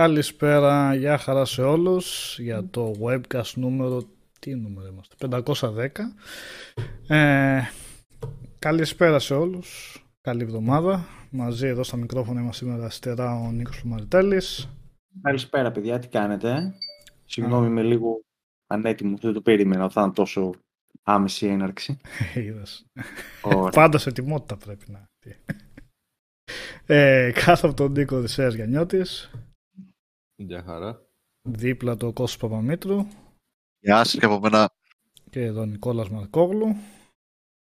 Καλησπέρα, γεια χαρά σε όλους για το webcast νούμερο, τι νούμερο είμαστε, 510. Ε, καλησπέρα σε όλους, καλή εβδομάδα. Μαζί εδώ στα μικρόφωνα είμαστε σήμερα αριστερά ο Νίκος Μαριτέλης. Καλησπέρα παιδιά, τι κάνετε; Συγγνώμη, είμαι λίγο ανέτοιμος, δεν το περίμενα ότι θα είναι τόσο άμεση έναρξη. Είδες. Πάντα σε ετοιμότητα πρέπει να. Ε, κάτω από τον Νίκο Οδυσσέας Γιαννιώτης. Γεια χαρά. Δίπλα το Κώστος Παπαμήτρου. Γεια σας και από μένα. Και εδώ Νικόλας Μαρκόγλου.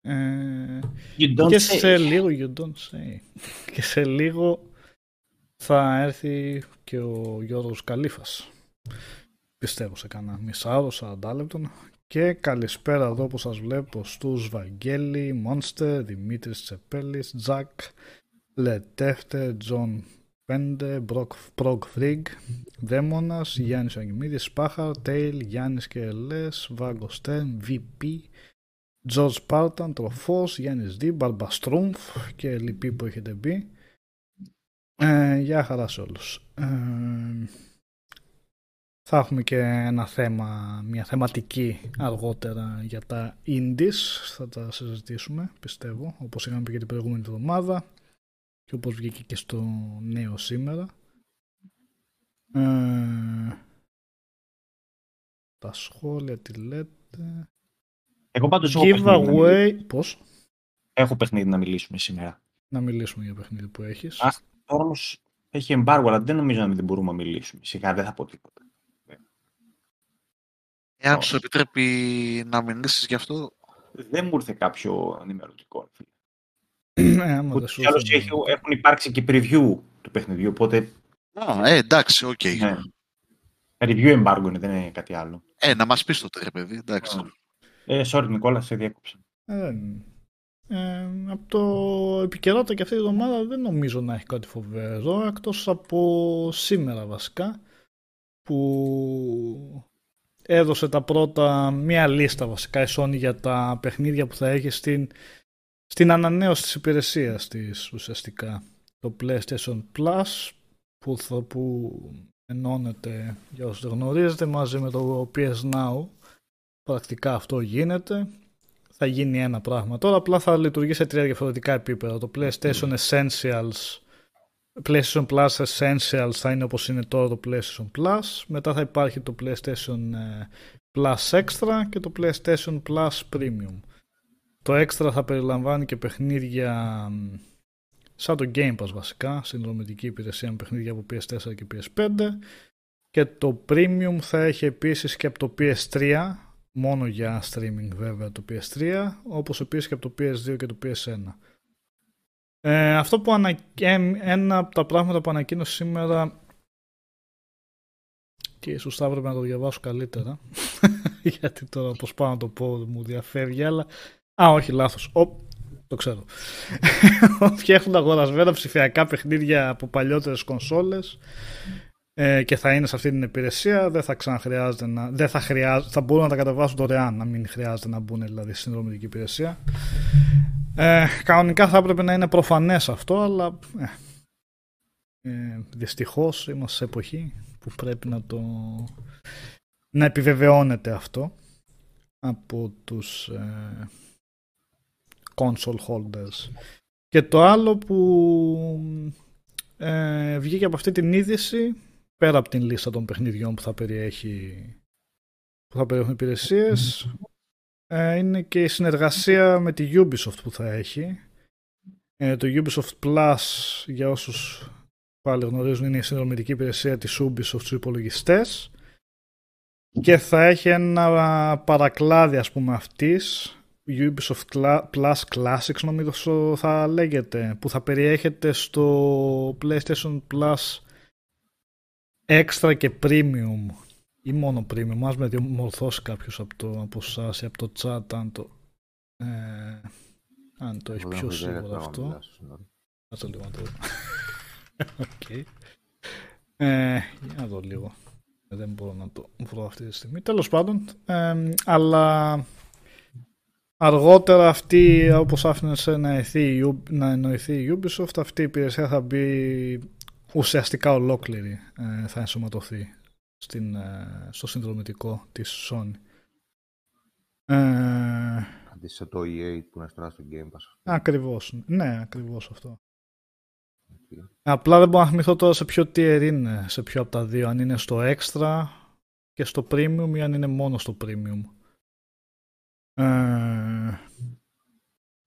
Ε, You don't και say. σε λίγο, you don't say. και σε λίγο θα έρθει και ο Γιώργος Καλήφας. Πιστεύω σε κανένα μισάωρο, 40 λεπτό. Και καλησπέρα εδώ που σας βλέπω στους Βαγγέλη, Μόνστερ, Δημήτρης Τσεπέλης, Τζακ, Λετέφτε, Τζον Πέντε, Μπροκ, Προκ Φρίγκ, Δέμονας, Γιάννης Αγγιμίδης, Σπάχαρ, Τέιλ, Γιάννης και Ελές, Βάγκο Στέρν, VP, George Πάρταν, Τροφός, Γιάννης Δι, Μπαρμπαστρούμφ και λοιποί που έχετε μπει. Ε, γεια χαρά σε όλους. Ε, θα έχουμε και ένα θέμα, μια θεματική αργότερα για τα indies. Θα τα συζητήσουμε, πιστεύω, όπως είχαμε πει και την προηγούμενη εβδομάδα και όπως βγήκε και στο νέο σήμερα. Ε, τα σχόλια, τι λέτε. Εγώ πάντως έχω παιχνίδι, να Giveaway. μιλήσουμε. Πώς; έχω παιχνίδι να μιλήσουμε σήμερα. Να μιλήσουμε για παιχνίδι που έχεις. Αχ, τώρα όμως έχει εμπάργο, αλλά δεν νομίζω να μην μπορούμε να μιλήσουμε. Σιγά δεν θα πω τίποτα. Εάν Όχι. σου επιτρέπει να μιλήσεις γι' αυτό, Δεν μου ήρθε κάποιο ενημερωτικό. Ε, άμα δεν Ούτως σου ή άλλως ήρθε έχει- να- έχουν υπάρξει και preview του παιχνιδιού, οπότε Α, ε, εντάξει, οκ. ναι. review embargo είναι, δεν είναι κάτι άλλο. Ε, να μας πεις τότε, ρε παιδί, εντάξει. Ε, sorry Νικόλα, σε διέκοψα. Ε, δεν- Ε, από το επικαιρότητα και αυτή τη εβδομάδα δεν νομίζω να έχει κάτι φοβερό εκτός από σήμερα βασικά που έδωσε τα πρώτα μία λίστα βασικά η Sony για τα παιχνίδια που θα έχει στην, στην ανανέωση της υπηρεσίας της ουσιαστικά το PlayStation Plus που, θα, που ενώνεται για όσους δεν γνωρίζετε μαζί με το PS Now πρακτικά αυτό γίνεται θα γίνει ένα πράγμα τώρα, απλά θα λειτουργεί σε τρία διαφορετικά επίπεδα. Το PlayStation Essentials, PlayStation Plus Essentials θα είναι όπως είναι τώρα το PlayStation Plus, μετά θα υπάρχει το PlayStation ε, Plus Extra και το PlayStation Plus Premium. Το Extra θα περιλαμβάνει και παιχνίδια μ, σαν το Game Pass βασικά, συνδρομητική υπηρεσία με παιχνίδια από PS4 και PS5 και το Premium θα έχει επίσης και από το PS3 μόνο για streaming βέβαια το PS3 όπως επίσης και από το PS2 και το PS1 ες, αυτό που ανα... ε, ένα από τα πράγματα που ανακοίνωσε σήμερα και ίσως θα έπρεπε να το διαβάσω καλύτερα γιατί τώρα πως πάω να το πω μου διαφεύγει αλλά α όχι λάθος Οπ, το ξέρω ότι έχουν αγορασμένα ψηφιακά παιχνίδια από παλιότερες κονσόλες ε, και θα είναι σε αυτή την υπηρεσία, δεν θα ξαναχρειάζεται να. Δεν θα, χρειάζεται, θα μπορούν να τα κατεβάσουν δωρεάν, να μην χρειάζεται να μπουν δηλαδή στη συνδρομητική υπηρεσία. Ε, κανονικά θα έπρεπε να είναι προφανές αυτό, αλλά ε, ε, δυστυχώς είμαστε σε εποχή που πρέπει να το να επιβεβαιώνεται αυτό από τους ε, console holders. Και το άλλο που ε, βγήκε από αυτή την είδηση πέρα από την λίστα των παιχνιδιών που θα περιέχει που θα περιέχουν υπηρεσίες ε, είναι και η συνεργασία με τη Ubisoft που θα έχει. Ε, το Ubisoft Plus για όσους πάλι γνωρίζουν είναι η συνδρομητική υπηρεσία της Ubisoft στους υπολογιστές. Και θα έχει ένα παρακλάδι ας πούμε αυτής Ubisoft Cla- Plus Classics νομίζω θα λέγεται που θα περιέχεται στο PlayStation Plus Extra και Premium ή μόνο Premium μας με διαμορφώσει κάποιος από, το, από εσάς ή από το chat αν το, ε, αν το έχει Εγώ δεν πιο έχω ιδέα σίγουρα γιατί αυτό μιλάς, συγγνώμη. Κάτσε λίγο να το δω. Οκ. Ε, για να δω λίγο. Δεν μπορώ να το βρω αυτή τη στιγμή. Τέλος πάντων, ε, αλλά αργότερα αυτή, όπως άφηνες να εννοηθεί, η Ub- να εννοηθεί η Ubisoft, αυτή η υπηρεσία θα μπει ουσιαστικά ολόκληρη ε, θα ενσωματωθεί στην, ε, στο συνδρομητικό της Sony. Ε, Αντί σε το EA που είναι τώρα στο Game Pass. ακριβώς. Ναι, ακριβώς αυτό. Okay. Απλά δεν μπορώ να θυμηθώ τώρα σε ποιο tier είναι, σε ποιο από τα δύο. Αν είναι στο Extra και στο Premium ή αν είναι μόνο στο Premium. Ε,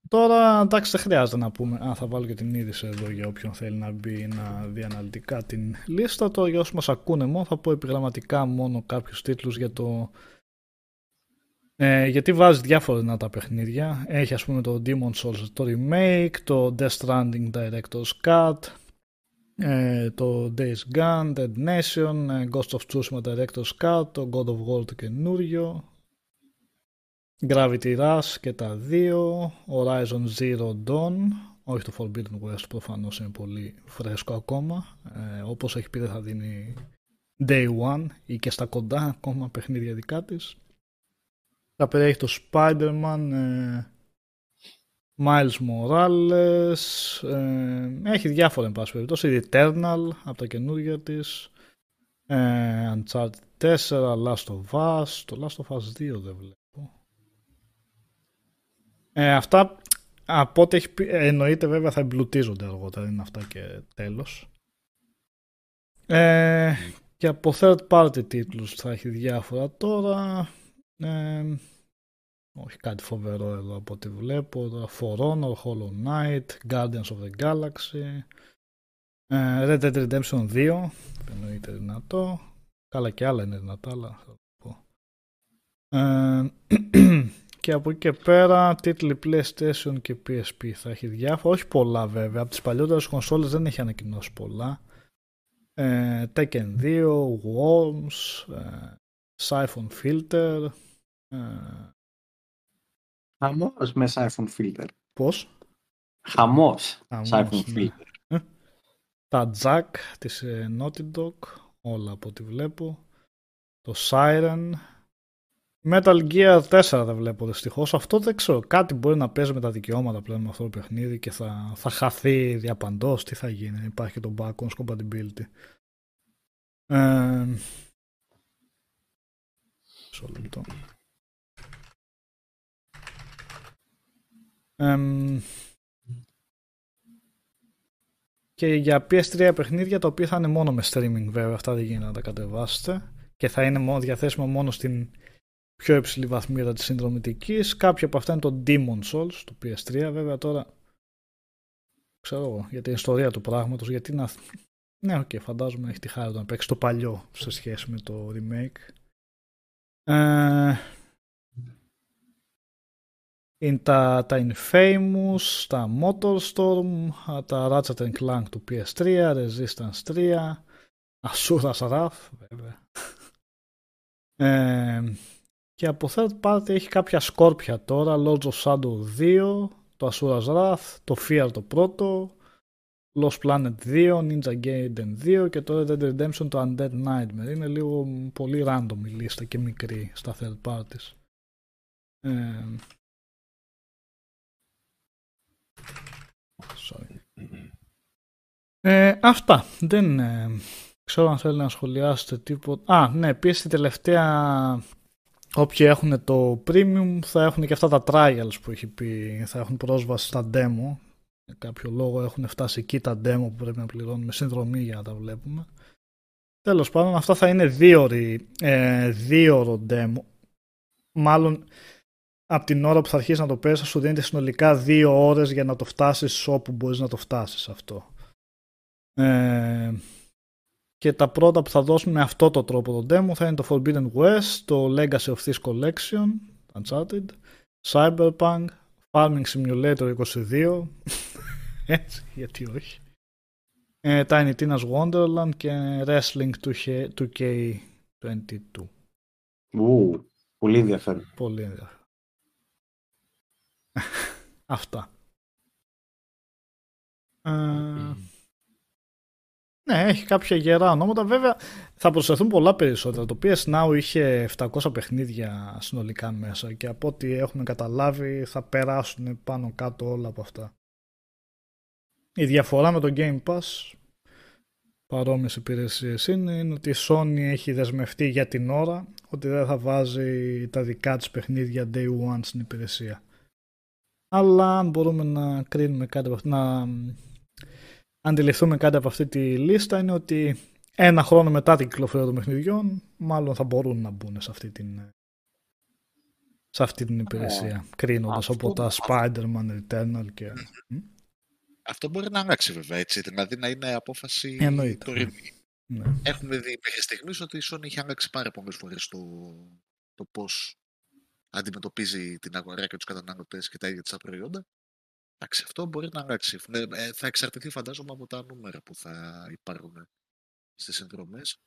τώρα εντάξει δεν χρειάζεται να πούμε. Α, θα βάλω και την είδηση εδώ για όποιον θέλει να μπει να δει αναλυτικά την λίστα. Τώρα για όσους μας ακούνε μόνο θα πω επιγραμματικά μόνο κάποιους τίτλους για το ε, γιατί βάζει διάφορα δυνατά παιχνίδια. Έχει ας πούμε το Demon Souls το remake, το Death Stranding Director's Cut, ε, το Days Gone, Dead Nation, ε, Ghost of Tsushima Director's Cut, το God of War το καινούριο, Gravity Rush και τα δύο, Horizon Zero Dawn, όχι το Forbidden West προφανώς είναι πολύ φρέσκο ακόμα, ε, όπως έχει πει δεν θα δίνει Day One ή και στα κοντά ακόμα παιχνίδια δικά της. Θα περιέχει το Spider-Man, ε, Miles Morales, ε, έχει διάφορα εν πάση περιπτώσει, Eternal από τα καινούργια της, ε, Uncharted 4, Last of Us, το Last of Us 2 δεν βλέπω. Ε, αυτά από ό,τι έχει πει, εννοείται βέβαια θα εμπλουτίζονται αργότερα, είναι αυτά και τέλος. Ε, και από third party τίτλους θα έχει διάφορα τώρα. Ε, όχι κάτι φοβερό εδώ από ό,τι βλέπω. For Honor, Hollow Knight, Guardians of the Galaxy, ε, Red Dead Redemption 2, εννοείται δυνατό. Καλά και άλλα είναι δυνατά, αλλά θα το πω. Ε, και από εκεί και πέρα τίτλοι PlayStation και PSP θα έχει διάφορα, όχι πολλά βέβαια. Από τις παλιότερες κονσόλες δεν έχει ανακοινώσει πολλά. Ε, Tekken 2, Worms, ε, Siphon Filter. Ε, Χαμός με Siphon Filter. πώς; Χαμός, Χαμός, Siphon ναι. Filter. Τα Jack της ε, Naughty Dog, όλα από ό,τι βλέπω. Το Siren. Metal Gear 4 δεν βλέπω δυστυχώς. Αυτό δεν ξέρω. Κάτι μπορεί να παίζει με τα δικαιώματα πλέον με αυτό το παιχνίδι και θα, θα χαθεί διαπαντός. Τι θα γίνει, υπάρχει και το backwards compatibility. Ε, μισό λεπτό. Εμ, και για PS3 παιχνίδια τα οποία θα είναι μόνο με streaming βέβαια, αυτά δεν γίνεται να τα κατεβάσετε και θα είναι μόνο, διαθέσιμο μόνο στην πιο υψηλή βαθμίδα της συνδρομητικής. Κάποια από αυτά είναι το Demon Souls, το PS3 βέβαια τώρα ξέρω εγώ για την ιστορία του πράγματος γιατί να... Ναι, OK, okay, φαντάζομαι έχει τη χάρη του να παίξει το παλιό σε σχέση με το remake. Ε, είναι τα, τα Infamous, τα Motorstorm, τα Ratchet and Clank του PS3, Resistance 3, Asura's Wrath, βέβαια. Ε, και από third party έχει κάποια σκόρπια τώρα, Lords of Shadow 2, το Asura's Wrath, το Fear το πρώτο, Lost Planet 2, Ninja Gaiden 2 και το Red Dead Redemption το Undead Nightmare. Είναι λίγο πολύ random η λίστα και μικρή στα third parties. Ε, Sorry. Ε, αυτά. Δεν ε, ξέρω αν θέλει να σχολιάσετε τίποτα. Α, ναι, επίση την τελευταία όποιοι έχουν το premium θα έχουν και αυτά τα trials που έχει πει. Θα έχουν πρόσβαση στα demo. Για κάποιο λόγο έχουν φτάσει εκεί τα demo που πρέπει να πληρώνουμε συνδρομή για να τα βλέπουμε. Τέλος πάντων, αυτά θα είναι δύο, ε, δύο ώρο demo. Μάλλον από την ώρα που θα αρχίσεις να το παίζεις, θα σου δίνεται συνολικά δύο ώρες για να το φτάσεις όπου μπορείς να το φτάσεις αυτό. Ε, και τα πρώτα που θα δώσουν με αυτό το τρόπο το demo θα είναι το Forbidden West, το Legacy of Thieves Collection, Uncharted, Cyberpunk, Farming Simulator 22, έτσι, γιατί όχι, ε, Tiny Tina's Wonderland και Wrestling 2K22. Ου, πολύ ενδιαφέρον. Πολύ ενδιαφέρον. Αυτά. Ε, ναι, έχει κάποια γερά ονόματα. Βέβαια, θα προσθεθούν πολλά περισσότερα. Το PS Now είχε 700 παιχνίδια συνολικά μέσα και από ό,τι έχουμε καταλάβει θα περάσουν πάνω κάτω όλα από αυτά. Η διαφορά με το Game Pass παρόμοιες υπηρεσίες είναι, είναι ότι η Sony έχει δεσμευτεί για την ώρα ότι δεν θα βάζει τα δικά της παιχνίδια day one στην υπηρεσία. Αλλά αν μπορούμε να κρίνουμε κάτι από αυτή, να αντιληφθούμε κάτι από αυτή τη λίστα είναι ότι ένα χρόνο μετά την κυκλοφορία των παιχνιδιών μάλλον θα μπορούν να μπουν σε αυτή την, σε αυτή την υπηρεσία, Ε, κρίνοντας αυτό- από τα Spider-Man, Eternal και... Αυτό μπορεί να αλλάξει βέβαια έτσι. Δηλαδή να είναι απόφαση Εννοείται. τωρινή. Ναι. Έχουμε δει μέχρι στιγμής ότι η Sony έχει αλλάξει πάρα πολλές φορές το, το πώς αντιμετωπίζει την αγορά και τους καταναλωτές και τα ίδια της προϊόντα. Εντάξει, αυτό μπορεί να αλλάξει. Ναι, ε, θα εξαρτηθεί φαντάζομαι από τα νούμερα που θα υπάρχουν στις συνδρομές.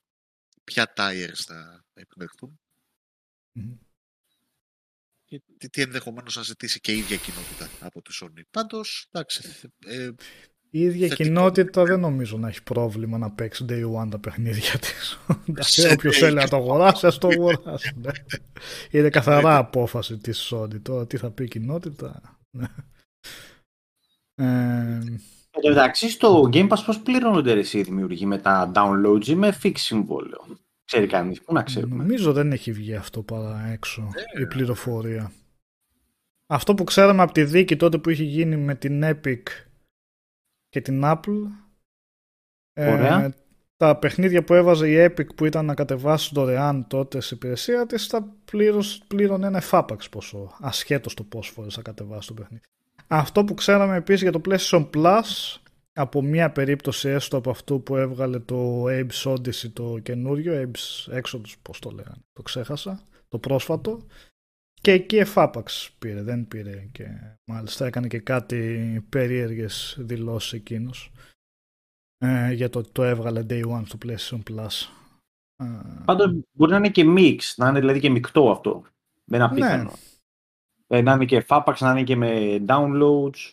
Ποια tires θα επιλεχθούν Μμμ. και τι, τι ενδεχομένως να ζητήσει και η ίδια κοινότητα από τη Sony. Πάντως, εντάξει, ε, Η ίδια θετικό. κοινότητα δεν νομίζω να έχει πρόβλημα να παίξει day one τα παιχνίδια της. Σε Όποιος day θέλει να το αγοράσει, ας το αγοράσει. ναι. Είναι καθαρά απόφαση της Sony. Τώρα τι θα πει η κοινότητα. Ναι. Ε, Εν τω μεταξύ, στο Game Pass πώς πληρώνονται ρε, εσύ οι δημιουργοί με τα downloads ή με fixed συμβόλαιο; Ξέρει κανείς, πού να ξέρουμε; νομίζω δεν έχει βγει αυτό παρά έξω η πληροφορία. Αυτό που ξέραμε από τη δίκη τότε που είχε γίνει με την Epic και την Apple ε, Ωραία. τα παιχνίδια που έβαζε η Epic που ήταν να κατεβάσει δωρεάν τότε στην υπηρεσία της τα πλήρως, πλήρωνε ένα εφάπαξ ποσό ασχέτως το πόσο φορές θα κατεβάσει το παιχνίδι. Αυτό που ξέραμε επίσης για το PlayStation Plus από μία περίπτωση έστω από αυτό που έβγαλε το Abe's Odyssey το καινούριο Abe's Exodus πώς το λέγανε το ξέχασα το πρόσφατο και εκεί εφάπαξ πήρε δεν πήρε και μάλιστα έκανε και κάτι περίεργες δηλώσεις εκείνος ε, για το ότι το έβγαλε Day One στο PlayStation Plus. Ε, Πάντως μπορεί να είναι και mix, να είναι δηλαδή και μεικτό αυτό. Δεν είναι απίθανο. Ναι. Ε, να είναι και fapax, να είναι και με downloads.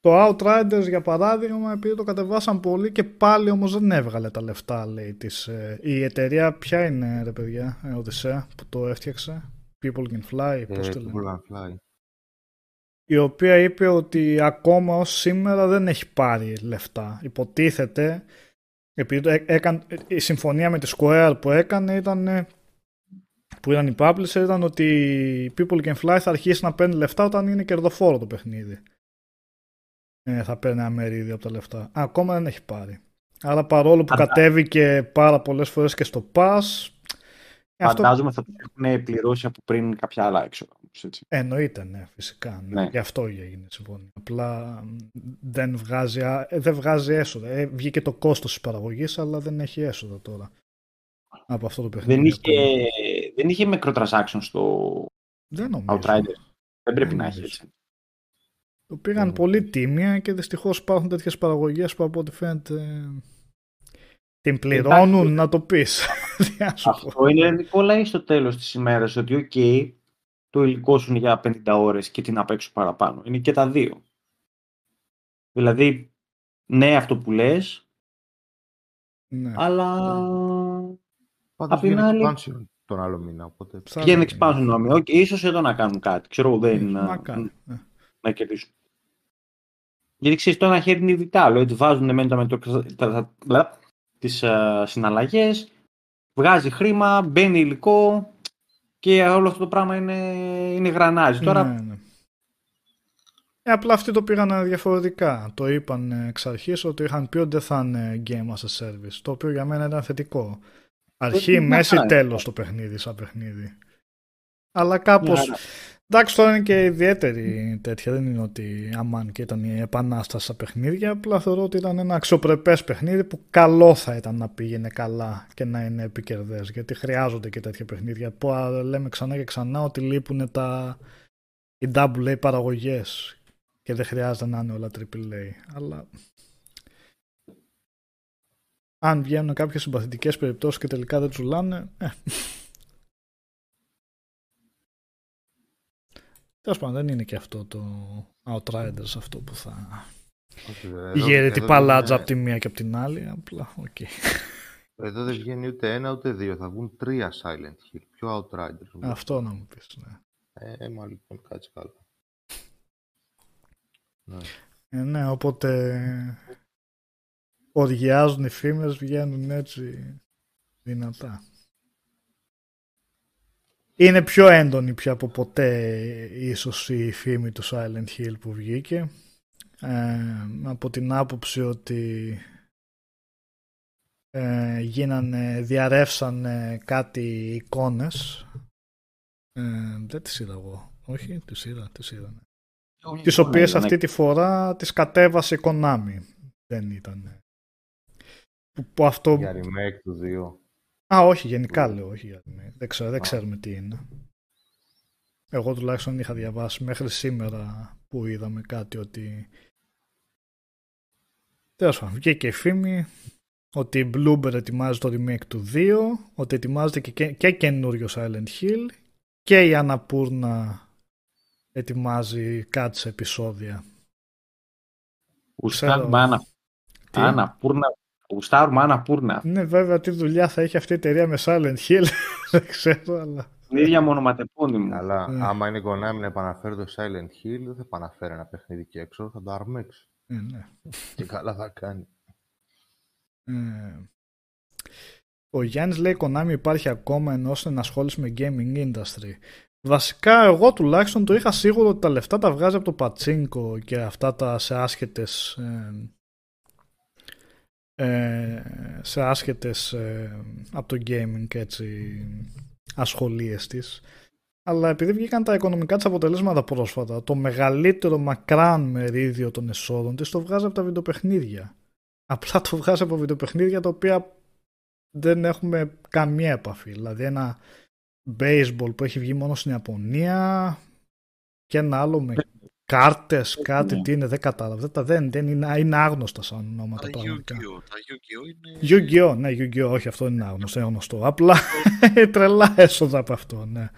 Το Outriders για παράδειγμα επειδή το κατεβάσαν πολύ και πάλι όμως δεν έβγαλε τα λεφτά λέει της. ε, η εταιρεία ποια είναι ρε παιδιά, ε, Οδυσσέα που το έφτιαξε; People can fly, πώς Ε, το λένε. People Can Fly. η οποία είπε ότι ακόμα ως σήμερα δεν έχει πάρει λεφτά. Υποτίθεται, επειδή το έ- έκαν, η συμφωνία με τη Square που έκανε ήταν ε, που ήταν η publisher ήταν ότι η People Can Fly θα αρχίσει να παίρνει λεφτά όταν είναι κερδοφόρο το παιχνίδι. Ε, θα παίρνει ένα μερίδιο από τα λεφτά. Ακόμα δεν έχει πάρει. Άρα παρόλο που Φαντα- κατέβηκε πάρα πολλές φορές και στο Pass αυτό Φαντάζομαι θα τους έχουν πληρώσει από πριν κάποια άλλα έξοδα. όμως, έτσι. Εννοείται, ναι, φυσικά. Ναι. Ναι. Γι' αυτό έγινε η συμφωνία. Απλά μ, δεν βγάζει, α- ε, δεν βγάζει έσοδα. Ε, βγήκε το κόστος της παραγωγής, αλλά δεν έχει έσοδα τώρα. Από αυτό το παιχνίδι. Δεν είχε, ακόμα. Δεν είχε microtransactions στο Δεν νομίζω. Outriders. Δεν πρέπει Δεν να έχει νομίζω. έτσι. Το πήγαν Δεν πολύ νομίζω. τίμια και δυστυχώς υπάρχουν τέτοιες παραγωγές που από ό,τι φαίνεται ε, την πληρώνουν Εντάξει. να το πεις. Τι να σου πω. Αυτό είναι Νικόλαη στο τέλος της ημέρας ότι οκ, το υλικό σου είναι για 50 ώρες και τι να παίξω παραπάνω. Είναι και τα δύο. Δηλαδή, ναι αυτό που λες, ναι. αλλά Πάντως Απ' την βγαίνει άλλη- expansion τον άλλο μήνα, οπότε... Θα βγαίνει δούμε. expansion νομίζω. Οκ, ίσως εδώ να κάνουν κάτι. Ξέρω εγώ, δεν Μακάρι, ναι. να κερδίσουν. Γιατί ξέρεις, το ένα χέρι είναι ειδικά άλλο. Έτσι βάζουν με τα, τα, τα, τα, τις α, συναλλαγές, βγάζει χρήμα, μπαίνει υλικό και όλο αυτό το πράγμα είναι, είναι γρανάζι. Τώρα Ναι, ναι. Ε, απλά αυτοί το πήγαν διαφορετικά. Το είπαν εξ αρχής ότι είχαν πει ότι δεν θα είναι game as a service. Το οποίο για μένα ήταν θετικό. Αρχή, τι να μέση, κάνει. τέλος το παιχνίδι σαν παιχνίδι. Αλλά κάπως... Μια Εντάξει, τώρα είναι και ιδιαίτερη τέτοια. Δεν είναι ότι αμάν και ήταν η επανάσταση στα παιχνίδια. Απλά θεωρώ ότι ήταν ένα αξιοπρεπές παιχνίδι που καλό θα ήταν να πήγαινε καλά και να είναι επικερδές. Γιατί χρειάζονται και τέτοια παιχνίδια. Που α, λέμε ξανά και ξανά ότι λείπουν τα, οι AA παραγωγές και δεν χρειάζεται να είναι όλα AAA. Αλλά αν βγαίνουν κάποιες συμπαθητικές περιπτώσεις και τελικά δεν τσουλάνε, ε, Τέλος πάντων, δεν είναι και αυτό το Outriders αυτό που θα Όχι, βέβαια. Εδώ- γείρει εδώ την δεν παλάντζα είναι- από τη μία και από την άλλη. Απλά, οκ. Εδώ δεν βγαίνει ούτε ένα ούτε δύο. Θα βγουν τρία Silent Hill. Πιο Outriders. νομίζω. Αυτό να μου πεις, ναι. Ε, μα λοιπόν, κάτσε καλά. Ναι. Ε, ναι, οπότε οργιάζουν οι φήμες βγαίνουν έτσι δυνατά. Είναι πιο έντονη πια από ποτέ ίσως η φήμη του Silent Hill που βγήκε. Ε, από την άποψη ότι ε, γίνανε, διαρρεύσανε κάτι εικόνες. Ε, δεν τις είδα εγώ. Όχι, τις είδα, τις είδα. Ναι. Τις οποίες αυτή τη φορά τις κατέβασε η Konami. Δεν ήταν. Που, που αυτό... Για remake του 2. Α, όχι, γενικά λέω, όχι για remake. Δεν, ξέρω, δεν ξέρουμε τι είναι. Εγώ τουλάχιστον είχα διαβάσει μέχρι σήμερα που είδαμε κάτι ότι Τέλος πάντων, βγήκε η φήμη ότι η Bloomberg ετοιμάζει το remake του 2, ότι ετοιμάζεται και, και καινούριο Silent Hill και η Annapurna ετοιμάζει κάτι σε επεισόδια. Γουστάρουμε Αναπούρνα. Γουστάρουμε Αναπούρνα. Ναι, βέβαια, τι δουλειά θα έχει αυτή η εταιρεία με Silent Hill. Δεν ξέρω, αλλά. Την ίδια μονοματεπώνυμο. Αλλά Ναι. άμα είναι Konami να επαναφέρει το Silent Hill, δεν θα επαναφέρει ένα παιχνίδι και έξω, θα το αρμέξει. Ε, ναι. και καλά θα κάνει. Ε, ο Γιάννης λέει Konami υπάρχει ακόμα ενώ ώστε να ασχόλησε με gaming industry. Βασικά εγώ τουλάχιστον το είχα σίγουρο ότι τα λεφτά τα βγάζει από το πατσίνκο και αυτά τα σε άσχετες ε, ε, σε άσχετες ε, από το gaming και έτσι ασχολίες της. Αλλά επειδή βγήκαν τα οικονομικά της αποτελέσματα πρόσφατα, το μεγαλύτερο μακράν μερίδιο των εσόδων της το βγάζει από τα βιντεοπαιχνίδια. Απλά το βγάζει από βιντεοπαιχνίδια τα οποία δεν έχουμε καμία επαφή. Δηλαδή ένα baseball που έχει βγει μόνο στην Ιαπωνία και ένα άλλο με κάρτες, κάτι τι είναι, δεν κατάλαβα. Δεν, δεν, δεν είναι, είναι άγνωστα σαν ονόματα Τα πραγματικά. Yu-Gi-Oh! Τα Yu-Gi-Oh! είναι... Yu-Gi-Oh! Ναι, Yu-Gi-Oh! Όχι, αυτό είναι άγνωστο, είναι γνωστό. Απλά τρελά έσοδα από αυτό, ναι.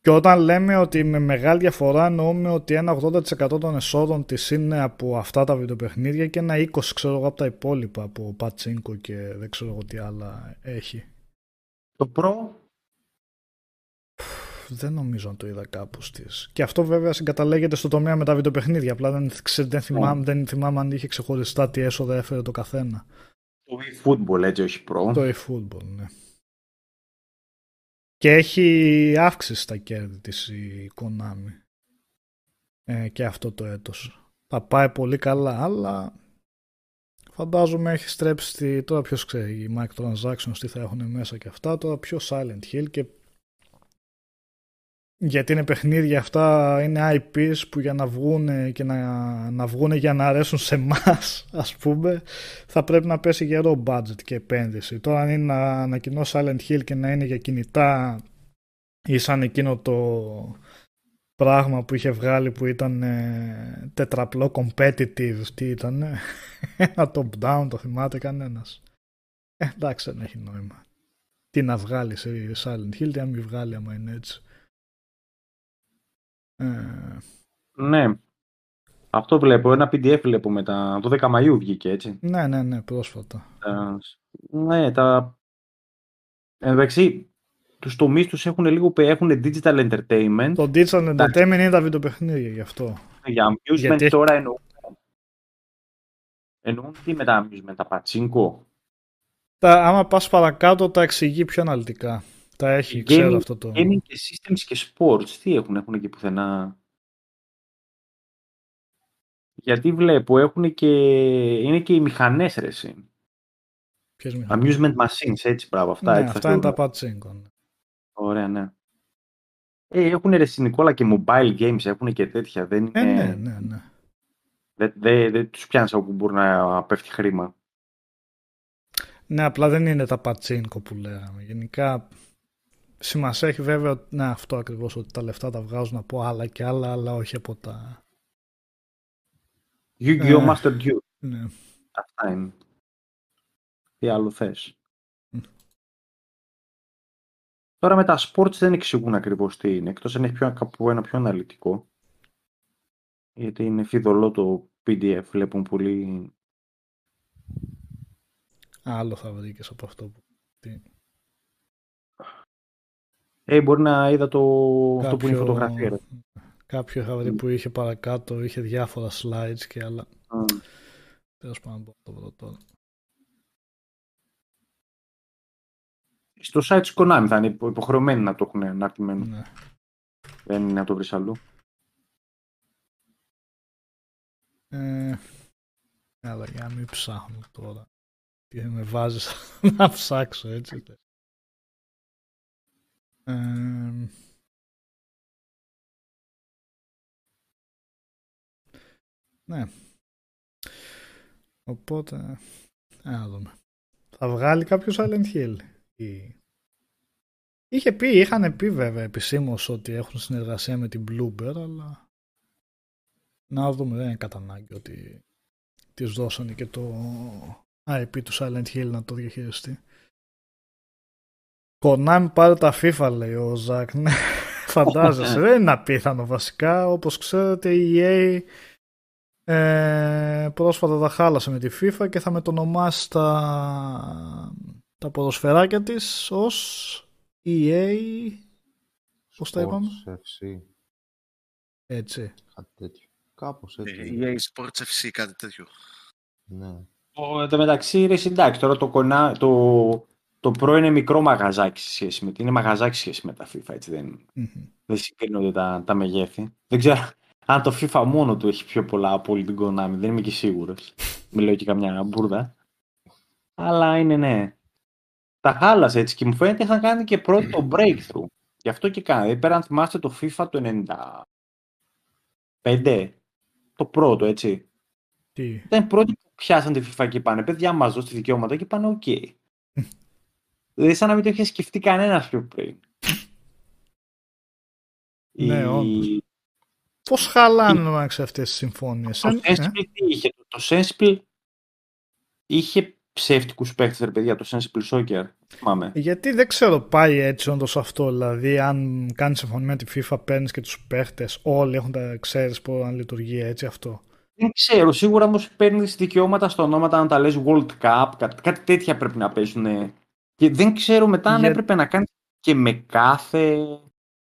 Και όταν λέμε ότι με μεγάλη διαφορά εννοούμε ότι ένα 80% των εσόδων της είναι από αυτά τα βιντεοπαιχνίδια και ένα 20% ξέρω εγώ από τα υπόλοιπα από πατσίνκο και δεν ξέρω εγώ τι άλλα έχει. Το Pro; Δεν νομίζω να το είδα κάπου στις. Και αυτό βέβαια συγκαταλέγεται στο τομέα με τα βιντεοπαιχνίδια. Απλά δεν, ξε- δεν, θυμάμαι, δεν θυμάμαι αν είχε ξεχωριστά τι έσοδα έφερε το καθένα. το eFootball έτσι όχι Pro. Το eFootball, ναι. Και έχει αύξηση στα κέρδη της η Konami. Ε, και αυτό το έτος. Θα πάει πολύ καλά, αλλά φαντάζομαι έχει στρέψει στη... τώρα ποιος ξέρει οι microtransactions τι θα έχουν μέσα και αυτά, τώρα πιο Silent Hill και γιατί είναι παιχνίδια αυτά, είναι IPs που για να βγουν και να, να βγουν για να αρέσουν σε εμάς, ας πούμε, θα πρέπει να πέσει γερό budget και επένδυση. Τώρα αν είναι να ανακοινώσει Silent Hill και να είναι για κινητά ή σαν εκείνο το πράγμα που είχε βγάλει που ήταν ε, τετραπλό competitive, τι ήταν, ένα top down, το θυμάται κανένας. Ε, εντάξει, δεν έχει νόημα. Τι να βγάλεις σε Silent Hill, τι να μην βγάλει άμα είναι έτσι. Ε, Ναι. Αυτό βλέπω. Ένα PDF βλέπω μετά. Το 10 Μαΐου βγήκε έτσι. ναι, ναι, ναι, πρόσφατα. Τα- ναι, τα... Εν τω μεταξύ, τους τομείς τους έχουν λίγο, έχουν digital entertainment. Το digital Εντάξει. entertainment είναι τα βιντεοπαιχνίδια γι' αυτό. Για amusement Γιατί έχει- τώρα εννοούν. Εννοούν τι με τα amusement, τα πατσίνκο. Τα, άμα πας παρακάτω τα εξηγεί πιο αναλυτικά. Τα έχει, ξέρω Gaming- αυτό το... Gaming και systems και sports, τι έχουν, έχουν εκεί πουθενά; Γιατί βλέπω, έχουν και, είναι και οι μηχανές ρε εσύ. Ποιες μηχανές; Amusement machines, έτσι πράγμα, αυτά. ναι, έτσι θα αυτά είναι τα θεωρούμε. πατσίνκο. ναι. Ωραία, ναι. Ε, έχουν ρε εσύ, Νικόλα, και mobile games, έχουν και τέτοια. Δεν Ε, είναι, ναι, ναι, ναι. Δεν δεν- δεν τους πιάνεις από που μπορεί να πέφτει χρήμα. Ναι, απλά δεν είναι τα πατσίνκο που λέγαμε. Γενικά σημασία έχει βέβαια ότι- ναι, αυτό ακριβώς ότι τα λεφτά τα βγάζουν από άλλα και άλλα, αλλά όχι από τα... Yu-Gi-Oh! Ε. Master Duel. Ναι. Αυτά είναι. Τι άλλο θες; Μμ. Τώρα με τα sports δεν εξηγούν ακριβώς τι είναι, εκτός αν έχει πιο, κάπου ένα πιο αναλυτικό. Γιατί είναι φιδωλό το PDF, βλέπουν πολύ... Άλλο θα βρήκες από αυτό που... τι- Ε, μπορεί να είδα το... αυτό που είναι η Κάποιο- φωτογραφία. ρε. Κάποιο είχα βρει που είχε παρακάτω, είχε διάφορα slides και άλλα. Μμ. Τέλος πάντων, μπορώ να το βρω τώρα. Στο site της Konami θα είναι υπο- υποχρεωμένοι να το έχουν αναρτημένο. Ναι. Δεν είναι να το βρεις αλλού. Ε, αλλά για να μην ψάχνω τώρα. Και με βάζεις να ψάξω έτσι. Ε, ναι. Οπότε, ε, να δούμε. Θα βγάλει κάποιος Silent Hill. Ή... Είχε πει, είχαν πει βέβαια επισήμως ότι έχουν συνεργασία με την Bloober, αλλά να δούμε, δεν είναι κατά ανάγκη ότι της δώσανε και το IP του Silent Hill να το διαχειριστεί. Konami πάρε τα FIFA λέει ο Ζακ. Ναι, φαντάζεσαι. δεν είναι απίθανο βασικά. Όπως ξέρετε η EA ε, πρόσφατα τα χάλασε με τη FIFA και θα μετονομάσει τα, τα ποδοσφαιράκια της ως EA Πώς τα είπαμε; Sports FC, έτσι. κάτι τέτοιο. Κάπως έτσι. Η EA Sports FC, κάτι τέτοιο. Ναι. Ο, εν τω μεταξύ, ρε, εντάξει, τώρα το, κονά, το, το Pro είναι μικρό μαγαζάκι σε σχέση με, είναι μαγαζάκι σε σχέση με τα FIFA, έτσι δεν, Μμμ. δεν συγκρίνονται τα, τα μεγέθη. Δεν ξέρω αν το FIFA μόνο του έχει πιο πολλά από όλη την Konami, δεν είμαι και σίγουρος. Μιλάω και καμιά μπουρδα. Αλλά είναι ναι. Τα χάλασε έτσι και μου φαίνεται είχαν κάνει και πρώτοι το breakthrough. Γι' αυτό και κάνει. Πέρα αν θυμάστε το FIFA το 95, το πρώτο έτσι. Τι; Ήταν οι πρώτοι που πιάσαν τη FIFA και είπανε παιδιά μας δώστε δικαιώματα και είπανε οκ. Δηλαδή σαν να μην το είχε σκεφτεί κανένας πιο πριν. Ναι, Η- όντως. Πώς χαλάνε να αυτές τις συμφώνειες. Το ε; Sensible τι είχε. Το, το Sensible είχε ψεύτικους παίκτες, ρε παιδιά, το Sensible Soccer. Θυμάμαι. Γιατί δεν ξέρω, πάει έτσι όντως αυτό. Δηλαδή, αν κάνεις συμφωνία με τη FIFA, παίρνεις και τους παίχτες, όλοι έχουν τα ξέρεις πώς να λειτουργεί έτσι αυτό. Δεν ξέρω, σίγουρα όμως παίρνεις δικαιώματα στα ονόματα να τα λες World Cup, κάτι, κάτι τέτοια πρέπει να παίζουν. Και δεν ξέρω μετά αν Για- έπρεπε να κάνεις και με κάθε.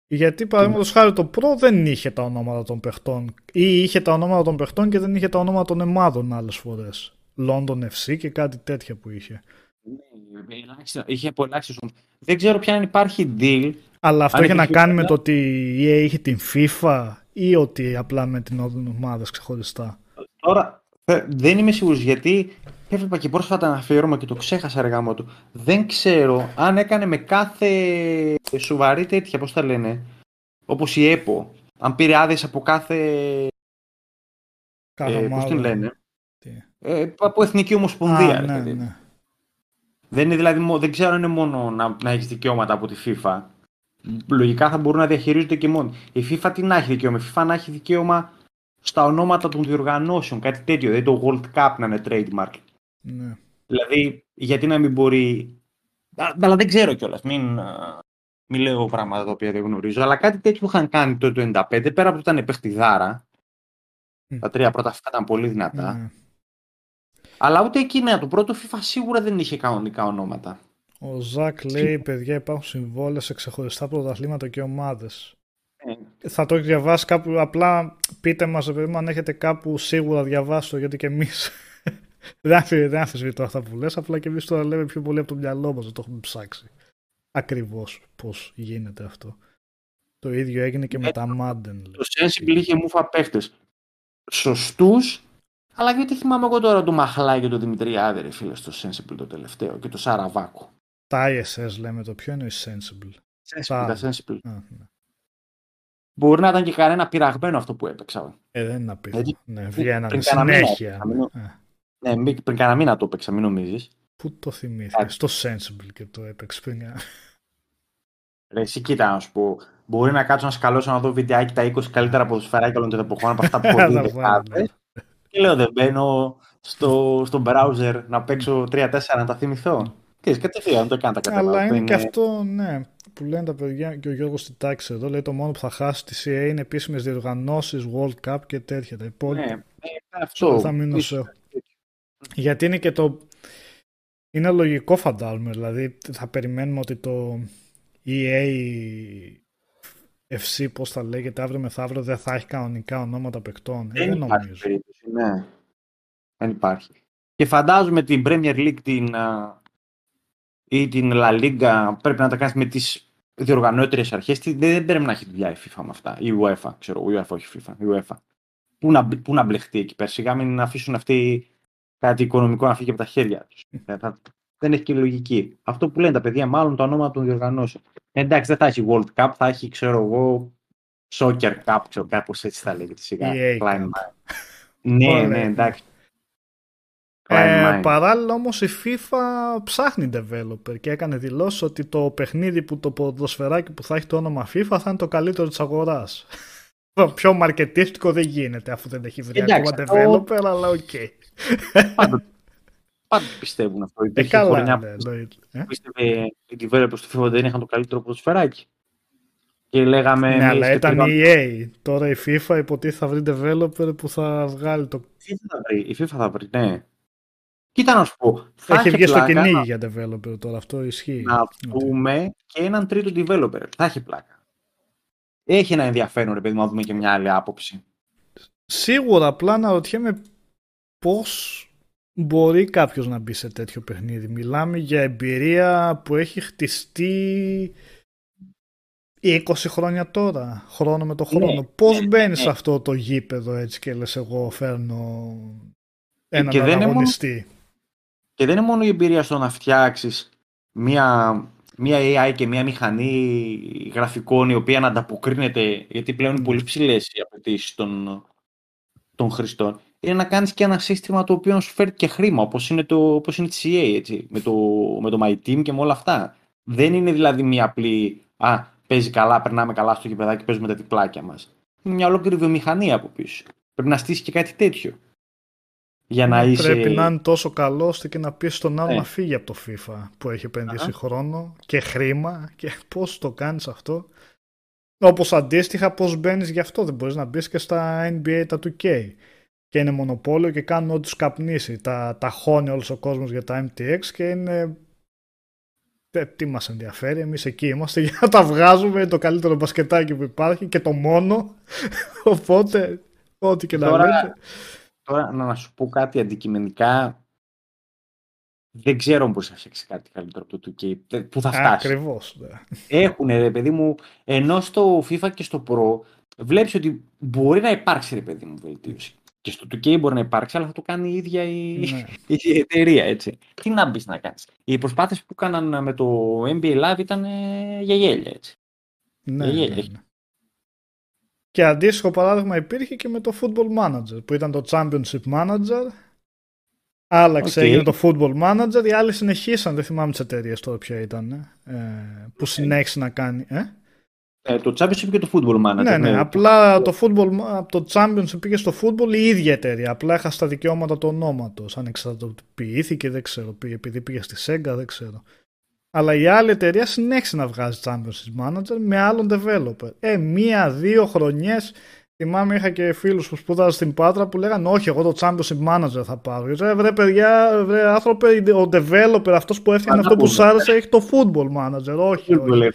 Γιατί παραδείγματος χάρη το Pro δεν είχε τα ονόματα των παιχτών. Ή είχε τα ονόματα των παιχτών και δεν είχε τα ονόματα των εμάδων άλλες φορές. London FC και κάτι τέτοια που είχε. Ναι, ελάχιστα- είχε από ελάχιστους όμως. Δεν ξέρω πια αν υπάρχει deal. Αλλά αυτό Αν είχε να είχε κάνει FIFA, με το ότι η EA είχε την FIFA ή ότι απλά με την ομάδε ξεχωριστά. Τώρα ε, δεν είμαι σίγουρος γιατί έβλεπα και πρόσφατα ένα αφιέρωμα και το ξέχασα αργά μου του. Δεν ξέρω αν έκανε με κάθε σοβαρή τέτοια, πώς τα λένε, όπως η ΕΠΟ. Αν πήρε άδειες από κάθε, Κάθε ε, πώς ομάδα. την λένε, Τι. ε, από Εθνική Ομοσπονδία. Α, ρε ναι, παιδί. ναι. Δεν είναι δηλαδή, μο- δεν ξέρω αν είναι μόνο να, να έχεις δικαιώματα από τη FIFA. Λογικά θα μπορούν να διαχειρίζονται και μόνοι. Η FIFA τι να έχει δικαίωμα; Η FIFA να έχει δικαίωμα στα ονόματα των διοργανώσεων, κάτι τέτοιο. Δηλαδή το World Cup να είναι trademark. ναι. Δηλαδή, γιατί να μην μπορεί. Α, Αλλά δεν ξέρω κιόλας. Μην, α, μην λέω πράγματα τα οποία δεν γνωρίζω. Αλλά κάτι τέτοιο που είχαν κάνει το 1995, πέρα από ότι ήταν παιχτιδάρα. Μμ. Τα τρία πρώτα FIFA ήταν πολύ δυνατά. ναι. Αλλά ούτε εκείνα. Το πρώτο FIFA σίγουρα δεν είχε κανονικά ονόματα. Ο Ζακ λέει: Παιδιά, υπάρχουν συμβόλαια σε ξεχωριστά πρωταθλήματα και ομάδες. Ε, Θα το έχει διαβάσει κάπου. Απλά πείτε μας, παιδί μου, αν έχετε κάπου σίγουρα διαβάσει το, γιατί και εμείς. δεν αμφι- δεν αμφισβητώ αυτά που λες. Απλά και εμείς τώρα λέμε πιο πολύ από το μυαλό μας, δεν το έχουμε ψάξει. Ακριβώς πώς γίνεται αυτό. Το ίδιο έγινε και με Ε, τα Madden. λέει. Το Sensible είχε μούφα παίχτες. Σωστούς, αλλά γιατί θυμάμαι εγώ τώρα το Μαχλά και το Δημητριάδη, ρε φίλε, στο Sensible το τελευταίο και το Σαραβάκο. Τα ISS λέμε το ποιο είναι η Sensible; Sensible, Τα- τα Sensible. Α, ναι. Μπορεί να ήταν και κανένα πειραγμένο αυτό που έπαιξα. Ε, δεν είναι απίθανο. Έτσι, Ναι, βγαίνανε πριν κάνα μήνα, συνέχεια. θα μείνω- Ε, Ναι, μη- πριν κανένα μήνα το έπαιξα, μην νομίζεις. Πού το θυμήθηκες, Α. στο Sensible και το έπαιξε πριν. Ρε, εσύ κοίτα να σου πω. Μπορεί να κάτσω να σκαλώσω να δω βιντεάκι τα 20 καλύτερα ποδοσφαιράκια όλων των εποχών από αυτά που έχω δει Θα δεκάδες. βάλω. Και λέω δεν μπαίνω στο, στο browser να παίξω 3-4 να τα θυμηθώ. Και κατευθείαν το έκανα τα Αλλά καταλάβω. είναι και αυτό, ναι, που λένε τα παιδιά και ο Γιώργος στη τάξη εδώ, λέει το μόνο που θα χάσει τη CA είναι επίσημες διοργανώσεις, World Cup και τέτοια. Τα υπόλοιπα Ναι, ε, αυτό. θα μείνω Ίσως. σε... Γιατί είναι και το... Είναι λογικό φαντάζομαι, δηλαδή θα περιμένουμε ότι το EA FC, πώς θα λέγεται, αύριο μεθαύριο δεν θα έχει κανονικά ονόματα παικτών. Ε, Δεν δεν υπάρχει νομίζω. περίπτωση, ναι. Δεν υπάρχει. Και φαντάζομαι την Premier League την, α, ή την La Liga πρέπει να τα κάνεις με τις διοργανώτερες αρχές. Δεν, δεν πρέπει να έχει δουλειά η FIFA με αυτά. Η UEFA, ξέρω. Η UEFA, όχι η FIFA. Η UEFA. Πού να, πού να μπλεχτεί εκεί πέρα. Σιγά μην αφήσουν αυτοί κάτι οικονομικό να φύγει από τα χέρια τους. δεν έχει και λογική. Αυτό που λένε τα παιδιά, μάλλον το ονόμα των διοργανώσεων. Εντάξει, δεν θα έχει World Cup, θα έχει, ξέρω εγώ, Soccer Cup, ξέρω κάπως έτσι θα λέγεται σιγά. ναι, ναι, εντάξει. Ε, παράλληλα όμως η FIFA ψάχνει developer και έκανε δηλώσεις ότι το παιχνίδι που το ποδοσφαιράκι που θα έχει το όνομα FIFA θα είναι το καλύτερο της αγοράς. Πιο μαρκετίστικο δεν γίνεται αφού δεν έχει βρει ακόμα developer, αλλά οκ. Okay. Πάντα, πάντα πιστεύουν αυτό. Ε, καλά, χρονιά ναι, που ε; πίστευε οι developers του FIFA δεν είχαν το καλύτερο ποδοσφαιράκι. Και λέγαμε... Ναι, αλλά ήταν η EA. Τώρα η FIFA υποτίθεται θα βρει developer που θα βγάλει το... Η FIFA θα βρει, η FIFA θα βρει ναι. Κοίτα να σου πω. Θα έχει βγει στο κυνήγι για developer τώρα, αυτό ισχύει. Να πούμε και έναν τρίτο developer. Θα έχει πλάκα. Έχει ένα ενδιαφέρον, ρε παιδί, να δούμε και μια άλλη άποψη. Σίγουρα, απλά να ρωτιέμαι πώς μπορεί κάποιος να μπει σε τέτοιο παιχνίδι. Μιλάμε για εμπειρία που έχει χτιστεί 20 χρόνια τώρα, χρόνο με το χρόνο. Ναι, Πώς ναι, μπαίνεις ναι. σε αυτό το γήπεδο έτσι και λες εγώ φέρνω έναν και αγωνιστή. Και δεν είναι μόνο η εμπειρία στο να φτιάξεις μια, μια AI και μια μηχανή γραφικών η οποία να ανταποκρίνεται, γιατί πλέον είναι πολύ ψηλές οι απαιτήσεις των, των χρηστών, είναι να κάνεις και ένα σύστημα το οποίο σου φέρει και χρήμα, όπως είναι, το, όπως είναι τη CA, έτσι, με, το, με το My Team και με όλα αυτά. Δεν είναι δηλαδή μια απλή, α, παίζει καλά, περνάμε καλά στο γηπεδάκι, παίζουμε τα διπλάκια μας. Είναι μια ολόκληρη βιομηχανία από πίσω. Πρέπει να στήσεις και κάτι τέτοιο για να είσαι... Πρέπει να είναι τόσο καλός ώστε και να πεις στον άλλο ναι. να φύγει από το FIFA που έχει επενδύσει χρόνο και χρήμα και πώς το κάνεις αυτό. Όπως αντίστοιχα πώς μπαίνεις γι' αυτό δεν μπορείς να μπεις και στα NBA τα 2K και είναι μονοπόλιο και κάνουν ό,τι τους καπνίσει. Τα, τα χώνει όλος ο κόσμος για τα MTX και είναι ε, τι μας ενδιαφέρει, εμείς εκεί είμαστε για να τα βγάζουμε, το καλύτερο μπασκετάκι που υπάρχει και το μόνο, οπότε ό,τι και να λέτε. Τώρα να σου πω κάτι αντικειμενικά. Δεν ξέρω πώς θα φτιάξεις κάτι καλύτερο από το 2K. Πού θα φτάσεις. Ακριβώς. Ναι. Έχουν ρε παιδί μου, ενώ στο FIFA και στο Pro βλέπεις ότι μπορεί να υπάρξει ρε παιδί μου βελτίωση. Και στο 2K μπορεί να υπάρξει, αλλά θα το κάνει η ίδια η, ναι. η εταιρεία, έτσι. Τι να μπεις να κάνεις. Οι προσπάθειες που έκαναν με το NBA Live ήταν ε, για γέλια, έτσι. Ναι, για γέλια. Ναι, ναι. Και αντίστοιχο παράδειγμα υπήρχε και με το Football Manager που ήταν το Championship Manager. Άλλαξε, okay. έγινε το Football Manager. Οι άλλοι συνεχίσαν, δεν θυμάμαι τις εταιρείες τώρα ποια ήταν, ε, που okay. συνέχισε να κάνει. Ε; Ε, το Championship και το Football Manager. Ναι, ναι, ναι. απλά το, football, το Championship πήγε στο Football η ίδια εταιρεία. Απλά έχασε τα δικαιώματα του ονόματος. Αν εξαρτοποιήθηκε, δεν ξέρω. Επειδή πήγε στη Sega, δεν ξέρω. Αλλά η άλλη εταιρεία συνέχισε να βγάζει Championship Manager με άλλον developer. Ε, μία-δύο χρονιές. Θυμάμαι είχα και φίλους που σπούδαζαν στην Πάτρα που λέγανε Όχι, εγώ το Championship Manager θα πάρω. Γιατί βρε παιδιά, βρε άνθρωπε, ο developer αυτός που έφτιανε αυτό που σ' άρεσε έχει το Football Manager. Όχι, όχι.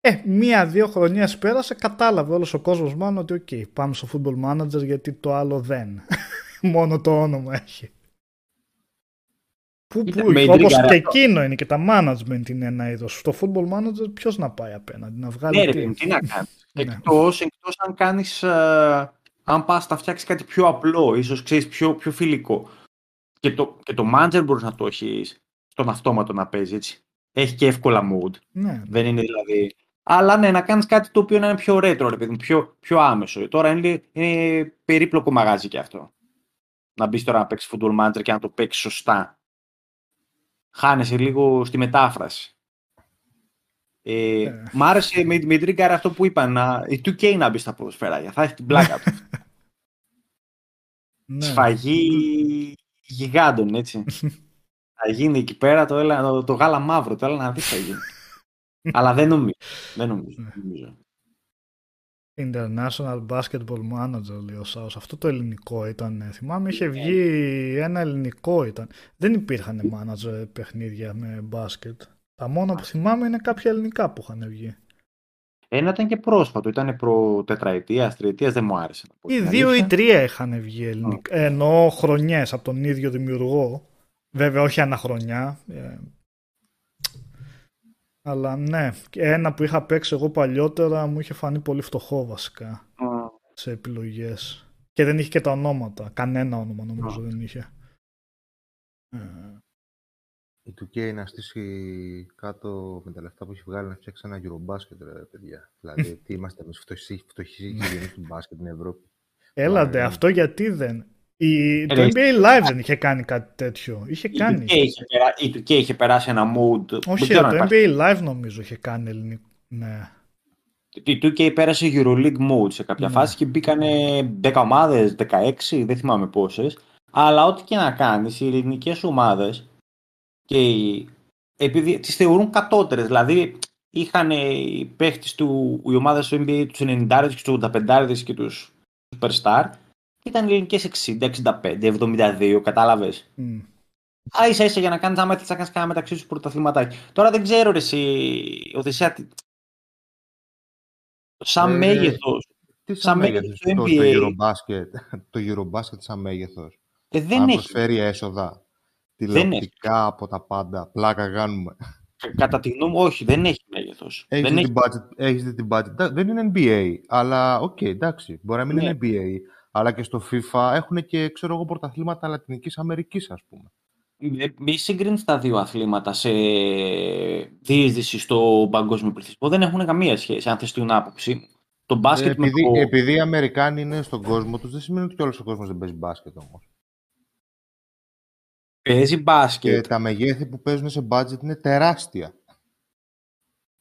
Ε, μία-δύο χρονιές πέρασε, κατάλαβε όλος ο κόσμος μάλλον ότι, οκ, okay, πάμε στο Football Manager γιατί το άλλο δεν. Μόνο το όνομα έχει. Που, που, όπως και εκείνο είναι και τα management είναι ένα είδος. Στο football manager ποιος να πάει απέναντι, να βγάλει. Ναι, ρε, τι να κάνεις. Ναι. Εκτός εκτός αν κάνεις. Uh, αν πας να φτιάξεις κάτι πιο απλό, ίσως ξέρεις πιο, πιο φιλικό. Και το, και το manager μπορείς να το έχεις στον αυτόματο να παίζει έτσι. Έχει και εύκολα mood. Ναι. Δεν είναι δηλαδή. Αλλά ναι, να κάνεις κάτι το οποίο να είναι πιο retro, ρε παιδί πιο, πιο άμεσο. Τώρα είναι, είναι περίπλοκο μαγάζι και αυτό. Να μπεις τώρα να παίξεις football manager και να το παίξεις σωστά χάνεσαι λίγο στη μετάφραση. Ε, ε. Μ' άρεσε με, με τρίγκαρ αυτό που είπαν, να, η 2K να μπει στα ποδοσφαίρια, θα έχει την πλάκα του. ναι. Σφαγή γιγάντων, έτσι. θα γίνει εκεί πέρα το, το, το γάλα μαύρο, το έλα να δεις θα γίνει. Αλλά δεν νομίζω. Δεν νομίζω. Δεν νομίζω. International Basketball Manager λέει ο Σάος. Αυτό το ελληνικό ήταν. Ε, θυμάμαι είχε βγει ένα ελληνικό ήταν. Δεν υπήρχαν manager παιχνίδια με μπάσκετ. Τα μόνα που θυμάμαι είναι κάποια ελληνικά που είχαν βγει. Ένα ήταν και πρόσφατο, ήταν προ τετραετίας, τριετίας, δεν μου άρεσε. να πω Ή την δύο ή αλήθεια. τρία είχαν βγει ελληνικά. Ε, Εννοώ χρονιές από τον ίδιο δημιουργό. Βέβαια όχι αναχρονιά. Ε, αλλά ναι, Και ένα που είχα παίξει εγώ παλιότερα μου είχε φανεί πολύ φτωχό βασικά Μ, σε επιλογές. Και δεν είχε και τα ονόματα. Κανένα όνομα νομίζω Α. δεν είχε. Ε, Η 2K να στήσει κάτω με τα λεφτά που έχει βγάλει να φτιάξει ένα Eurobasket, ρε παιδιά. δηλαδή, τι είμαστε εμείς φτωχοί, φτωχοί γενείς του μπάσκετ στην Ευρώπη. Έλαντε, ναι. αυτό γιατί δεν; Η, το Ε, NBA Live δεν είχε κάνει κάτι τέτοιο. Είχε Η κάνει. 2K είχε, περά- η 2K είχε περάσει ένα mood. δεν Όχι, ξέρω αν το υπάρχει. NBA Live νομίζω είχε κάνει ελληνικό. Ναι. Η 2K πέρασε EuroLeague mode σε κάποια Ναι. φάση και μπήκανε 10 ομάδες, 16, δεν θυμάμαι πόσες. Αλλά ό,τι και να κάνεις, οι ελληνικές ομάδες και οι... επειδή τις θεωρούν κατώτερες, δηλαδή είχαν οι παίχτες του, οι ομάδες του NBA τους 90 και τους 85 και τους Superstar και ήταν οι ελληνικές 60, 65, 72, κατάλαβες; Μμ. Α, ίσα ίσα για να κάνεις άμα θέλεις να κάνεις κανένα μεταξύ σου πρωταθληματάκι. Τώρα δεν ξέρω ρε εσύ, Οδυσσέα, τι- σαν Ε, μέγεθος, Τι Σαν σαν μέγεθος μέγεθος του το, το NBA. Eurobasket, το Eurobasket σαν μέγεθος. ε, δεν Αν έχει. προσφέρει έσοδα, έχει. τηλεοπτικά από τα πάντα, πλάκα κάνουμε. Κατά τη γνώμη μου, όχι, δεν έχει μέγεθος. Έχεις δεν δει έχει. τι budget, έχεις δει τι budget. Τα- Δεν είναι NBA, αλλά οκ, εντάξει, μπορεί να μην Ναι. είναι NBA, αλλά και στο FIFA έχουν και, ξέρω εγώ, πρωταθλήματα Λατινικής Αμερικής, ας πούμε. Ε, Μη συγκρίνεις τα δύο αθλήματα σε διείσδυση στο παγκόσμιο πληθυσμό. Δεν έχουν καμία σχέση, αν θες την άποψή μου. Το μπάσκετ Ε, επειδή, με το... επειδή οι Αμερικάνοι είναι στον κόσμο τους, δεν σημαίνει ότι όλος ο κόσμος δεν παίζει μπάσκετ όμως. Παίζει Και μπάσκετ. τα μεγέθη που παίζουν σε budget είναι τεράστια.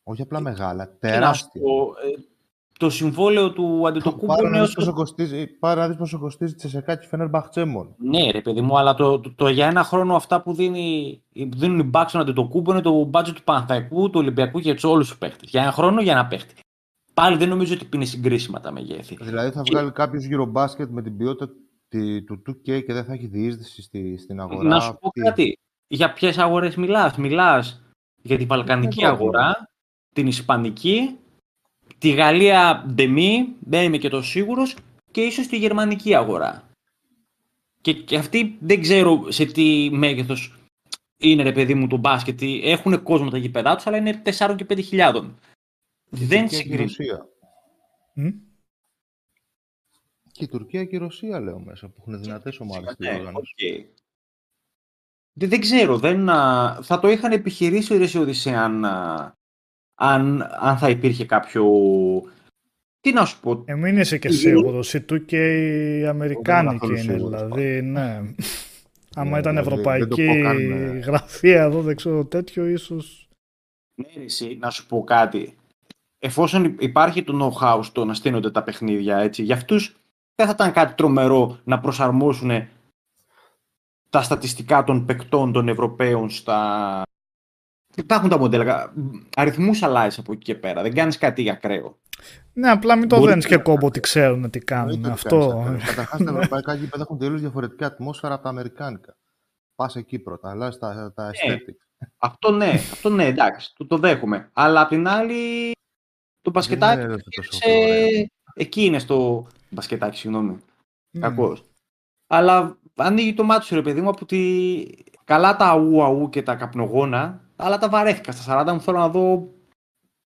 Όχι απλά μεγάλα, Τι να σου τεράστια. πω, ε, το συμβόλαιο του Αντιτοκούμπου Πάρα είναι να δεις ως πόσο κοστίζει, πάρα να δεις πόσο κοστίζει Τσεσεκά και Φενέρμπαχτσε μόνο. Ναι, ρε παιδί μου, αλλά το, το, το για ένα χρόνο αυτά που, δίνει, που δίνουν οι Bucks στον Αντιτοκούμπο είναι το budget του Παναθαϊκού, του Ολυμπιακού και για όλους τους παίχτε. Για ένα χρόνο για ένα παίχτη. Πάλι δεν νομίζω ότι είναι συγκρίσιμα τα μεγέθη. Δηλαδή θα Και- βγάλει κάποιος Eurobasket με την ποιότητα τη- του 2K και δεν θα έχει διείσδυση στη, στην αγορά. Να σου πω αυτή. κάτι. Για ποιες αγορές μιλάς; Μιλάς για τη Βαλκανική Ευρώπη. αγορά, την Ισπανική, τη Γαλλία ντεμή, δεν είμαι και το σίγουρος, και ίσως τη Γερμανική αγορά. Και, και αυτή δεν ξέρω σε τι μέγεθος είναι ρε παιδί μου το μπάσκετ. Έχουν κόσμο τα γήπεδά τους, αλλά είναι 4 και 5 χιλιάδων. Και η Δεν Τουρκία και η συγκρίνει. Ρωσία. Μμ. Και η Τουρκία και η Ρωσία λέω μέσα που έχουν δυνατές ομάδες στη Ναι, διοργάνωση. οκ. Δεν, δεν ξέρω, δεν, α, θα το είχαν επιχειρήσει ρε, σε Οδυσσέας αν, α, αν, αν θα υπήρχε κάποιο... Τι να σου πω, Ε, μην είσαι και Η- σίγουρος. Η του και η Αμερικάνικη καθόλου είναι, σίγουρος, δηλαδή, ναι. Άμα Ναι, ήταν δηλαδή, ευρωπαϊκή δεν το πω καν, ε. γραφεία εδώ, δεν ξέρω τέτοιο, ίσως... ναι, ρε, εσύ, να σου πω κάτι. Εφόσον υ- υπάρχει το know-how στο να στείνονται τα παιχνίδια, έτσι, για αυτούς δεν θα ήταν κάτι τρομερό να προσαρμόσουν τα στατιστικά των παικτών των Ευρωπαίων στα... Υπάρχουν τα μοντέλα. Αριθμούς αλλάζει από εκεί και πέρα. Δεν κάνεις κάτι ακραίο. Ναι, απλά μην το Μπορεί δένεις να- και κόμπο ότι ξέρουν τι κάνουν. Εννοείται ότι Αυτό. κάνεις τα- Καταρχάς τα ευρωπαϊκά γήπεδα έχουν τελείως διαφορετική ατμόσφαιρα από τα αμερικάνικα. Πας εκεί πρώτα, αλλάζεις τα, τα Ναι. aesthetics. Αυτό ναι, αυτό ναι, εντάξει, το, το δέχομαι. Αλλά απ' την άλλη, το μπασκετάκι. Δεν είναι τόσο σε... ωραίο. Εκεί είναι στο. Μπασκετάκι, συγγνώμη. Ναι. Κακός. Αλλά ανοίγει το μάτι σου, ρε παιδί μου, από τη. Καλά τα αού αού και τα καπνογόνα, αλλά τα βαρέθηκα. Στα 40 μου θέλω να δω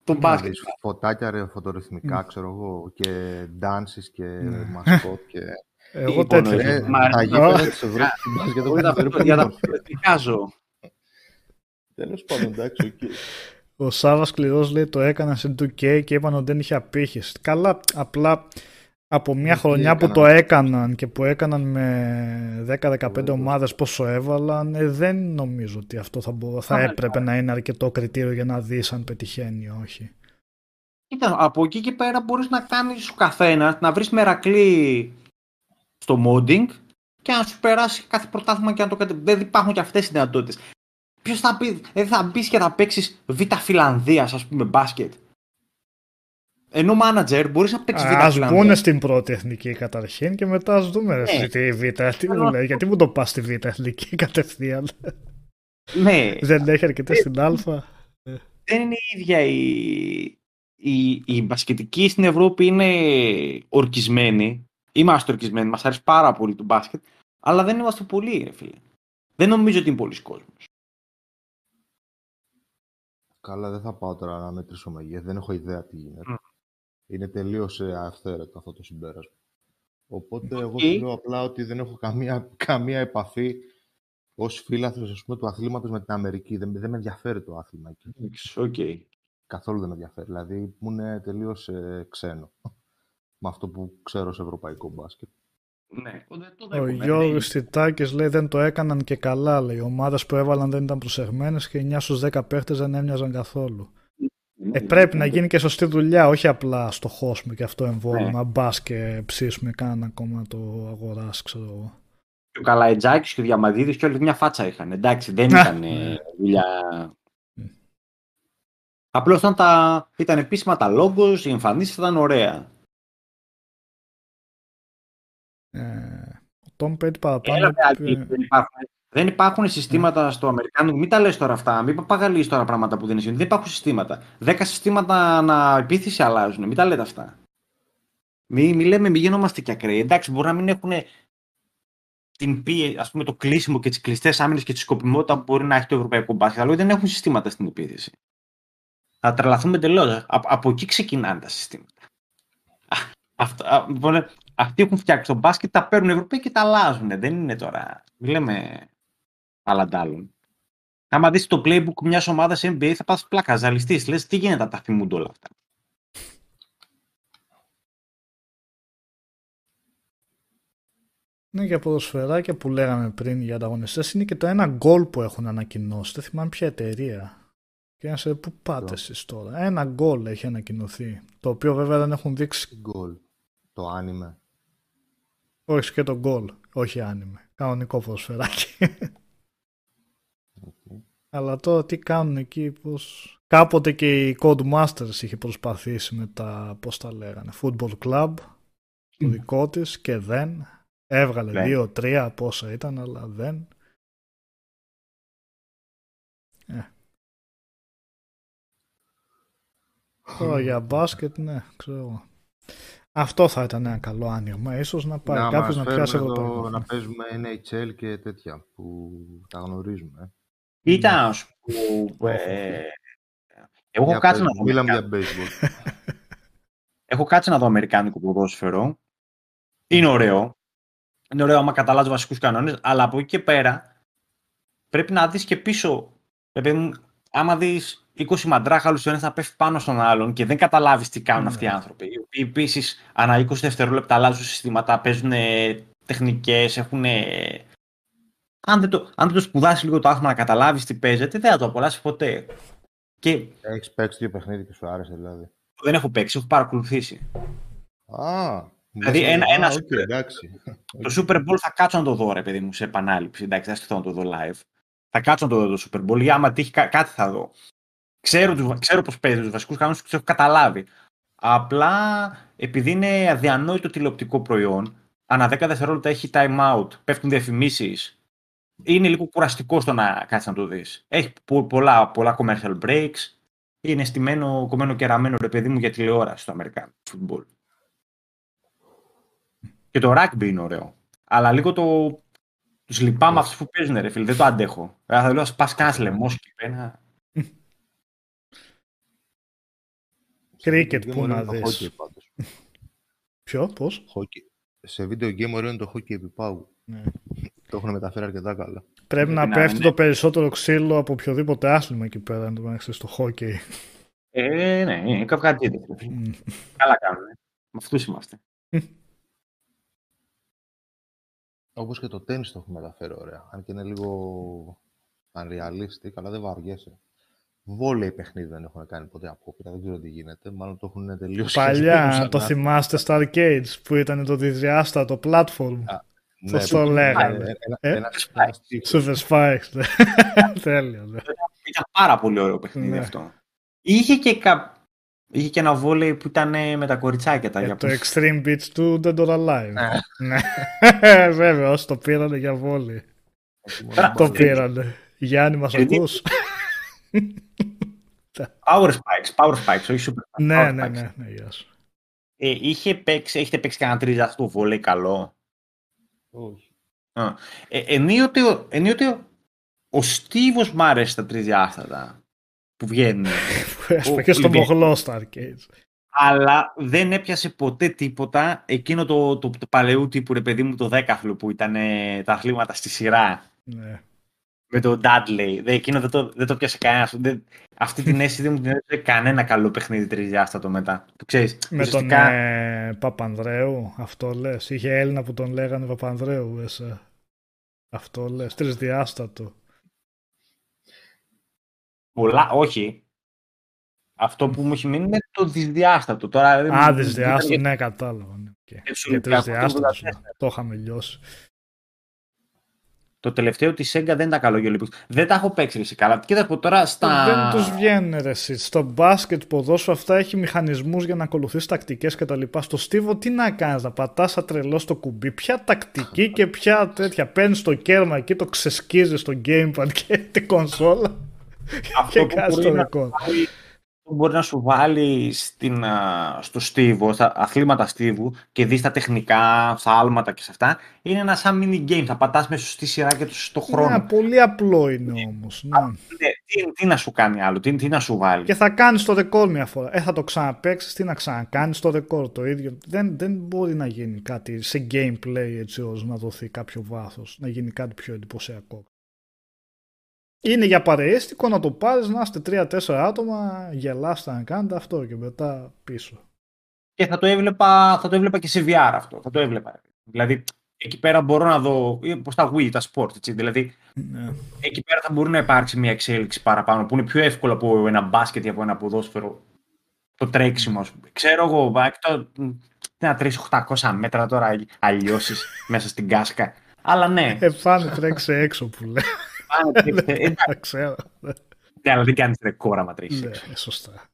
τον Να μπάσκετ. δεις φωτάκια ρε, φωτορυθμικά, Μμ. ξέρω εγώ, και dances και Ναι. μασκότ και... Εγώ Λοιπόν, τέτοιο. ρε, Ε, Μα- τα Μα- γήπεδα της Ευρώπης του μπάσκετ Εγώ για έχουν τα- για τα φωτορυθμικά. φωτορυθμικά ζω. Τέλος πάντων, εντάξει, οκ. Ο Σάβα Σκληρό λέει το έκανα σε 2K και είπαν ότι δεν είχε απήχηση. Καλά, απλά από μια Τι χρονιά που έκαναν. το έκαναν και που έκαναν με 10-15 ομάδες πόσο έβαλαν, ε, δεν νομίζω ότι αυτό θα, μπο- θα Καλά. έπρεπε να είναι αρκετό κριτήριο για να δεις αν πετυχαίνει ή όχι. Κοίτα, από εκεί και πέρα μπορείς να κάνεις ο καθένας, να βρεις μερακλή στο modding και να σου περάσει κάθε πρωτάθλημα και να το κατε... Δεν υπάρχουν και αυτές οι δυνατότητες. Ποιος θα πει, δεν θα μπεις και θα παίξεις Β' Φιλανδίας, ας πούμε, μπάσκετ. Ενώ manager μπορείς να παίξεις Β' Ας Φιλανδίας. μπουν στην πρώτη εθνική καταρχήν και μετά ας δούμε ρε, Ναι. εσύ, τη Β' τι μου Αλλά- λέει, γιατί μου το πας στη Β' εθνική κατευθείαν. Ναι, δεν έχει αρκετές στην Α. δεν είναι η ίδια η, οι, οι μπασκετικοί στην Ευρώπη είναι ορκισμένοι. Είμαστε ορκισμένοι, μας αρέσει πάρα πολύ το μπάσκετ, αλλά δεν είμαστε πολλοί, ρε φίλε. Δεν νομίζω ότι είναι πολλοί κόσμος. Καλά, δεν θα πάω τώρα να μετρήσω μεγέθη. Δεν έχω ιδέα τι γίνεται. Μμ. Είναι τελείως αυθαίρετο αυτό το συμπέρασμα. Οπότε εγώ Οκ. σου λέω απλά ότι δεν έχω καμία, καμία επαφή ως φίλαθρο του αθλήματος με την Αμερική. Δεν, δεν με ενδιαφέρει το άθλημα εκεί. Εντάξει, Οκ. Καθόλου δεν με ενδιαφέρει. Δηλαδή μου είναι τελείως ξένο με αυτό που ξέρω σε ευρωπαϊκό μπάσκετ. Ναι, δεν το Ο δέχομαι. Γιώργος Τιτάκης λέει δεν το έκαναν και καλά. Λέει. Οι ομάδες που έβαλαν δεν ήταν προσεγμένες και 9 στους 10 παίχτες δεν έμοιαζαν καθόλου. Ναι, Ε, πρέπει να γίνει και σωστή δουλειά, όχι απλά στο χώσουμε και αυτό εμβόλιμα. Ναι. Μπας και ψήσουμε κανένα ακόμα το αγοράς, ξέρω εγώ. Και ο Καλαϊτζάκης και ο Διαμαντίδης και όλοι μια φάτσα είχαν. Εντάξει, δεν ήταν ε, δουλειά. Απλώς ήταν, τα, ήταν επίσημα τα λόγκος, οι εμφανίσεις ήταν ωραία. Ε, ο Τόμ Πέτ παραπάνω. Έλα, είπε- Άκη, δεν, υπάρχουν, δεν υπάρχουν συστήματα στο Αμερικάνικο. Μην τα λες τώρα αυτά. Μην παπαγαλείς τώρα πράγματα που δεν είναι. Δεν υπάρχουν συστήματα. Δέκα συστήματα ανά επίθεση αλλάζουν. Μην τα λέτε αυτά. Μην, μη λέμε, μην γινόμαστε και ακραίοι. Εντάξει, μπορεί να μην έχουν την πίεση, ας πούμε, το κλείσιμο και τις κλειστές άμυνες και τη σκοπιμότητα που μπορεί να έχει το ευρωπαϊκό μπάσκετ, αλλά δεν έχουν συστήματα στην επίθεση. Θα τρελαθούμε τελείω. Από εκεί ξεκινάνε τα συστήματα. Α, Αυτά, α, λοιπόν, αυτοί έχουν φτιάξει το μπάσκετ, τα παίρνουν οι Ευρωπαίοι και τα αλλάζουν. Δεν είναι τώρα. Μην λέμε αλλαντάλλων. Άμα δεις το playbook μιας ομάδας NBA, θα πας πλάκα, ζαλιστής. Λες, τι γίνεται, τα θυμούνται όλα αυτά; Ναι, για ποδοσφαιράκια που λέγαμε πριν για ανταγωνιστές είναι και το ένα γκολ που έχουν ανακοινώσει. Δεν θυμάμαι ποια εταιρεία. Και να σε πού πάτε Ποιο; εσείς τώρα. Ένα γκολ έχει ανακοινωθεί. Το οποίο βέβαια δεν έχουν δείξει. Τι γκολ. Το άνιμε. Όχι και το γκολ. Όχι άνιμε. Κανονικό ποδοσφαιράκι. Αλλά τώρα τι κάνουν εκεί, πώς... Κάποτε και η Codemasters είχε προσπαθήσει με τα, πώς τα λέγανε, Football Club, το Μμ. δικό της και δεν. Έβγαλε Ναι. δύο-τρία πόσα ήταν, αλλά δεν. Ε. Τώρα για μπάσκετ, ναι, ξέρω εγώ. Αυτό θα ήταν ένα καλό άνοιγμα. Ίσως να πάει να κάποιος μας να πιάσει φέρουν εδώ ευρωπαϊκό. να παίζουμε NHL και τέτοια που τα γνωρίζουμε. Ε. Κοίτα, να σου πω, ε, εγώ έχω Για κάτσει πες, να δω Μίλαμε αμερικα- για baseball. έχω κάτσει να δω αμερικάνικο ποδόσφαιρο. Είναι ωραίο. Είναι ωραίο άμα καταλάβεις βασικούς κανόνες, αλλά από εκεί και πέρα πρέπει να δεις και πίσω. Ρε παιδί μου, άμα δεις 20 μαντράχαλου, ο ένας θα πέφτει πάνω στον άλλον και δεν καταλάβεις τι κάνουν Ναι. αυτοί οι άνθρωποι. Οι οποίοι επίσης ανά 20 δευτερόλεπτα αλλάζουν συστήματα, παίζουν τεχνικές, έχουν. Αν δεν, το, αν δεν το σπουδάσεις λίγο το άθλημα να καταλάβεις τι παίζεται, δεν θα το απολαύσεις ποτέ. Και Έχεις παίξει δύο παιχνίδι και σου άρεσε δηλαδή. δεν έχω παίξει, έχω παρακολουθήσει. Α, Δηλαδή, μου ένα- λέει, ένα «Α, οκ, super- εντάξει. Το Super Bowl θα κάτσω να το δω, ρε παιδί μου, σε επανάληψη. Εντάξει, δεν θα το δω live. Θα κάτσω να το δω το Super Bowl ή άμα τύχει κα- κάτι θα δω. Ξέρω, τους, ξέρω πώς παίζει τους βασικούς κανόνες, τους έχω καταλάβει. Απλά, επειδή είναι αδιανόητο τηλεοπτικό προϊόν, ανά 10 δευτερόλεπτα έχει time out, πέφτουν διαφημίσεις, είναι λίγο κουραστικό στο να κάτσεις να το δεις. Έχει πο- πολλά, πολλά commercial breaks, είναι στημένο, κομμένο και ραμμένο, ρε παιδί μου, για τηλεόραση στο Αμερικάνικο football. Και το rugby είναι ωραίο. Αλλά λίγο το. Τους λυπάμαι αυτούς που παίζουν, ρε φίλε. Δεν το αντέχω. Ε, θα λέω, πας κανένα λαιμό και πένα. Σε Cricket, video game πού ωραίο να είναι το δεις. hockey πάντως. Ποιο, πώς; Hockey. Σε βίντεο game ωραίο είναι το hockey επί πάγου. Ναι. Το έχουν μεταφέρει αρκετά καλά. Πρέπει να να πέφτει είναι. το περισσότερο ξύλο από οποιοδήποτε άθλημα εκεί πέρα, αν το μεταξύ στο χόκεϊ. Ε, ναι, είναι καυγατζίδε. Μμ. Καλά κάνουν. Με αυτούς είμαστε. Όπως και το τέννις το έχουν μεταφέρει ωραία. Αν και είναι λίγο unrealistic, αλλά δεν βαριέσαι. Βόλεϊ παιχνίδι δεν έχουν κάνει ποτέ απόπειρα, δεν ξέρω τι γίνεται. Μάλλον το έχουν τελείως Παλιά, σαν το να- θυμάστε στα arcades που ήταν το διδιάστατο platform. Ναι, Πώς το που- λέγανε. Ένα, ένα, Ε; ένα, ένας τείχος. Super Spikes. ναι. Τέλειο. ναι. Ήταν πάρα πολύ ωραίο παιχνίδι Ναι. αυτό. Είχε και, κα... Είχε και ένα βόλεϊ που ήταν ε, με τα κοριτσάκια τα Ε, για το Extreme Beach του Dead or Alive. Ναι. Βέβαια, όσοι το πήρανε για βόλη. Όχι μόνο Τώρα, Το μπάλα. πήρανε. Γιάννη, μας Γιατί- ακούς. Power Spikes, Power Spikes, όχι Super Spikes. ναι, Power ναι, Spikes. ναι, ναι, γεια σου. Ε, είχε παίξει, έχετε παίξει κανένα τριζάστο βολέι καλό; Όχι. Α, Ε, ενίοτε, ο- ενίοτε ο- ο Στίβος μ' άρεσε τα τριδιάστατα που βγαίνουν. Που έσπαγε στο Ολυμπιακός. μοχλό στα arcades. αλλά δεν έπιασε ποτέ τίποτα εκείνο το, το, το παλαιού τύπου ρε παιδί μου το δέκαθλο που ήταν ε, τα αθλήματα στη σειρά Ναι. Με τον Dudley. Δεν, εκείνο δεν το, δεν το πιάσε κανένας. Δεν, αυτή την αίσθηση δεν μου την έδωσε κανένα καλό παιχνίδι τριδιάστατο μετά. Το ξέρεις, Με τον ουσιαστικά- ε, Παπανδρέου, αυτό λες. Είχε Έλληνα που τον λέγανε Παπανδρέου. Εσύ. Αυτό λες. Τρισδιάστατο. Πολλά, όχι. Αυτό που μου έχει μείνει είναι το δυσδιάστατο. Τώρα, δεν- Α, δεν- δυσδιάστατο, δεν- ναι, κατάλαβα. Ναι. Okay. Έτσι, Για Ολυμπιακό, τρισδιάστατο. το ναι. Το είχαμε λιώσει. Το τελευταίο της Sega δεν ήταν καλό για Olympics. Δεν τα έχω παίξει εσύ καλά. Κοίτας που τώρα στα. Δεν τους βγαίνουν ρε εσύ. Στο μπάσκετ, ποδόσφαιρο, αυτά έχει μηχανισμούς για να ακολουθείς τακτικές κτλ. Στο στίβο, τι να κάνεις, να πατάς τρελό στο κουμπί. Ποια τακτική και ποια τέτοια. Παίρνεις το κέρμα εκεί, το ξεσκίζεις στο gamepad και την κονσόλα. Αυτό και που κάνει μπορεί το να δικό. βάλει- που μπορεί να σου βάλει στην, α, στο στίβο, στα αθλήματα στίβου και δεις τα τεχνικά, στα άλματα και σε αυτά, είναι ένα σαν mini game. Θα πατάς με σωστή σειρά και το σωστό χρόνο. Ναι, πολύ απλό είναι όμως. Ναι. Ναι, τι, τι να σου κάνει άλλο, τι, τι να σου βάλει. Και θα κάνεις το ρεκόρ μια φορά. Ε, θα το ξαναπέξει, τι να ξανακάνεις το ρεκόρ το ίδιο. Δεν, δεν μπορεί να γίνει κάτι σε gameplay έτσι ώστε να δοθεί κάποιο βάθος, να γίνει κάτι πιο εντυπωσιακό. Είναι για παρεέστικο να το πάρεις να είστε 3-4 άτομα, γελάστε να κάνετε αυτό και μετά πίσω. Και θα το, έβλεπα, θα το έβλεπα και σε VR αυτό. Θα το έβλεπα. Δηλαδή, εκεί πέρα μπορώ να δω. Πώ τα Wii, τα sport. Έτσι, δηλαδή, Ναι. εκεί πέρα θα μπορεί να υπάρξει μια εξέλιξη παραπάνω που είναι πιο εύκολο από ένα μπάσκετ ή από ένα ποδόσφαιρο. Το τρέξιμο, ας πούμε. Ξέρω εγώ, βα- το, τι να τρέχει 800 μέτρα τώρα αλλιώσεις μέσα στην κάσκα. Αλλά ναι, Ε, πάνε τρέξε έξω που λέει. Πάνε τρέξτε. Εντάξει, Δεν ξέρω. ναι, αλλά δεν κάνεις ρεκόρ άμα τρέχεις. Ναι, σωστά.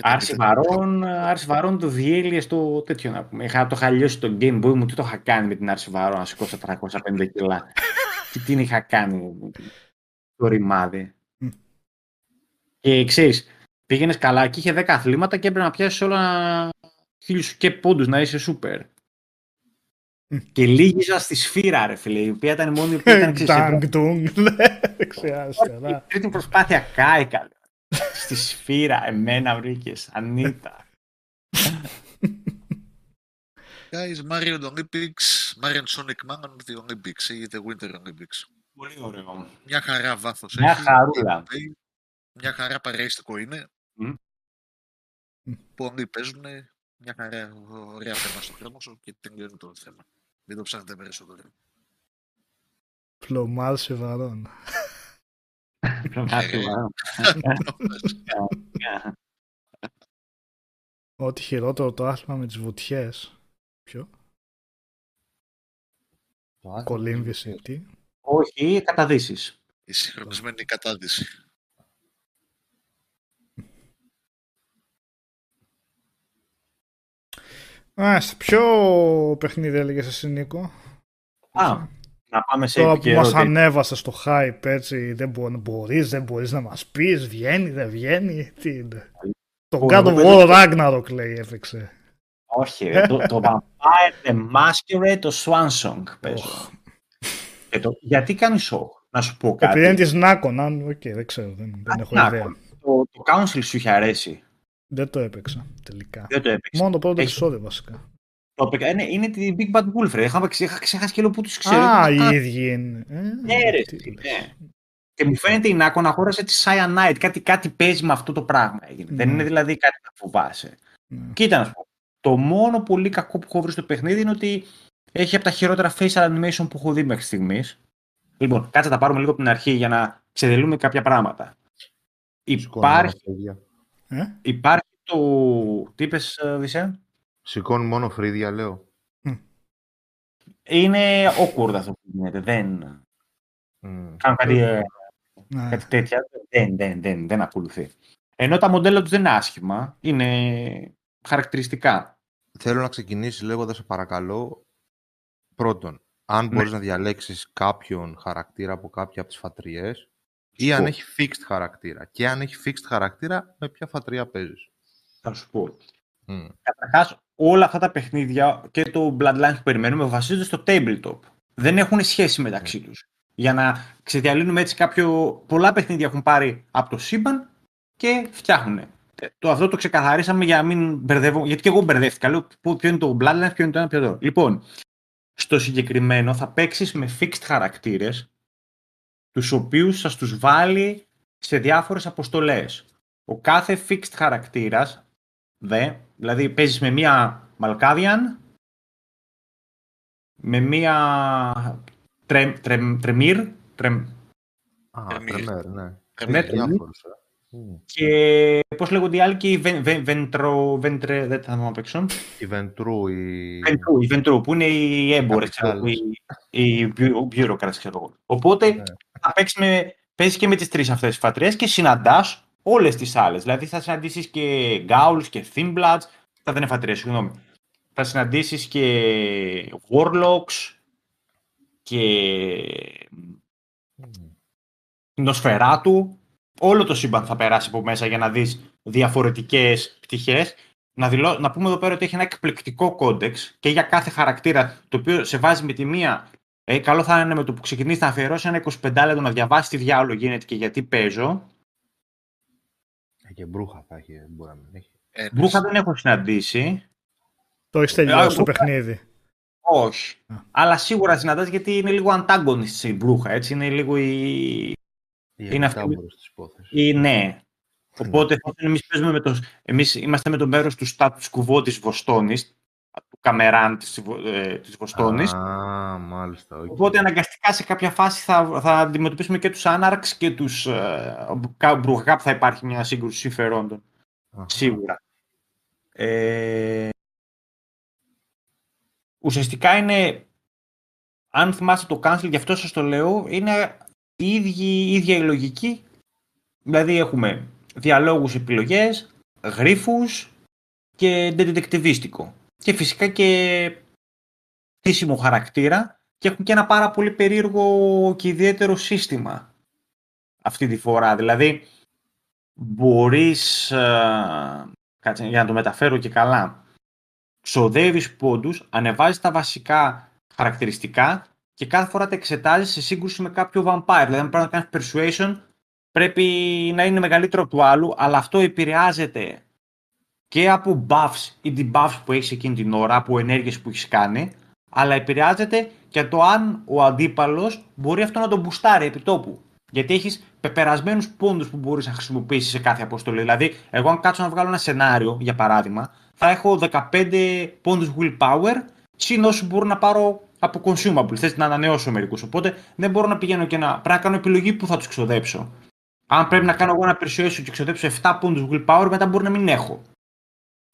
Άρση Βαρών, Άρση Βαρών το διέλυε στο τέτοιο να πούμε. Είχα, το είχα λιώσει το Game Boy μου, τι το είχα κάνει με την Άρση Βαρών να σηκώσω 350 κιλά. τι την είχα κάνει το ρημάδι. Μμ. και ξέρεις, πήγαινες καλά και είχε 10 αθλήματα και έπρεπε να πιάσεις όλα χίλιους και πόντους να είσαι σούπερ. Μμ. και λίγησα στη σφύρα, ρε φίλε, η οποία ήταν η μόνη που ήταν ξέρεις, σε Τάγκ, τούγκ, ναι, δεν χρειάζεται. η να. τρίτη προσπάθεια κάηκα. Στη σφύρα, εμένα βρήκες, Ανίτα. Guys, Mario Olympics, Mario Sonic Man on the Olympics ή The Winter Olympics. Πολύ ωραίο. Μια χαρά βάθος Μια έχει. χαρούλα. Μια χαρά παρείστικο είναι. Μμ. Πολλοί παίζουν. Μια χαρά ωραία θέμα στο χρόνο σου και τελειώνει το θέμα. Μην το ψάχνετε περισσότερο. Πλωμάρ σε βαρών. Ό,τι χειρότερο το άθλημα με τις βουτιές. Ποιο; Το άθλημα Κολύμβηση. της Τι; Όχι, καταδύσεις. Η συγχρονισμένη κατάδυση. Μάλιστα. Ποιο παιχνίδι έλεγες εσύ Νίκο; Α, να πάμε σε Τώρα που μας επικαιρότητα. ανέβασες στο hype έτσι, δεν μπο- μπορείς, δεν μπορείς να μας πεις, βγαίνει, δεν βγαίνει, τι είναι. Το Εγώ God of παίζω War Ragnarok λέει έφεξε. Όχι, ρε, το, το Vampire the Masquerade, το Swan Song παίζω. Οχ. Και το, γιατί κάνει show, να σου πω κάτι. Επειδή είναι της Nacon, αν, οκ, δεν ξέρω, δεν, δεν έχω Να, ιδέα. Το, το Council σου είχε αρέσει. Δεν το έπαιξα τελικά. Δεν το έπαιξες. Μόνο το πρώτο Έχει- επεισόδιο βασικά. Το έπαιξε. Είναι, είναι τη Big Bad Wolf, ρε. Είχα, ξε- είχα ξεχάσει και λέω που τους ξέρω. Α, Α, οι ίδιοι είναι. Ε, Ναι, ρε, τι ναι. λες. Και μου φαίνεται η Νάκο να χώρασε τη Cyanide. Κάτι, κάτι παίζει με αυτό το πράγμα. Έγινε. Δεν Ναι. είναι δηλαδή κάτι να φοβάσαι. Ναι. Κοίτα να σου πω. Το μόνο πολύ κακό που έχω βρει στο παιχνίδι είναι ότι έχει από τα χειρότερα facial animation που έχω δει μέχρι στιγμής. Λοιπόν, κάτσε να τα πάρουμε λίγο από την αρχή για να ξεδελούμε κάποια πράγματα. Σηκώνει Υπάρχει, μόνο φρύδια. Ε; υπάρχει το. Τι είπες, Βυσέ; Σηκώνει μόνο φρύδια, λέω. Είναι awkward αυτό που γίνεται. Δεν. Μμ. Κάνω κάτι, ε, Ναι. κάτι τέτοια. Δεν, δεν, δεν, δεν ακολουθεί. Ενώ τα μοντέλα τους δεν είναι άσχημα. Είναι χαρακτηριστικά. Θέλω να ξεκινήσεις λέγοντας, σε παρακαλώ, πρώτον, αν Ναι. μπορείς να διαλέξεις κάποιον χαρακτήρα από κάποια από τις φατριές, Ή αν πω. έχει fixed χαρακτήρα. Και αν έχει fixed χαρακτήρα, με ποια φατρία παίζεις. Θα σου πω. Μμ. Καταρχάς, όλα αυτά τα παιχνίδια και το Bloodlines που περιμένουμε βασίζονται στο tabletop. Δεν έχουν σχέση μεταξύ Ναι. τους. Για να ξεδιαλύνουμε έτσι κάποιο... Πολλά παιχνίδια έχουν πάρει από το σύμπαν και φτιάχνουν. Το, αυτό το ξεκαθαρίσαμε για να μην μπερδεύω, γιατί και εγώ μπερδεύτηκα. Λέω πού- ποιο είναι το Bloodlines, ποιο είναι το ένα, ποιο είναι το άλλο. Λοιπόν, στο συγκεκριμένο θα παίξεις με fixed χαρακτήρες, τους οποίους θα τους βάλει σε διάφορες αποστολές. Ο κάθε fixed χαρακτήρας, δε, δηλαδή παίζεις με μία Malkavian, με μία τρεμ, τρεμ, Τρεμίρ, τρεμ, Α, Τρεμίρ. τρεμέρ, ναι. Ε, Ναι, Έχει τρεμίρ. Διάφορους, ε. Μμ. και πώς λέγονται οι άλλοι και η Βεν- Βεν- Βεντρο, Βεντρε, δεν θα θυμάμαι απ' έξω. Η Βεντρού, η... Βεντρού, η Βεντρού, που είναι οι έμπορες, ξέρω, εγώ, καπιτάλες. οι, οι bu- bureaucrats, ξέρω εγώ. Οπότε Ναι. θα παίξεις με, παίζεις και με τις τρεις αυτές τις φατριές και συναντάς όλες τις άλλες. Δηλαδή θα συναντήσεις και Ghouls και Thinbloods, θα δεν είναι φατριές, συγγνώμη. Θα συναντήσεις και Warlocks και Μμ. Nosferatu. Όλο το σύμπαν θα περάσει από μέσα για να δεις διαφορετικές πτυχές. Να, δηλώ, να πούμε εδώ πέρα ότι έχει ένα εκπληκτικό codex και για κάθε χαρακτήρα, το οποίο σε βάζει με τη μία. Ε, καλό θα είναι με το που ξεκινήσει να αφιερώσεις ένα 25 λεπτό να διαβάσεις τι διάολο γίνεται και γιατί παίζω. Ε, Και μπρούχα θα έχει, μπορεί να μην έχει. Ένας. Μπρούχα δεν έχω συναντήσει. Το έχεις Ε, τελειώσει το εγώ- παιχνίδι. Όχι. Α. Αλλά σίγουρα συναντάς γιατί είναι λίγο antagonist η μπρούχα. Έτσι είναι λίγο η, Η Είναι αυτή- αντιτάμπορος της υπόθεσης. η ναι. Οπότε εμείς, παίζουμε με το, εμείς είμαστε με το μέρος του status quo της Βοστόνης, του Camarilla της, Βο- ε, της Βοστόνης. Α, μάλιστα. οκ. Οπότε αναγκαστικά σε κάποια φάση θα, θα αντιμετωπίσουμε και τους Anarchs και τους ε, κα- μπρουχακά που θα υπάρχει μια σύγκρουση συμφερόντων. Αχα. Σίγουρα. Ε, ουσιαστικά είναι, αν θυμάστε το Council, γι' αυτό σας το λέω, είναι η ίδια, η ίδια η λογική. Δηλαδή έχουμε διαλόγους, επιλογές, γρίφους και ντετεκτιβίστικο. Και φυσικά και χτίσιμο χαρακτήρα και έχουν και ένα πάρα πολύ περίεργο και ιδιαίτερο σύστημα αυτή τη φορά. Δηλαδή, μπορείς, ε, κάτσε για να το μεταφέρω και καλά, ξοδεύεις πόντους, ανεβάζεις τα βασικά χαρακτηριστικά και κάθε φορά τα εξετάζεις σε σύγκρουση με κάποιο vampire. Δηλαδή, αν πρέπει να κάνεις persuasion, πρέπει να είναι μεγαλύτερο από του άλλου, αλλά αυτό επηρεάζεται και από buffs ή debuffs που έχεις εκείνη την ώρα, από ενέργειες που έχεις κάνει, αλλά επηρεάζεται και το αν ο αντίπαλος μπορεί αυτό να τον μπουστάρει επί τόπου. Γιατί έχεις πεπερασμένους πόντους που μπορείς να χρησιμοποιήσεις σε κάθε αποστολή. Δηλαδή, εγώ αν κάτσω να βγάλω ένα σενάριο, για παράδειγμα, θα έχω 15 πόντους willpower, συν όσους μπορώ να πάρω από consumables, θες να ανανεώσω μερικούς. Οπότε δεν μπορώ να πηγαίνω και να, πρέπει να κάνω επιλογή που θα τους ξοδέψω. Αν πρέπει να κάνω εγώ ένα persuasion και ξοδέψω 7 πόντους willpower, μετά μπορεί να μην έχω.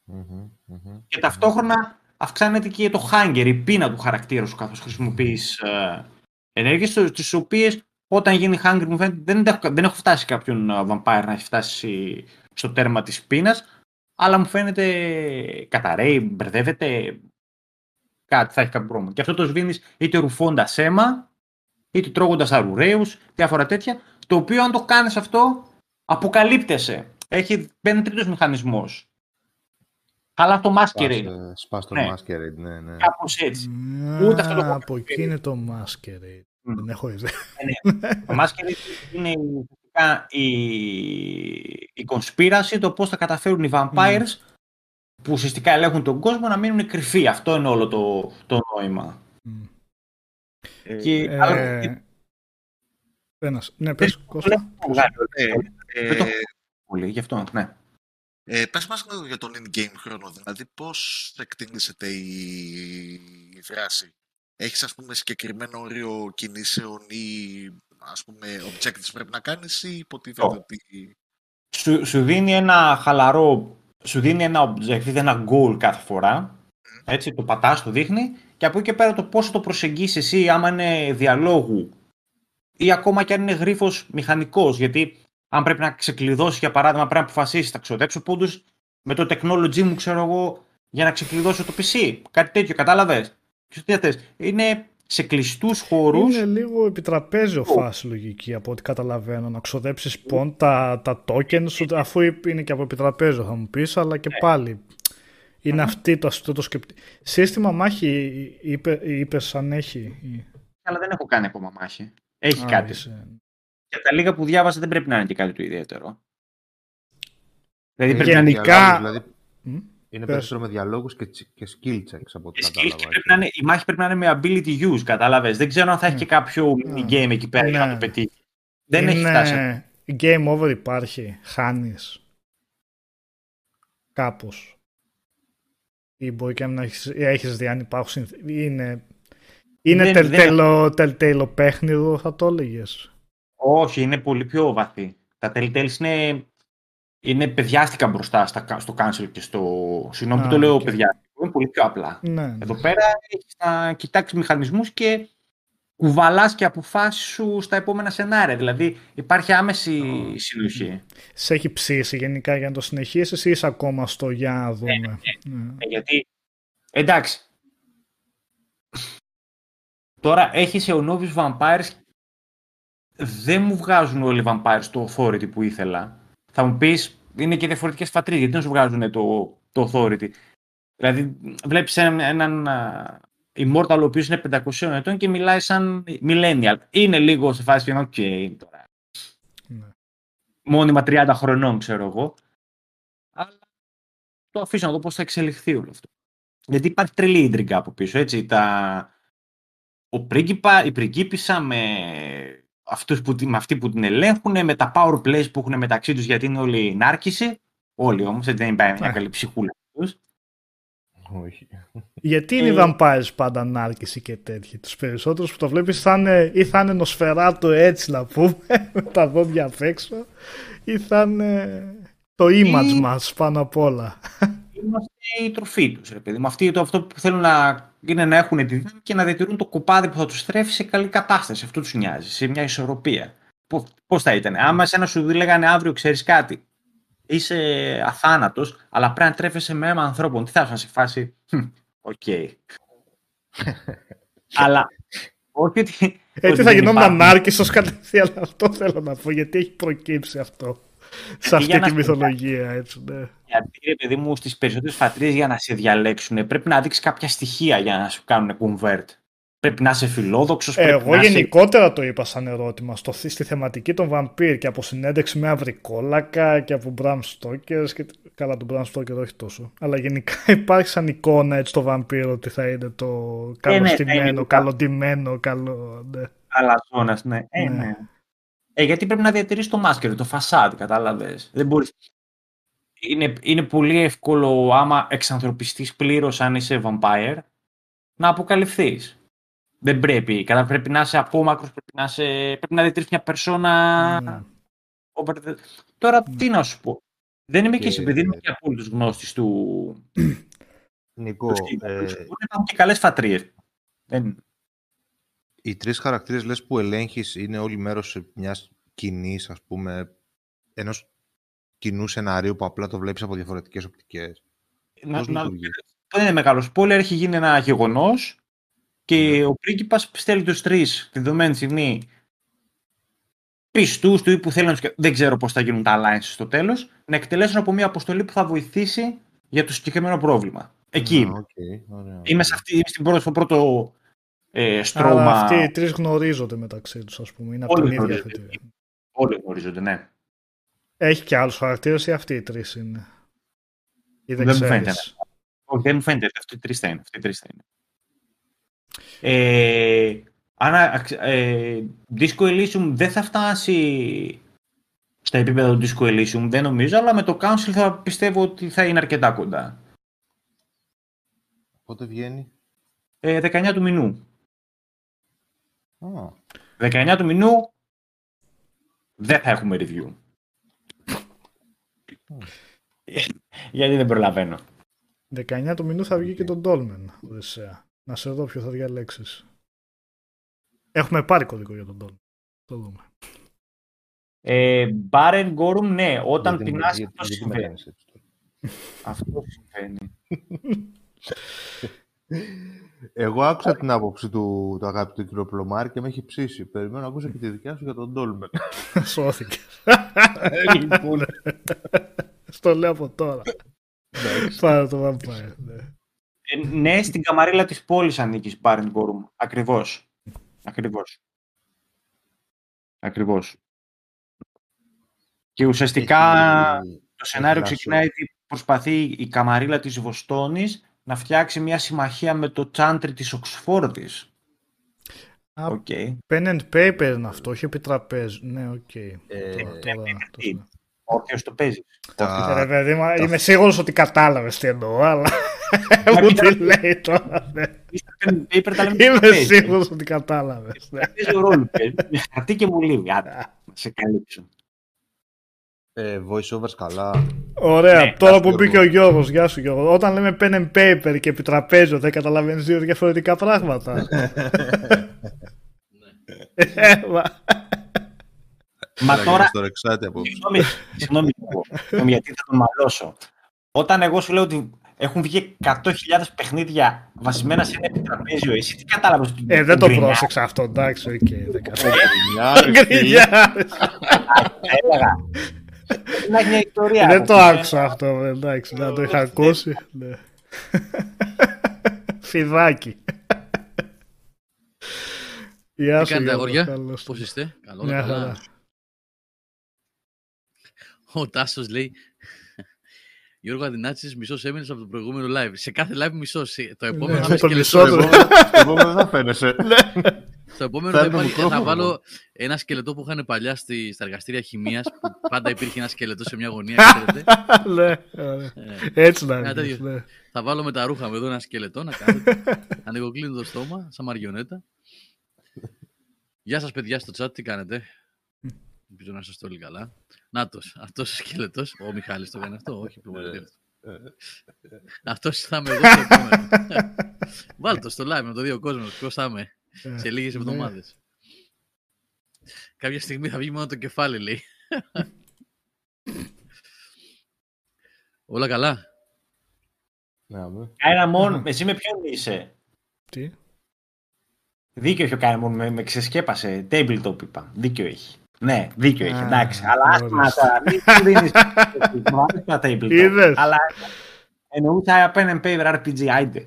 Μμμ, μμμ. Και ταυτόχρονα αυξάνεται και το hunger, η πείνα του χαρακτήρα σου καθώς χρησιμοποιείς ε, ενέργειες, το- τις οποίες όταν γίνει hunger μου φαίνεται δεν, έχω, δεν έχω φτάσει κάποιον ε, vampire να έχει φτάσει στο τέρμα της πείνας, αλλά μου φαίνεται καταραίει, μπερδεύεται, κάτι θα έχει κάποιο πρόβλημα. Και αυτό το σβήνεις είτε ρουφώντας αίμα, είτε τρώγοντας αρουραίους, διάφορα τέτοια, το οποίο αν το κάνεις αυτό, αποκαλύπτεσαι. Έχει ένα τρίτος μηχανισμός. Αλλά το masquerade. Σπάς, ε, Σπάς το Ναι. Masquerade, ναι, ναι. Κάπως έτσι. Α, Ούτε αυτό το έχω Από εκεί είναι το Masquerade. Μμ. Δεν έχω ιδέα. Το masquerade είναι ουσιαστικά η, η conspiracy, το πώς θα καταφέρουν οι vampires που ουσιαστικά ελέγχουν τον κόσμο να μείνουν κρυφοί. Αυτό είναι όλο το, το νόημα. Μμ. Και, Ε, αλλά, Ένας. Ναι, πες, δεν Κώστα. έχω βγάλει Ε, Δεν το- ε, πολύ, γι' αυτό, ναι. ε, πες μας λίγο για τον in-game χρόνο, δηλαδή πώς εκτιμήσεται η, η δράση. Έχεις ας πούμε συγκεκριμένο όριο κινήσεων ή ας πούμε objectives που πρέπει να κάνεις ή υποτίθεται Όχι. ότι... Σου, σου δίνει ένα χαλαρό, σου δίνει ένα objective, ένα goal κάθε φορά. Έτσι, το πατάς, το δείχνει και από εκεί και πέρα το πόσο το προσεγγίσεις εσύ, άμα είναι διαλόγου ή ακόμα και αν είναι γρίφος μηχανικός, γιατί αν πρέπει να ξεκλειδώσεις για παράδειγμα, πρέπει να αποφασίσεις, θα ξοδέψω πόντους με το technology μου, ξέρω εγώ, για να ξεκλειδώσω το PC. Κάτι τέτοιο, κατάλαβες; Και τι θες. Είναι σε κλειστούς χώρους. Είναι λίγο επιτραπέζιο φάση λογική από ό,τι καταλαβαίνω. Να ξοδέψεις πόν τα, τα tokens σου, αφού είναι και από επιτραπέζιο θα μου πεις, αλλά και πάλι είναι αυτή το, αυτό το σκεπτικό. Σύστημα μάχη είπε, είπες αν έχει. Αλλά δεν έχω κάνει ακόμα μάχη. Έχει Α, κάτι. είσαι- Και τα λίγα που διάβασα δεν πρέπει να είναι και κάτι το ιδιαίτερο. Δηλαδή Έχει πρέπει να είναι Γενικά- διαλόγους, δηλαδή, Μμ. Είναι Πες. περισσότερο με διαλόγους και, τσι- και skill checks από ό,τι skills κατάλαβα. και πρέπει να είναι, η μάχη πρέπει να είναι με ability use, κατάλαβες. Δεν ξέρω αν θα έχει και κάποιο Ναι. mini game εκεί πέρα για να Ναι. το πετύχει. Δεν έχει Είναι- φτάσει. Game over υπάρχει. Χάνεις. Κάπως. Ή μπορεί και να έχεις, ή έχεις δει αν υπάρχουν συνθ- Είναι, είναι Δεν- τελτέλο, τελτέλο παιχνίδο θα το έλεγες. Όχι, είναι πολύ πιο βαθύ. Τα Telltales είναι, είναι παιδιάστικα μπροστά στα, στο cancel και στο... Συγγνώμη που Α, το λέω οκ. παιδιάστικο, είναι πολύ πιο απλά. Ναι, ναι. Εδώ πέρα έχεις να κοιτάξεις μηχανισμούς και κουβαλάς και αποφάσεις σου στα επόμενα σενάρια. Δηλαδή υπάρχει άμεση συνοχή. Σε έχει ψήσει γενικά για να το συνεχίσεις ή είσαι ακόμα στο για να δούμε. Ναι. Ε, γιατί, εντάξει, τώρα έχεις αιωνόβιους Vampires, δεν μου βγάζουν όλοι οι Vampires το Authority που ήθελα. Θα μου πεις, είναι και διαφορετικές φατρίες, γιατί δεν σου βγάζουν το, το Authority; Δηλαδή, βλέπεις έναν, έναν α, Immortal ο οποίος είναι 500 ετών και μιλάει σαν Millennial. Είναι λίγο σε φάση, οκ, τώρα. Ναι. Μόνιμα 30 χρονών, ξέρω εγώ. Αλλά το αφήσω να δω πώς θα εξελιχθεί όλο αυτό. Γιατί υπάρχει τρελή ίντριγκα από πίσω, έτσι. Τα... Ο πρίγκιπα, η πριγκίπισσα με, αυτούς που, τη- με αυτοί που την ελέγχουν, με τα power plays που έχουν μεταξύ τους γιατί είναι όλοι νάρκηση. Όλοι όμως, έτσι δεν υπάρχει μια Ε. καλή ψυχούλα. τους. Όχι. Γιατί είναι οι Ε. vampires πάντα ανάρκηση και τέτοιοι; Τους περισσότερους που το βλέπεις θα είναι, ή θα είναι νοσφαιράτο έτσι να πούμε, με τα δόντια απ' έξω, ή θα είναι το image Ή- μας πάνω απ' όλα. Είμαστε η τροφή τους, ρε παιδί μου. Αυτοί το, αυτό που θέλουν να είναι να έχουν τη δύναμη και να διατηρούν το κοπάδι που θα τους στρέφει σε καλή κατάσταση. Αυτό τους νοιάζει, σε μια ισορροπία. Πώ πώς θα ήταν. Άμα εσένα σου λέγανε αύριο, ξέρεις κάτι, είσαι αθάνατος, αλλά πρέπει να τρέφεσαι με αίμα ανθρώπων. Τι θα ήσουν σε φάση, «Χμ, οκ. αλλά όχι ότι... ότι Έτσι θα δεν γινόμουν υπάρχουν. ανάρκησος κατευθείαν, αυτό θέλω να πω, γιατί έχει προκύψει αυτό. Σε για αυτή να τη σου- μυθολογία, έτσι, ναι. Γιατί ρε παιδί μου στις περισσότερες φατρίες για να σε διαλέξουν πρέπει να δείξεις κάποια στοιχεία για να σου κάνουν convert. Πρέπει να είσαι φιλόδοξος, πρέπει Εγώ να είσαι γενικότερα το είπα σαν ερώτημα στο, στη θεματική των βαμπύρ και από συνέντευξη με αυρικόλακα και από Bram Stoker και καλά τον Bram Stoker όχι τόσο αλλά γενικά υπάρχει σαν εικόνα έτσι το βαμπύρ ότι θα είναι το Ε, ναι, θα είναι καλοστημένο, το- καλοντημένο, καλό... Ναι. αλαζόνας, ναι. Ε, Ναι. ναι. Ε, γιατί πρέπει να διατηρήσει το μάσκερο, το φασάδ, κατάλαβες. Δεν μπορείς... Είναι, είναι πολύ εύκολο άμα εξανθρωπιστείς πλήρως αν είσαι vampire να αποκαλυφθείς. Δεν πρέπει. Κατά πρέπει να είσαι απόμακρος, πρέπει να, είσαι, πρέπει να διατηρήσεις μια περσόνα... Ναι. Over- Τώρα τι να σου πω. Δεν είμαι και, Και- εσύ, επειδή δεν είμαι και απόλυτος γνώστης του, Νικό, του σκηνικού. ε, Μπορεί να υπάρχουν και καλές φατρίες. Δεν... οι τρεις χαρακτήρες λες που ελέγχεις είναι όλοι μέρος μιας κοινής, ας πούμε, ενός κοινού σενάριου που απλά το βλέπεις από διαφορετικές οπτικές. Να, Πώς να, λειτουργεί; δεν είναι μεγάλος spoiler, έχει γίνει ένα γεγονός και ο πρίγκιπας στέλνει τους τρεις τη δεδομένη στιγμή πιστούς του ή που θέλει να τους... Δεν ξέρω πώς θα γίνουν τα alliances στο τέλος, να εκτελέσουν από μια αποστολή που θα βοηθήσει για το συγκεκριμένο πρόβλημα. Εκεί Α, είμαι. οκ, ωραία, Είμαι, σε ωραία. αυτή, είμαι στην πρώτη, στο πρώτο ε, Αλλά στρώμα. αυτοί οι τρεις γνωρίζονται μεταξύ τους ας πούμε, είναι από Όλοι την ίδια γνωρίζονται. θετία. Όλοι γνωρίζονται, ναι. Έχει και άλλους χαρακτήρες ή αυτοί οι τρεις είναι; Ή δεν, Δεν μου φαίνεται. ξέρεις. Όχι, δεν μου φαίνεται. Αυτοί οι τρεις θα είναι. Αυτοί οι τρεις θα είναι. Ε, αν, αξ- ε, Disco Elysium δεν θα φτάσει στα επίπεδα του Disco Elysium, δεν νομίζω, αλλά με το Council θα πιστεύω ότι θα είναι αρκετά κοντά. Πότε βγαίνει; Ε, 19 του μηνού. Α, 19 του μηνού δεν θα έχουμε review. Γιατί δεν προλαβαίνω. 19 του μηνού θα βγει και τον Dolmen, Οδυσσέα. Να σε δω ποιο θα διαλέξεις. Έχουμε πάρει κωδικό για τον Dolmen. Το δούμε. Ε, Baron Gorum, ναι, όταν γιατί- πεινάς γιατί- αυτό γιατί με συμβαίνει. κάνεις έτσι τώρα. Αυτό συμβαίνει. Εγώ άκουσα την άποψη του, του αγαπητού κ. Πλωμάρη και με έχει ψήσει. Περιμένω να ακούσω και τη δικιά σου για τον Ντόλμεν. Σώθηκε. λοιπόν. Στο λέω από τώρα. Πάρα το Vampire. Ναι. Ε, ναι, στην καμαρίλα της πόλης ανήκει Barenborum. Ακριβώς. Ακριβώς. Ακριβώς. Και ουσιαστικά Έχει- το σενάριο έχει ξεκινάει λάσο. ότι προσπαθεί η καμαρίλα της Βοστόνης να φτιάξει μια συμμαχία με το τσάντρι της Οξφόρδης. Α, Οκ. Pen and paper είναι αυτό, όχι επί τραπέζου. Ναι, οκ. Ε, Τώρα- τώρα το τι. ξέρω. Όποιος το παίζεις. τα- Ρε παιδί, μα είμαι σίγουρος ότι κατάλαβες τι εννοώ, αλλά μου τι λέει τώρα. ναι. Pen and paper τα λέμε Είμαι παίζει. σίγουρος ότι κατάλαβες. ναι. Παίζει ρόλο. παίζει. Με χαρτί και μουλίδι. Άντε, να σε καλύψω. Ε, voice overs καλά. Ωραία, Ναι, τώρα γεια που σου, μπήκε ο Γιώργος, γεια σου Γιώργο. Όταν λέμε pen and paper και επιτραπέζιο, δεν καταλαβαίνεις δύο διαφορετικά πράγματα. Ε, μα- Μα Έλα, τώρα Γιώργος, το ρεξάτι από Συγγνώμη, συγγνώμη, Γιώργο. Συγγνώμη, γιατί θα τον μαλώσω. Όταν εγώ σου λέω ότι έχουν βγει 100.000 παιχνίδια βασισμένα σε ένα επιτραπέζιο, εσύ τι κατάλαβες ότι Ε, δεν το γκρινιά, πρόσεξα αυτό, εντάξει, οκ, δεν κατάλαβα. Γκρινιάρης, φίλε. Γκρινιάρης. Έλεγα. Πρέπει να έχει μια ιστορία. Δεν από το πίσω. άκουσα αυτό, εντάξει, να το είχα ακούσει. ναι. Φιδάκι. Γεια Τι σου, κάνετε, Γιώργο, αγόρια, καλώς πώς ήρθες. είστε, καλό, Μια καλά. χαρά. Ο Τάσος λέει, Γιώργο Αδυνάτσης, μισός έμεινες από το προηγούμενο live. Σε κάθε live μισός. Ε, Το επόμενο Ναι, θα είμαι το σκελετό. μισό του. Στο επόμενο θα φαίνεσαι. Στο επόμενο Θα θα, είναι υπάρχει- θα μικρόφωνο. βάλω ένα σκελετό που είχαν παλιά στη, στα εργαστήρια χημίας, που πάντα υπήρχε ένα σκελετό σε μια γωνία, ξέρετε. Ναι, ωραία. Ε, Έτσι να Ένα είναι. τέτοιο. ναι. θα βάλω με τα ρούχα μου εδώ ένα σκελετό να κάνετε. Ανοιγοκλίνω το στόμα, σαν μαριονέτα. Γεια σας παιδιά στο chat, τι κάνετε; Ελπίζω να είστε όλοι καλά. Νάτος, αυτός ο σκελετός. Ο Μιχάλης το κάνει αυτό, όχι πλουματήρι αυτός. Αυτός θα είμαι εγώ στο επόμενο. Βάλτε το στο live να το δει ο κόσμος. Ποιος θα είμαι Ε, σε λίγες ναι. εβδομάδες. Κάποια στιγμή θα βγει μόνο το κεφάλι, λέει. Όλα καλά. Ναι, αμέ. Κάιναμον, εσύ με ποιον είσαι; Τι; Δίκιο έχει ο Κάιναμον, με, με ξεσκέπασε. Tabletop είπα. Δίκιο έχει. Ναι, δίκιο έχει, Α, εντάξει. Αλλά άσχημα ορίστε. τώρα, μην μου δίνεις. Μου αρέσει τα Tabletop. Είδες. Αλλά εννοούσα pen and paper RPG, άιντε.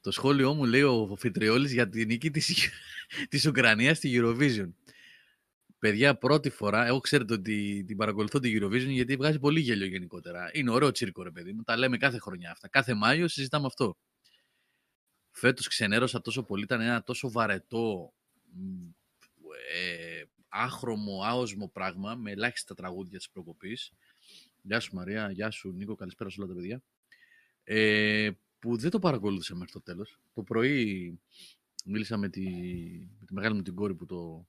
Το σχόλιο μου λέει ο Φιτριόλης για τη νίκη της, της Ουκρανίας στη Eurovision. Παιδιά, πρώτη φορά, εγώ ξέρετε ότι την παρακολουθώ την Eurovision γιατί βγάζει πολύ γέλιο γενικότερα. Είναι ωραίο τσίρκο, ρε παιδί μου. Τα λέμε κάθε χρονιά αυτά. Κάθε Μάιο συζητάμε αυτό. Φέτος ξενέρωσα τόσο πολύ. Ήταν ένα τόσο βαρετό, μ, ε, άχρωμο, άοσμο πράγμα με ελάχιστα τραγούδια της προκοπής. Γεια σου Μαρία, γεια σου Νίκο, καλησπέρα σε όλα τα παιδιά. Ε, που δεν το παρακολούθησα μέχρι το τέλος. Το πρωί μίλησα με τη, με τη μεγάλη μου την κόρη που, το,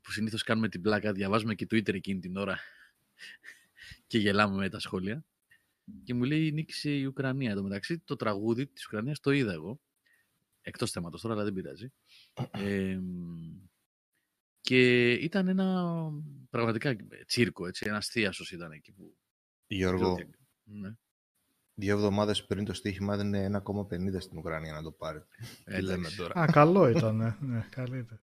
που συνήθως κάνουμε την πλάκα, διαβάζουμε και Twitter εκείνη την ώρα και γελάμε με τα σχόλια. Και μου λέει νίκησε η Ουκρανία. Εν τω μεταξύ το τραγούδι της Ουκρανίας το είδα εγώ. Εκτός θέματος τώρα, αλλά δεν πειράζει. Ε, και ήταν ένα πραγματικά τσίρκο, έτσι, ένα θείασος ήταν εκεί που... Γιώργο, Ναι, δύο εβδομάδες πριν το στοίχημα έδινε 1,50 στην Ουκρανία να το πάρει. Τι λέμε εντάξει, τώρα. Α, καλό ήταν. Ναι, ναι, καλύτερα.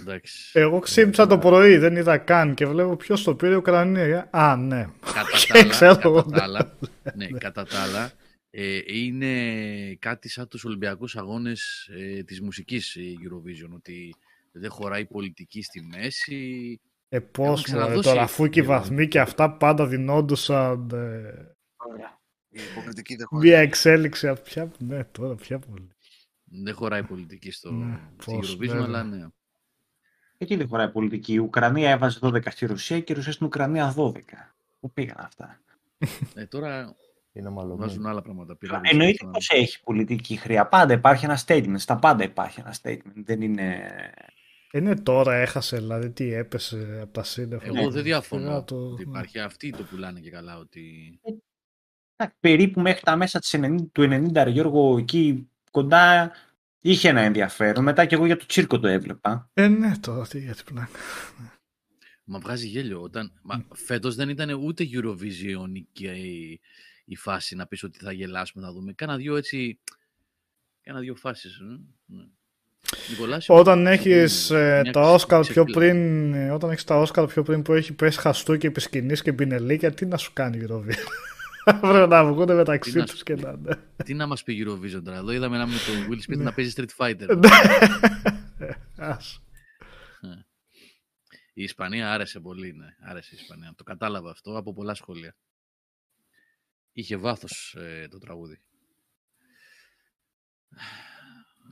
εντάξει. Εγώ ξύπνησα το πρωί, δεν είδα καν και βλέπω ποιος το πήρε η Ουκρανία. Α, ναι. Κατά Και τα άλλα, ξέρω κατά εγώ, τα άλλα, ναι, κατά τα άλλα, ε, είναι κάτι σαν τους Ολυμπιακούς Αγώνες ε, της μουσικής η Eurovision, ότι δεν χωράει πολιτική στη μέση. Ε, πώς μωρέ, ξαναδώσει τώρα, αφού και οι λίγο. βαθμοί και αυτά πάντα δινόντουσαν ε, Η πολιτική δεν χωράει. μια εξέλιξη. από Ποια, ναι, τώρα πια πολύ. Δεν χωράει πολιτική στο, Ναι, στη πώς, Eurovision, βέβαια. αλλά ναι. Εκεί δεν χωράει πολιτική. Η Ουκρανία έβαζε 12 στη Ρωσία και η Ρωσία στην Ουκρανία 12. Πού πήγαν αυτά; Ε, τώρα Είναι μάλλον. βάζουν άλλα πράγματα. πέρα από Εννοείται αυτό. πως έχει πολιτική χρειά. Πάντα υπάρχει ένα statement. Στα πάντα υπάρχει ένα statement. Δεν είναι. Είναι τώρα έχασε, δηλαδή τι έπεσε από τα σύννεφα. Εγώ δεν Σιγά διαφωνώ το- ότι ναι. υπάρχει. Αυτοί το πουλάνε και καλά ότι... Εντάξει, Περίπου μέχρι τα μέσα της 90, του 90, ρε Γιώργο, εκεί κοντά είχε ένα ενδιαφέρον. Μετά και εγώ για το τσίρκο το έβλεπα. Ε, ναι, τώρα τι για την πλάκα. Μα βγάζει γέλιο. Όταν... Μα φέτος δεν ήταν ούτε Eurovision και η φάση να πεις ότι θα γελάσουμε, θα δούμε. Κάνα δύο έτσι, κάνα δύο φάσεις. ε, ναι. Νικολάση, Όταν θα έχεις πούμε, ε, μια τα ξε- Όσκαρ πιο ξεκλα- πριν, ε, όταν έχεις τα Όσκαρ πιο πριν που έχει πέσει χαστούκι επί σκηνής και πινελίκια, τι να σου κάνει η Eurovision; Πρέπει να βγουν Τι μεταξύ να τους σου και να ναι. Τι να μας πει Eurovision τώρα; Εδώ είδαμε ένα με τον Will Smith Ναι. να παίζει Street Fighter. Ας. Η Ισπανία άρεσε πολύ, ναι. Άρεσε η Ισπανία. Το κατάλαβα αυτό από πολλά σχόλια. Είχε βάθος ε, το τραγούδι.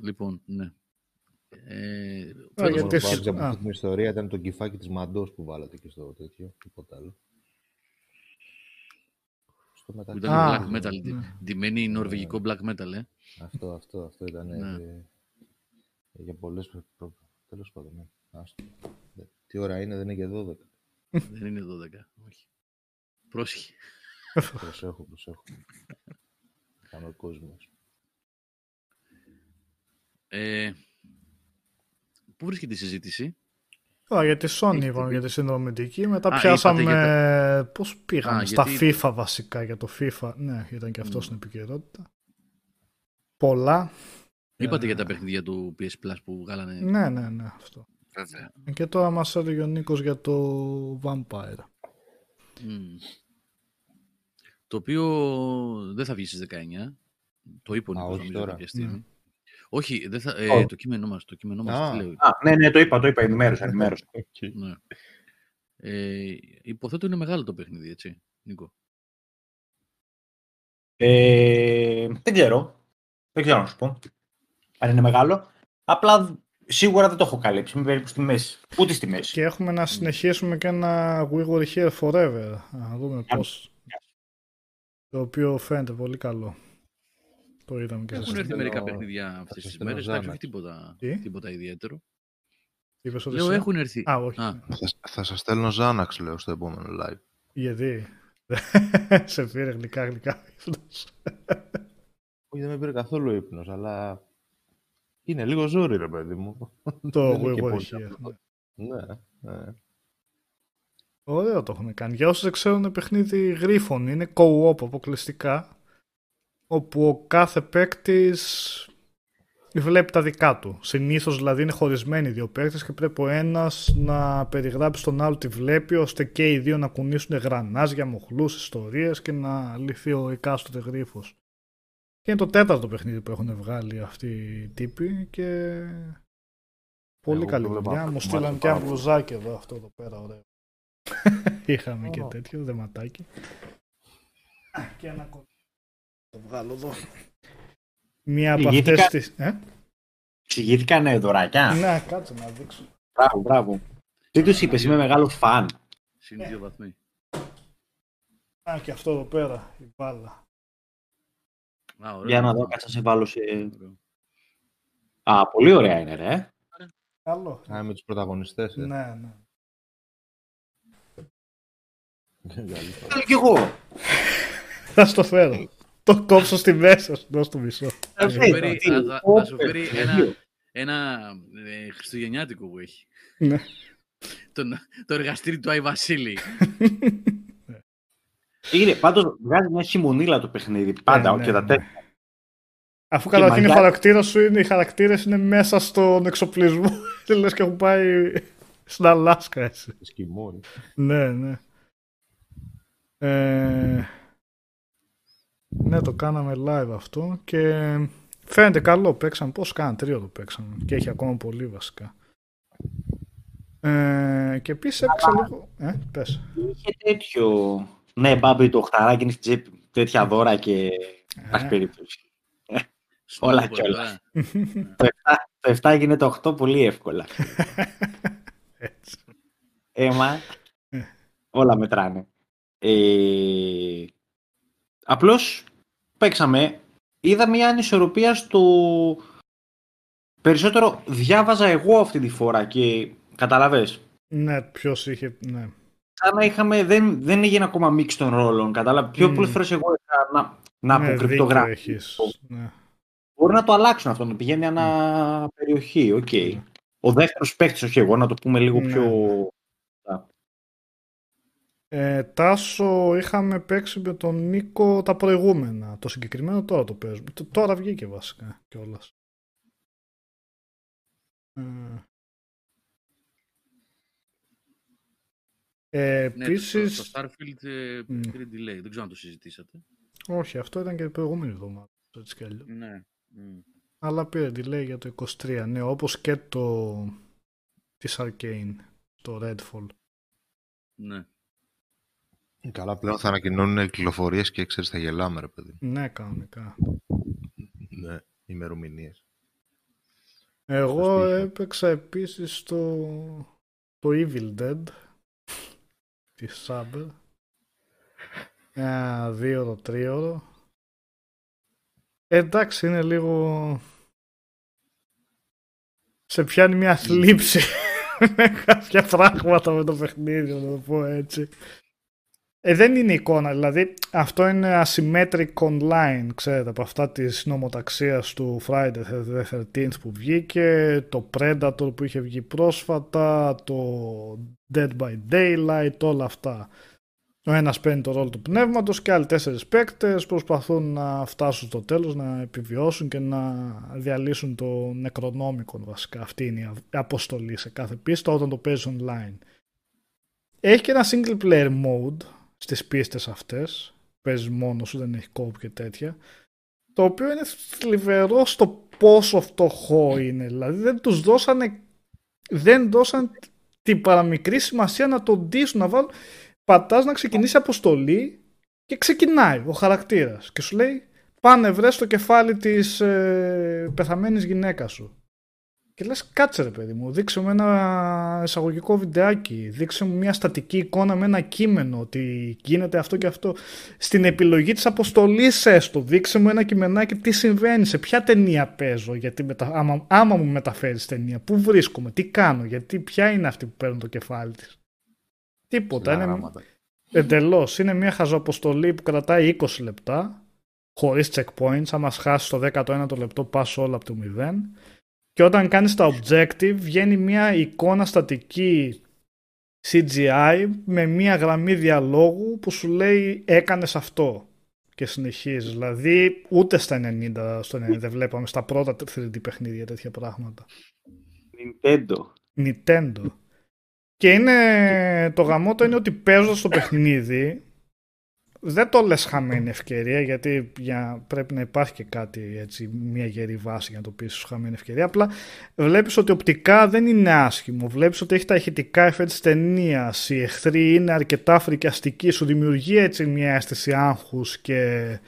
Λοιπόν, ναι. Ε, Α, φέτος γιατί το- εσύ- Που άκουσα από α. αυτή την ιστορία ήταν το κυφάκι της Μαντός που βάλατε και στο τέτοιο, τίποτα άλλο. Στο που μεταξύ. ήταν Α, black metal. ντι- ναι. Ντυμένη νορβηγικό black metal, ε. Αυτό, αυτό, αυτό ήταν Ναι. ε, για πολλές προ- προ- τέλος πάντων, ναι. Άστο. Ε, Τι ώρα είναι, δεν είναι και 12. Δεν είναι 12. Όχι. Πρόσχη. προσέχω, προσέχω. Κάνω κόσμο. Ε, πού βρίσκεται η συζήτηση; Τώρα για τη Sony Έχετε είπαμε δει. για τη συνδρομητική, μετά Α, πιάσαμε είπατε πώς πήγαμε, Α, στα γιατί- FIFA βασικά, για το FIFA, ναι, ήταν και αυτό Μμ. στην επικαιρότητα. Πολλά. Είπατε Ε, για τα παιχνίδια του PS Plus που βγάλανε. Ναι, ναι, ναι, αυτό. Βέβαια. Και τώρα μας έλεγε ο Νίκος για το Vampire. Μμ. Το οποίο δεν θα βγει στις 19. Το είπε ο Α, Νίκος όχι νομίζω τώρα. κάποια στιγμή. Ναι. Όχι, δεν θα, ε, Όχι. το κείμενό μας, το κείμενό μας, Α. τι λέω. Α, ναι, ναι, το είπα, το είπα, ενημέρωσα, ενημέρωσα. Ναι. Ε, υποθέτω είναι μεγάλο το παιχνίδι, έτσι, Νίκο. Ε, δεν ξέρω. Δεν ξέρω να σου πω. Αν είναι μεγάλο. Απλά σίγουρα δεν το έχω καλύψει. Είμαι περίπου στη μέση. Ούτε στη μέση. Και έχουμε να συνεχίσουμε και ένα We Were Here Forever. Να δούμε πώς. Το οποίο φαίνεται πολύ καλό. Το είδαμε και Έχουν σας. έρθει στέλνω- μερικά παιχνίδια αυτές σας τις στέλνω μέρες, εντάξει, Xanax. όχι τίποτα, Τι; τίποτα ιδιαίτερο. Είπες ότι Λέω, σε- έχουν έρθει. Α, όχι. Α, Θα, θα σας στέλνω Ζάναξ, λέω, στο επόμενο live. Γιατί; σε πήρε γλυκά γλυκά. ύπνος. Όχι, δεν με πήρε καθόλου ύπνος, αλλά είναι λίγο ζόρι, ρε παιδί μου. το Δεν είναι We και Were πολύ Here. απλό. Ναι, ναι. Ωραίο το έχουν κάνει. Για όσους δεν ξέρουν, είναι παιχνίδι γρίφων. Είναι co-op αποκλειστικά. Όπου ο κάθε παίκτης βλέπει τα δικά του. Συνήθως δηλαδή είναι χωρισμένοι οι δύο παίκτες και πρέπει ο ένας να περιγράψει τον άλλο τι βλέπει ώστε και οι δύο να κουνήσουν γρανάζια, μοχλούς, ιστορίες και να λυθεί ο εκάστοτε γρίφος. Και είναι το τέταρτο παιχνίδι που έχουν βγάλει αυτοί οι τύποι και πολύ Εγώ καλή το βλέπα δουλειά. αυτό, Μου μου στείλαν άρεσε και ένα πάρα πολύ. μπλουζάκι εδώ αυτό εδώ πέρα ωραίο. Είχαμε και Ω. τέτοιο δεματάκι. Α, Και ένα κολλή. Το βγάλω εδώ. Μία από Ηγήθηκα. αυτές τις... Ε; Εξηγήθηκαν δωράκια. Ναι, κάτσε να δείξω. Μπράβο, μπράβο. Τι τους είπες, είμαι μεγάλο φαν. συν δύο βαθμοί. Α, και αυτό εδώ πέρα, η μπάλα. Α, ωραίο. Για να δω, κάτσε να σε βάλω σε. Ωραίο. Α, πολύ ωραία είναι, ρε. Καλό. Α, με τους πρωταγωνιστές, ε. Ναι, ναι. Καλή φορά. Θέλω κι εγώ. Θα στο φέρω. Το κόψω στη μέσα σου, δώσ' το μισό. Θα σου Ε, φέρει, τι, θα- θα- όπε, θα σου φέρει τι, ένα, δύο. ένα ε, χριστουγεννιάτικο που έχει. Ναι. Τον, το εργαστήρι του Άι Βασίλη. Είναι, πάντως βγάζει μια χειμωνίλα το παιχνίδι. Πάντα, Ε, ναι, και τα ναι. τέτοια. Αφού καταρχήν ο μαγιά- χαρακτήρας σου είναι, οι χαρακτήρες είναι μέσα στον εξοπλισμό. Και λες και έχουν πάει στην Αλάσκα έτσι. Σκυμόνι. Ναι, ναι. Ε, ναι, το κάναμε live αυτό και φαίνεται καλό. Παίξαμε, πώς κάναμε, τρίο το παίξαμε και έχει ακόμα πολύ βασικά. Ε, και επίσης έπαιξα λίγο... Ε, πες. Είχε τέτοιο. Ναι, μπάμπι το οχταράκι είναι στην τσέπη. Τέτοια δώρα και. Υπάρχει περίπτωση. Όλα Σνόμπορ, κιόλας. τώρα. Το 7 γίνεται 8 πολύ εύκολα. Έτσι. Έμα. Ε. όλα μετράνε. Ε, απλώς παίξαμε. Είδα μια ανισορροπία στο... Περισσότερο διάβαζα εγώ αυτή τη φορά και καταλαβες. Ναι, ποιος είχε... Ναι. Σαν να είχαμε, δεν, δεν έγινε ακόμα μίξ των ρόλων. Κατάλαβα. Πιο Μμ. πολλές φορές εγώ είχα να, να ναι, δίκιο αποκρυπτογράφω. έχεις. Ναι. Μπορεί να το αλλάξουν αυτό, να πηγαίνει ανά περιοχή. Οκ. Ναι. Ο δεύτερος παίκτης, όχι εγώ, να το πούμε λίγο Ναι, πιο. Ναι. Ε, Τάσο, είχαμε παίξει με τον Νίκο τα προηγούμενα. Το συγκεκριμένο τώρα το παίζουμε. Το- Τώρα βγήκε βασικά κιόλας. Ε, ε, Ναι, το, επίσης, το, το Starfield ε, Μμ. πήρε delay. Δεν ξέρω αν το συζητήσατε. όχι, αυτό ήταν και την προηγούμενη εβδομάδα. Έτσι κι αλλιώς. Ναι. Μμ. Αλλά πήρε delay για το 23. Ναι, όπως και το της Arcane, το Redfall. Ναι. Καλά, πλέον θα ανακοινώνουν κυκλοφορίες και ξέρεις, θα γελάμε, ρε παιδί. Ναι, κανονικά. Ναι, ημερομηνίες. Εγώ Σωστή. έπαιξα επίσης το, το Evil Dead τη Saber. Ένα δύο τρίωρο. Ε, εντάξει, είναι λίγο... Σε πιάνει μια θλίψη με κάποια πράγματα με το παιχνίδι, να το πω έτσι. Ε, δεν είναι εικόνα, δηλαδή αυτό είναι asymmetric online, ξέρετε, από αυτά της νομοταξίας του Friday the 13th που βγήκε, το Predator που είχε βγει πρόσφατα, το Dead by Daylight, όλα αυτά. Ο ένας παίρνει το ρόλο του πνεύματος και άλλοι τέσσερις παίκτες προσπαθούν να φτάσουν στο τέλος, να επιβιώσουν και να διαλύσουν το νεκρονόμικο βασικά. Αυτή είναι η αποστολή σε κάθε πίστα όταν το παίζεις online. Έχει και ένα single player mode στις πίστες αυτές. Παίζεις μόνος σου, δεν έχει κόπ και τέτοια. Το οποίο είναι θλιβερό στο πόσο φτωχό είναι. Δηλαδή δεν τους δώσανε, δεν δώσαν την παραμικρή σημασία να τον ντύσουν, να βάλουν. Πατάς να ξεκινήσει αποστολή και ξεκινάει ο χαρακτήρας και σου λέει πάνε βρες το κεφάλι της ε, πεθαμένης γυναίκας σου. Και λες κάτσε ρε παιδί μου, δείξε μου ένα εισαγωγικό βιντεάκι, δείξε μου μια στατική εικόνα με ένα κείμενο ότι γίνεται αυτό και αυτό. Στην επιλογή της αποστολής έστω, δείξε μου ένα κειμενάκι τι συμβαίνει, σε ποια ταινία παίζω, γιατί μετα... άμα, άμα μου μεταφέρεις ταινία, πού βρίσκομαι, τι κάνω, γιατί ποια είναι αυτή που παίρνουν το κεφάλι της. Τίποτα, είναι εντελώς. Είναι μια χαζοαποστολή που κρατάει 20 λεπτά, χωρίς checkpoints, άμα χάσεις το 19ο λεπτό πας όλα από το 0 και όταν κάνεις τα objective βγαίνει μια εικόνα στατική CGI με μια γραμμή διαλόγου που σου λέει έκανες αυτό και συνεχίζεις. Δηλαδή ούτε στα 90, στο 90 δεν βλέπαμε στα πρώτα 3D παιχνίδια τέτοια πράγματα. Nintendo. Nintendo. Και είναι, το γαμότο είναι ότι παίζω στο παιχνίδι δεν το λες χαμένη ευκαιρία γιατί για, πρέπει να υπάρχει και κάτι έτσι, μια γερή βάση για να το πεις χαμένη ευκαιρία. Απλά βλέπεις ότι οπτικά δεν είναι άσχημο. Βλέπεις ότι έχει τα ηχητικά εφέ της ταινίας οι εχθροί είναι αρκετά φρικιαστικοί σου δημιουργεί έτσι μια αίσθηση άγχους και,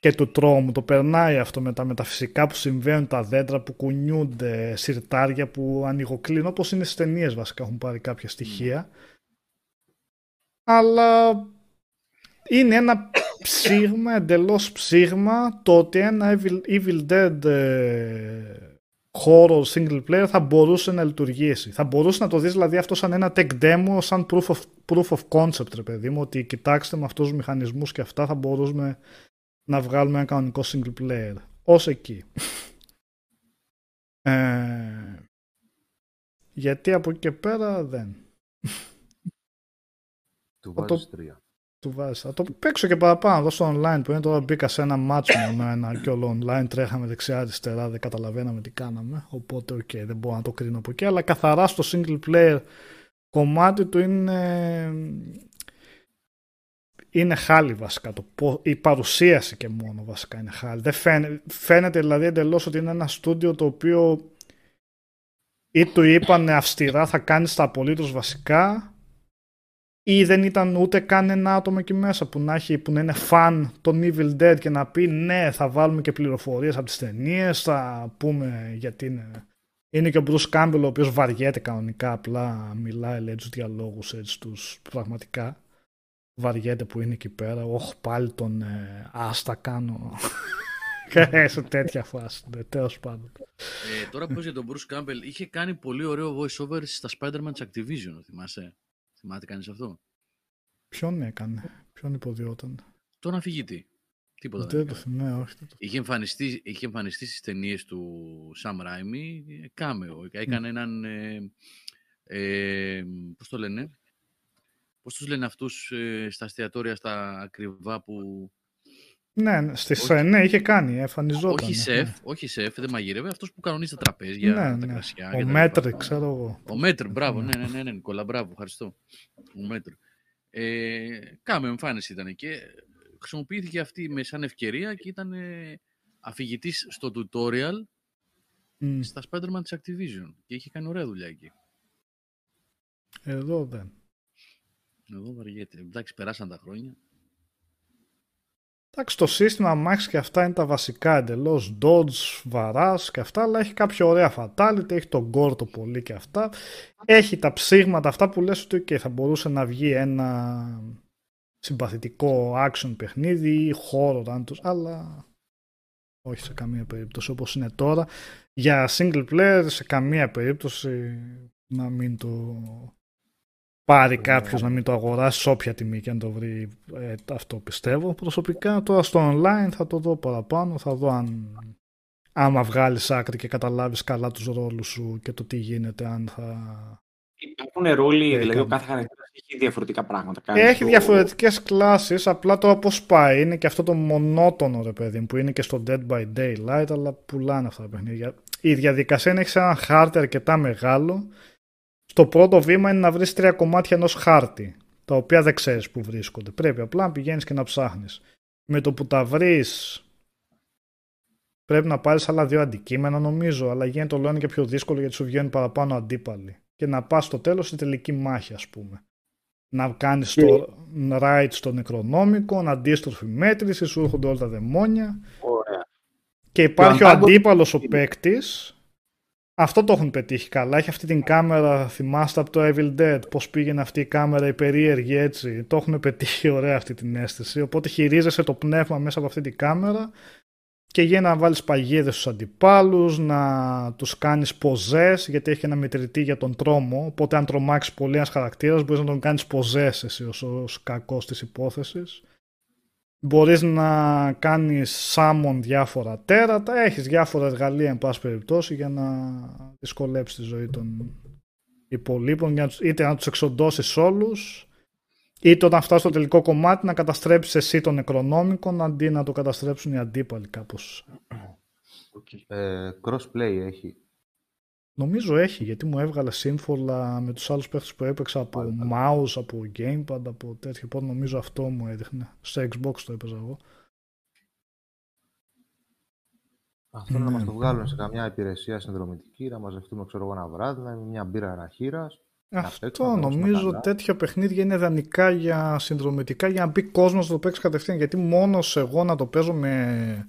και του τρόμου. Το περνάει αυτό με τα μεταφυσικά που συμβαίνουν τα δέντρα που κουνιούνται συρτάρια που ανοιγοκλίνουν όπως είναι στις ταινίες βασικά έχουν πάρει κάποια στοιχεία. Αλλά είναι ένα ψήγμα, εντελώς ψήγμα το ότι ένα Evil, Evil Dead ε, horror single player θα μπορούσε να λειτουργήσει. Θα μπορούσε να το δεις δηλαδή αυτό σαν ένα tech demo, σαν proof of, proof of concept ρε παιδί μου, ότι κοιτάξτε με αυτούς τους μηχανισμούς και αυτά θα μπορούσαμε να βγάλουμε ένα κανονικό single player. Ως εκεί. Ε, γιατί από εκεί και πέρα δεν. Του το- βάζεις τρία. Του βάζεις. Θα το παίξω και παραπάνω εδώ στο online που είναι. Τώρα μπήκα σε ένα μάτσο με ένα και όλο online. Τρέχαμε δεξιά αριστερά δεν καταλαβαίναμε τι κάναμε. Οπότε οκ δεν μπορώ να το κρίνω από εκεί. Αλλά καθαρά στο single player κομμάτι του είναι είναι χάλι βασικά. Το, πο- η παρουσίαση και μόνο βασικά είναι χάλι. Δεν φαίνεται, φαίνεται δηλαδή εντελώς ότι είναι ένα στούντιο το οποίο ή του είπαν αυστηρά θα κάνεις τα απολύτως βασικά ή δεν ήταν ούτε καν ένα άτομο εκεί μέσα που να, έχει, που να είναι φαν των Evil Dead και να πει ναι θα βάλουμε και πληροφορίες από τις ταινίες, θα πούμε γιατί είναι... Είναι και ο Bruce Campbell ο οποίος βαριέται κανονικά απλά μιλάει λέει τους διαλόγους έτσι τους πραγματικά. Βαριέται που είναι εκεί πέρα. Όχ πάλι τον ε, άστα κάνω. Και σε τέτοια φάση ναι, τέλος πάντων. Ε, τώρα πω για τον Bruce Campbell, είχε κάνει πολύ ωραίο voice-over στα Spider-Man της Activision, θυμάσαι; Θυμάται κανείς αυτό; ποιον έκανε ποιον υποδιόταν; Τον αφηγητή. Τίποτα δεν δεν το έκανε. θυμάμαι όχι δεν το Είχε εμφανιστεί, είχε εμφανιστεί στις ταινίες του Sam Raimi κάμεο. Έκανε έναν... Ε, ε, πώς το λένε... πώς τους λένε αυτούς ε, στα εστιατόρια στα ακριβά που... Ναι, ναι, στη Όχι. σε- ναι, είχε κάνει, εμφανιζόταν. όχι ναι. σεφ, όχι σεφ, δεν μαγειρεύει, αυτός που κανονίζει τα τραπέζια, Ναι, τα ναι. κρασιά. Ο και τα Μέτρη, λοιπά. ξέρω εγώ. Ο Μέτρ, μπράβο, ναι, ναι, ναι, ναι, Νικόλα, μπράβο, ευχαριστώ. Ο Μέτρ. Ε, κάμε εμφάνιση ήταν και χρησιμοποιήθηκε αυτή με σαν ευκαιρία και ήταν ε, αφηγητής στο tutorial Μμ, στα Spider-Man της Activision και είχε κάνει ωραία δουλειά εκεί. Εδώ δεν. Εδώ βαριέται. Εντάξει, περάσαν τα χρόνια. Εντάξει, το σύστημα Max και αυτά είναι τα βασικά εντελώς. Dodge, βαράς και αυτά, αλλά έχει κάποια ωραία fatality, έχει τον gore το πολύ και αυτά. Έχει τα ψήγματα αυτά που λες ότι okay, θα μπορούσε να βγει ένα συμπαθητικό action παιχνίδι ή horror αν τους, αλλά όχι σε καμία περίπτωση όπως είναι τώρα. Για single player σε καμία περίπτωση να μην το πάρει κάποιος να μην το αγοράσει σε όποια τιμή και αν το βρει ε, αυτό πιστεύω προσωπικά τώρα στο online θα το δω παραπάνω θα δω αν άμα βγάλεις άκρη και καταλάβεις καλά τους ρόλους σου και το τι γίνεται αν θα Υπάρχουν ρόλοι, Ε, δηλαδή ο κάνει. κάθε χαρακτήρας έχει διαφορετικά πράγματα. Κάνεις έχει το- διαφορετικές κλάσεις απλά τώρα πως πάει είναι και αυτό το μονότονο ρε παιδί μου, που είναι και στο Dead by Daylight αλλά πουλάνε αυτά τα παιχνίδια η διαδικασία είναι να έχεις ένα χάρτη αρκετά μεγάλο στο πρώτο βήμα είναι να βρεις τρία κομμάτια ενός χάρτη τα οποία δεν ξέρεις που βρίσκονται. Πρέπει απλά να πηγαίνεις και να ψάχνεις. Με το που τα βρεις πρέπει να πάρεις άλλα δύο αντικείμενα νομίζω αλλά γίνεται όλο ένα και πιο δύσκολο γιατί σου βγαίνουν παραπάνω αντίπαλοι. Και να πας στο τέλος στη τελική μάχη ας πούμε. Να κάνεις το right στο νεκρονόμικο, αντίστροφη μέτρηση, σου έρχονται όλα τα δαιμόνια. Ωραία. και υπάρχει ο Untitled- αντίπαλος ο παίκτης. Αυτό το έχουν πετύχει καλά. Έχει αυτή την κάμερα, θυμάστε από το Evil Dead, πώς πήγαινε αυτή η κάμερα, η περίεργη έτσι. Το έχουν πετύχει ωραία αυτή την αίσθηση. Οπότε χειρίζεσαι το πνεύμα μέσα από αυτή την κάμερα και γίνει να βάλεις παγίδες στους αντιπάλους, να τους κάνεις ποζές, γιατί έχει ένα μετρητή για τον τρόμο, οπότε αν τρομάξεις πολύ ένας χαρακτήρας μπορείς να τον κάνεις ποζές εσύ ως, ως κακός της υπόθεσης. Μπορείς να κάνεις summon διάφορα τέρατα, έχεις διάφορα εργαλεία εν πάση περιπτώσει για να δυσκολέψεις τη ζωή των υπολείπων, για να τους- είτε να τους εξοντώσεις όλους, είτε όταν φτάσεις στο τελικό κομμάτι να καταστρέψεις εσύ τον νεκρονόμικο αντί να το καταστρέψουν οι αντίπαλοι κάπως. Ε, crossplay έχει. Νομίζω έχει, γιατί μου έβγαλε σύμφωνα με τους άλλους παίχτες που έπαιξα από mouse, από gamepad, από τέτοιο, οπότε νομίζω αυτό μου έδειχνε. Στο Xbox το έπαιζα εγώ. Αυτό είναι να Ναι. μας το βγάλουν σε καμιά υπηρεσία συνδρομητική, να μαζευτούμε ξέρω εγώ ένα βράδυ, να είναι μια μπύρα αναχείρας. Να Αυτό παίξουμε, να περάσουμε νομίζω καλά. τέτοια παιχνίδια είναι ιδανικά για συνδρομητικά για να μπει κόσμος να το παίξει κατευθείαν. Γιατί μόνος εγώ να το παίζω με,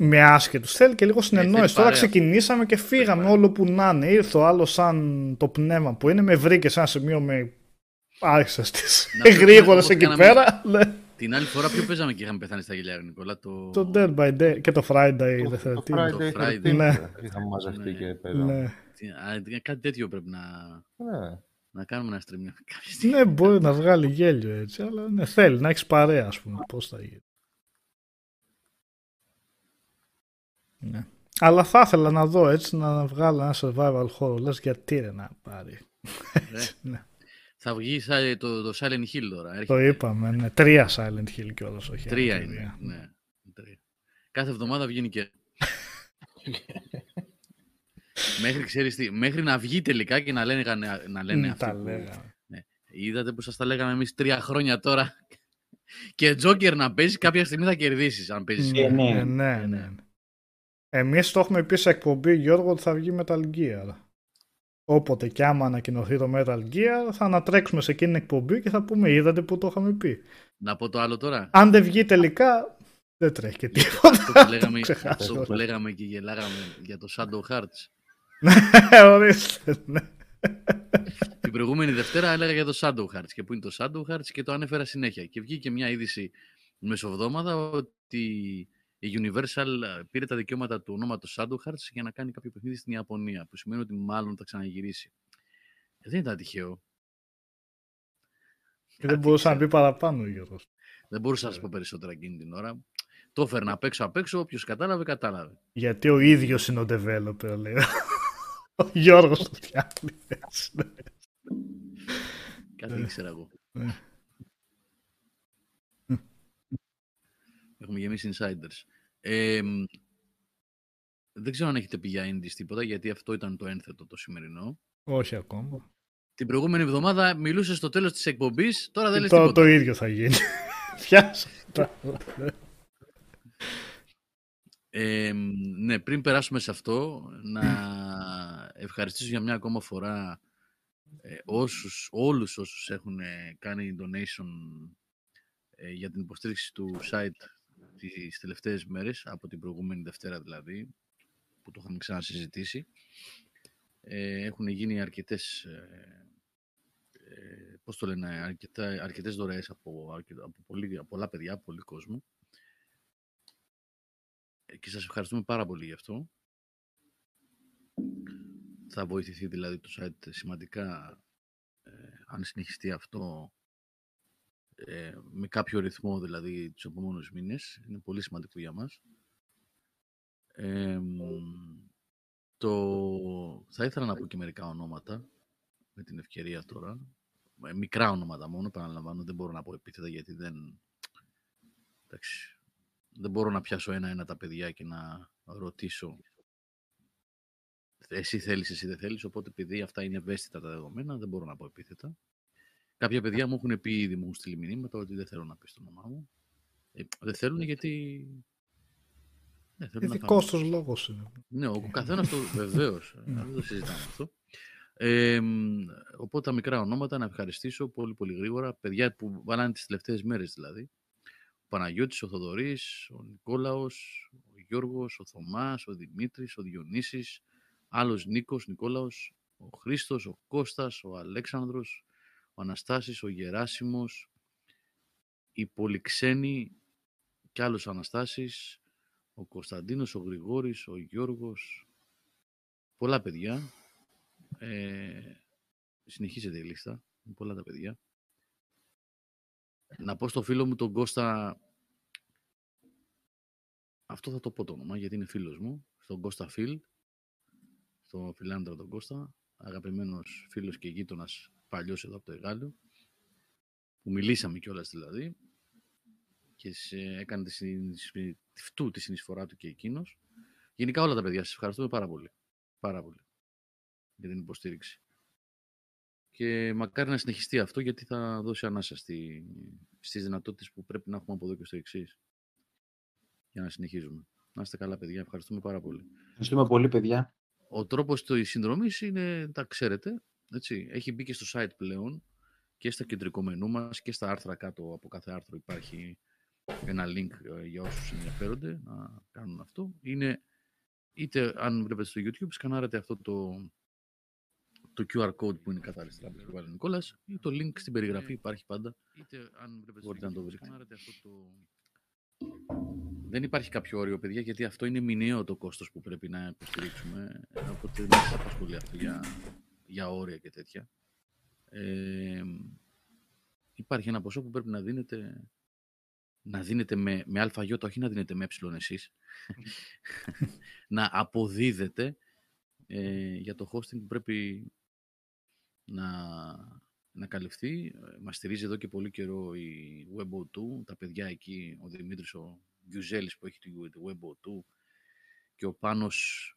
με άσχετους θέλει και λίγο συνεννόηση. θέλει Τώρα παρέα. ξεκινήσαμε και φύγαμε παρέα. όλο που να είναι. Ήρθε ο άλλος σαν το πνεύμα που είναι, με βρήκε σε ένα σημείο με. Άρχισε τι Να πούμε γρήγορες όπως εκεί κάναμε- πέρα. Ναι. Την άλλη φορά ποιο παίζαμε και είχαμε πεθάνει στα γελιά, ρε Νικόλα. Το... Το Dead by Day και το Friday Το- the το 13th. Friday, Το Friday. 13th, Ναι. Είχαμε μαζευτεί Ναι. και παίζαμε. Ναι. Τι- α, Κάτι τέτοιο πρέπει να, Ναι. να κάνουμε ένα stream κάποια στιγμή. ναι, μπορεί να βγάλει γέλιο έτσι, αλλά ναι, θέλει να έχεις παρέα, ας πούμε. Πώς θα γίνει. Ναι. Αλλά θα ήθελα να δω έτσι να βγάλω ένα survival horror. Λες γιατί ρε να πάρει. Ρε. Ναι. Θα βγει σαν το, το Silent Hill τώρα. Το Έρχεται. είπαμε, ναι. Τρία Silent Hill κιόλας, όχι. Τρία ένα, είναι. τρία. Ναι. Τρία. Κάθε εβδομάδα βγαίνει και. μέχρι, ξέρεις τι, μέχρι να βγει τελικά και να λένε, να λένε Μ, αυτοί τα που- λέγαμε. Είδατε που σας τα λέγαμε εμείς τρία χρόνια τώρα. και Τζόκερ να παίζει κάποια στιγμή θα κερδίσεις αν παίζεις. Ε, ναι. Ε, ναι, ναι. Εμείς το έχουμε πει σε εκπομπή, Γιώργο, ότι θα βγει Metal Gear. Όποτε και άμα ανακοινωθεί το Metal Gear, θα ανατρέξουμε σε εκείνη την εκπομπή και θα πούμε, είδατε που το είχαμε πει. Να πω το άλλο τώρα. Αν δεν βγει τελικά, δεν τρέχει και τίποτα. αυτό, που λέγαμε, ξεχάσω. αυτό που λέγαμε και γελάγαμε για το Shadow Hearts. Ναι, ορίστε, ναι. Την προηγούμενη Δευτέρα έλεγα για το Shadow Hearts και που είναι το Shadow Hearts και το ανέφερα συνέχεια. Και βγήκε μια είδηση μεσοβδόμαδα ότι η Universal ε, πήρε τα δικαιώματα του ονόματος Shadow Hearts για να κάνει κάποιο παιχνίδι στην Ιαπωνία, που σημαίνει ότι μάλλον θα ξαναγυρίσει. Ε, δεν ήταν τυχαίο. Και δεν μπορούσα να πει παραπάνω ο Γιώργος. Δεν μπορούσα να σα πω περισσότερα εκείνη την ώρα. Το έφερνα απ' έξω απ' έξω, όποιος κατάλαβε, κατάλαβε. Γιατί ο ίδιος είναι ο developer, λέει. Ο Γιώργος το φτιάχνει. έτσι, ναι. Κάτι Ε. ήξερα εγώ. Ε. Έχουμε γεμίσει insiders. Ε, μ, δεν ξέρω αν έχετε πει για indies τίποτα, γιατί αυτό ήταν το ένθετο το σημερινό. Όχι ακόμα. Την προηγούμενη εβδομάδα μιλούσε στο τέλος της εκπομπής, τώρα δεν λες Το, τίποτα. το ίδιο θα γίνει. Πιάσα. Ε, ναι, πριν περάσουμε σε αυτό, να ευχαριστήσω για μια ακόμα φορά ε, όσους, όλους όσους έχουν ε, κάνει donation ε, για την υποστήριξη του site τις τελευταίες μέρες, από την προηγούμενη Δευτέρα δηλαδή, που το είχαμε ξανασυζητήσει. Ε, έχουν γίνει αρκετές, ε, ε, πώς το λένε, αρκετά, αρκετές δωρεές από, αρκε- από, πολύ, από πολλά παιδιά, από πολύ κόσμο. Ε, και σας ευχαριστούμε πάρα πολύ γι' αυτό. Θα βοηθηθεί δηλαδή το site σημαντικά ε, αν συνεχιστεί αυτό ε, με κάποιο ρυθμό δηλαδή τους επόμενους μήνες. Είναι πολύ σημαντικό για μας. Ε, μ, το... Θα ήθελα να πω και μερικά ονόματα με την ευκαιρία τώρα. Ε, Μικρά ονόματα μόνο, επαναλαμβάνω, δεν μπορώ να πω επίθετα γιατί δεν... Εντάξει, δεν μπορώ να πιάσω ένα-ένα τα παιδιά και να ρωτήσω εσύ θέλεις, εσύ δεν θέλεις, οπότε επειδή αυτά είναι ευαίσθητα τα δεδομένα, δεν μπορώ να πω επίθετα. Κάποια παιδιά μου έχουν πει ήδη, μου έχουν στείλει μηνύματα ότι δεν θέλω να πεις το όνομά μου. Ε, δεν θέλουν γιατί... Δεν θέλουν να Ειδικό πάμε. του λόγος είναι. Ναι, ο καθένας το βεβαίως. δεν το συζητάμε αυτό. Ε, μ, οπότε τα μικρά ονόματα να ευχαριστήσω πολύ πολύ γρήγορα. Παιδιά που βάλανε τις τελευταίες μέρες δηλαδή. Ο Παναγιώτης, ο Θοδωρής, ο Νικόλαος, ο Γιώργος, ο Θωμάς, ο Δημήτρης, ο Διονύσης, άλλος Νίκος, Νικόλαος, ο Χρήστος, ο Κώστας, ο Αλέξανδρος, ο Αναστάσης, ο Γεράσιμος, οι Πολυξένοι και άλλος Αναστάσης, ο Κωνσταντίνος, ο Γρηγόρης, ο Γιώργος, πολλά παιδιά. Ε, συνεχίζεται η λίστα, είναι πολλά τα παιδιά. Να πω στο φίλο μου τον Κώστα, αυτό θα το πω το όνομα γιατί είναι φίλος μου, στον Κώστα Φιλ, στον φιλάντρα τον Κώστα, αγαπημένος φίλος και γείτονας παλιός εδώ από το Εγάλιο, που μιλήσαμε κιόλας δηλαδή, και σε, έκανε τη, συνεισ- τη φτού τη συνεισφορά του και εκείνος. Γενικά όλα τα παιδιά, σας ευχαριστούμε πάρα πολύ. Πάρα πολύ για την υποστήριξη. Και μακάρι να συνεχιστεί αυτό γιατί θα δώσει ανάσα στη, στις δυνατότητες που πρέπει να έχουμε από εδώ και στο εξής. Για να συνεχίζουμε. Να είστε καλά παιδιά, ευχαριστούμε πάρα πολύ. Ευχαριστούμε πολύ, παιδιά. Ο τρόπος της συνδρομής είναι, τα ξέρετε, έτσι, έχει μπει και στο site πλέον και στα κεντρικό μενού μας και στα άρθρα κάτω από κάθε άρθρο υπάρχει ένα link ε, για όσους ενδιαφέρονται να κάνουν αυτό. Είναι είτε αν βλέπετε στο YouTube σκανάρετε αυτό το, το QR code που είναι κατά αριστερά που έχει βάλει ο Νικόλας ή το link στην περιγραφή υπάρχει πάντα. Είτε αν βλέπετε Μπορείτε να το βρείτε. Αυτό το... Δεν υπάρχει κάποιο όριο, παιδιά, γιατί αυτό είναι μηνιαίο το κόστος που πρέπει να υποστηρίξουμε. Οπότε δεν σας απασχολεί αυτό για, για όρια και τέτοια. Ε, υπάρχει ένα ποσό που πρέπει να δίνετε να δίνετε με, με αλφαγιώτα, όχι να δίνετε με ε εσείς, να αποδίδετε ε, για το hosting που πρέπει να, να καλυφθεί. Ε, Μας στηρίζει εδώ και πολύ καιρό η Webo2, τα παιδιά εκεί, ο Δημήτρης ο Γιουζέλης που έχει τη Webo2 και ο Πάνος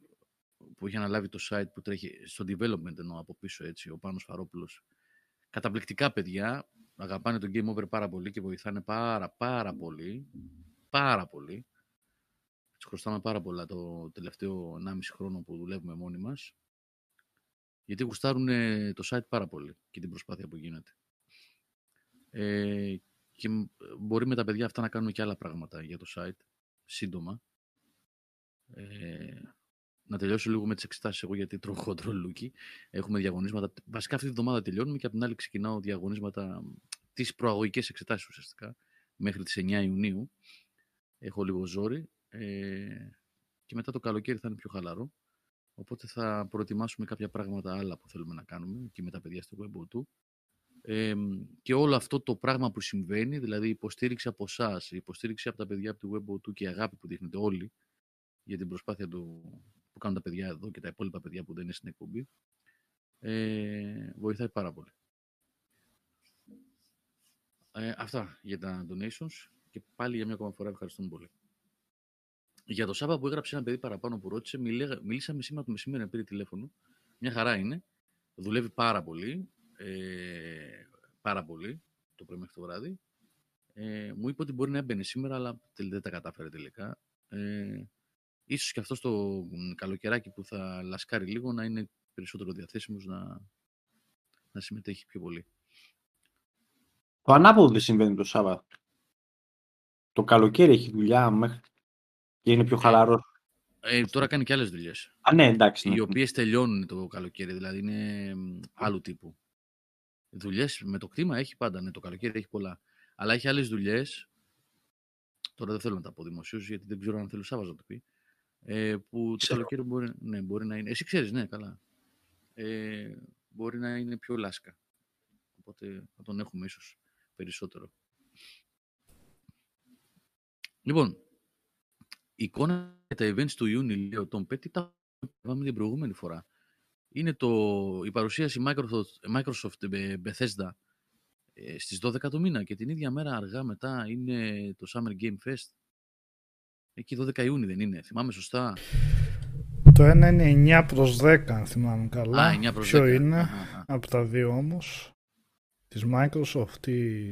που έχει αναλάβει το site που τρέχει στο development εννοώ από πίσω έτσι, ο Πάνος Φαρόπουλος. Καταπληκτικά παιδιά, αγαπάνε το Game Over πάρα πολύ και βοηθάνε πάρα πάρα πολύ, πάρα πολύ. Τους χρωστάμε πάρα πολλά το τελευταίο 1,5 χρόνο που δουλεύουμε μόνοι μας. Γιατί γουστάρουν ε, το site πάρα πολύ και την προσπάθεια που γίνεται. Ε, και μ- μπορεί με τα παιδιά αυτά να κάνουμε και άλλα πράγματα για το site, σύντομα. Ε, να τελειώσω λίγο με τις εξετάσεις εγώ γιατί τρώω χοντρό λούκι. Έχουμε διαγωνίσματα. Βασικά αυτή τη βδομάδα τελειώνουμε και από την άλλη ξεκινάω διαγωνίσματα τις προαγωγικές εξετάσεις ουσιαστικά μέχρι τις 9 Ιουνίου. Έχω λίγο ζόρι ε, και μετά το καλοκαίρι θα είναι πιο χαλαρό. Οπότε θα προετοιμάσουμε κάποια πράγματα άλλα που θέλουμε να κάνουμε και με τα παιδιά στο Web του. Ε, και όλο αυτό το πράγμα που συμβαίνει, δηλαδή η υποστήριξη από εσάς, η υποστήριξη από τα παιδιά από το Web του και η αγάπη που δείχνετε όλοι για την προσπάθεια του, που κάνουν τα παιδιά εδώ και τα υπόλοιπα παιδιά που δεν είναι στην εκπομπή, ε, βοηθάει πάρα πολύ. Ε, αυτά για τα donations και πάλι για μια ακόμα φορά ευχαριστούμε πολύ. Για το Σάββα που έγραψε ένα παιδί παραπάνω που ρώτησε, μιλέ- μιλήσαμε σήμερα το μεσημέρι να πήρε τηλέφωνο. Μια χαρά είναι. Δουλεύει πάρα πολύ. Ε, πάρα πολύ το πρωί μέχρι το βράδυ. Ε, μου είπε ότι μπορεί να έμπαινε σήμερα, αλλά τελ- δεν τα κατάφερε τελικά. Ε, ίσως και αυτό το μ, καλοκαιράκι που θα λασκάρει λίγο να είναι περισσότερο διαθέσιμος να, να συμμετέχει πιο πολύ. Το ανάποδο δεν συμβαίνει το Σάββατο. Το καλοκαίρι έχει δουλειά μέχρι και είναι πιο χαλαρός. Ε, τώρα κάνει και άλλες δουλειές. Α, ναι, εντάξει. Ναι. οι οποίες τελειώνουν το καλοκαίρι, δηλαδή είναι μ, άλλου τύπου. Δουλειές με το κτήμα έχει πάντα, ναι, το καλοκαίρι έχει πολλά. Αλλά έχει άλλες δουλειές. Τώρα δεν θέλω να τα πω δημοσίως, γιατί δεν ξέρω αν θέλω ο Σάββας να το πει. Ε, που το Ξέρω. καλοκαίρι μπορεί, ναι, μπορεί να είναι. Εσύ ξέρεις, ναι, καλά. Ε, μπορεί να είναι πιο λάσκα. Οπότε θα τον έχουμε ίσως περισσότερο. Λοιπόν, η εικόνα για τα events του Ιούνιου, λέει ο Tom Petty, τα είπαμε την προηγούμενη φορά. Είναι το, η παρουσίαση Microsoft, Microsoft ε, Bethesda ε, στις 12 του μήνα και την ίδια μέρα αργά μετά είναι το Summer Game Fest. Εκεί 12 Ιούνιου δεν είναι, θυμάμαι σωστά. Το ένα είναι 9 προς 10, αν θυμάμαι καλά. Α, 9 προς Ποιο 10. είναι; Αχα, αχα. από τα δύο όμως. Της Microsoft ή...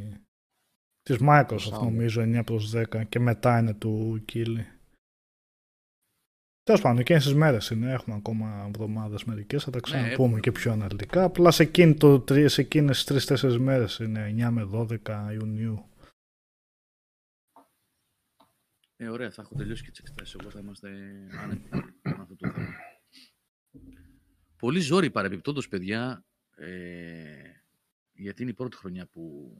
Της Microsoft Summer. νομίζω 9 προς 10 και μετά είναι του Kili. Τέλος πάντων, εκείνες τις μέρες είναι, έχουμε ακόμα εβδομάδες μερικές, θα τα ξαναπούμε Ναι, έχουμε. και πιο αναλυτικά. Απλά σε, εκείνη το, τρι- σε εκείνες τις 3-4 μέρες είναι 9 με 12 Ιουνίου. Ε, ωραία, θα έχω τελειώσει και τις εξετάσεις, εγώ θα είμαστε άνετοι με αυτό το θέμα. Πολύ ζόρι παρεμπιπτόντως, παιδιά, ε, γιατί είναι η πρώτη χρονιά που,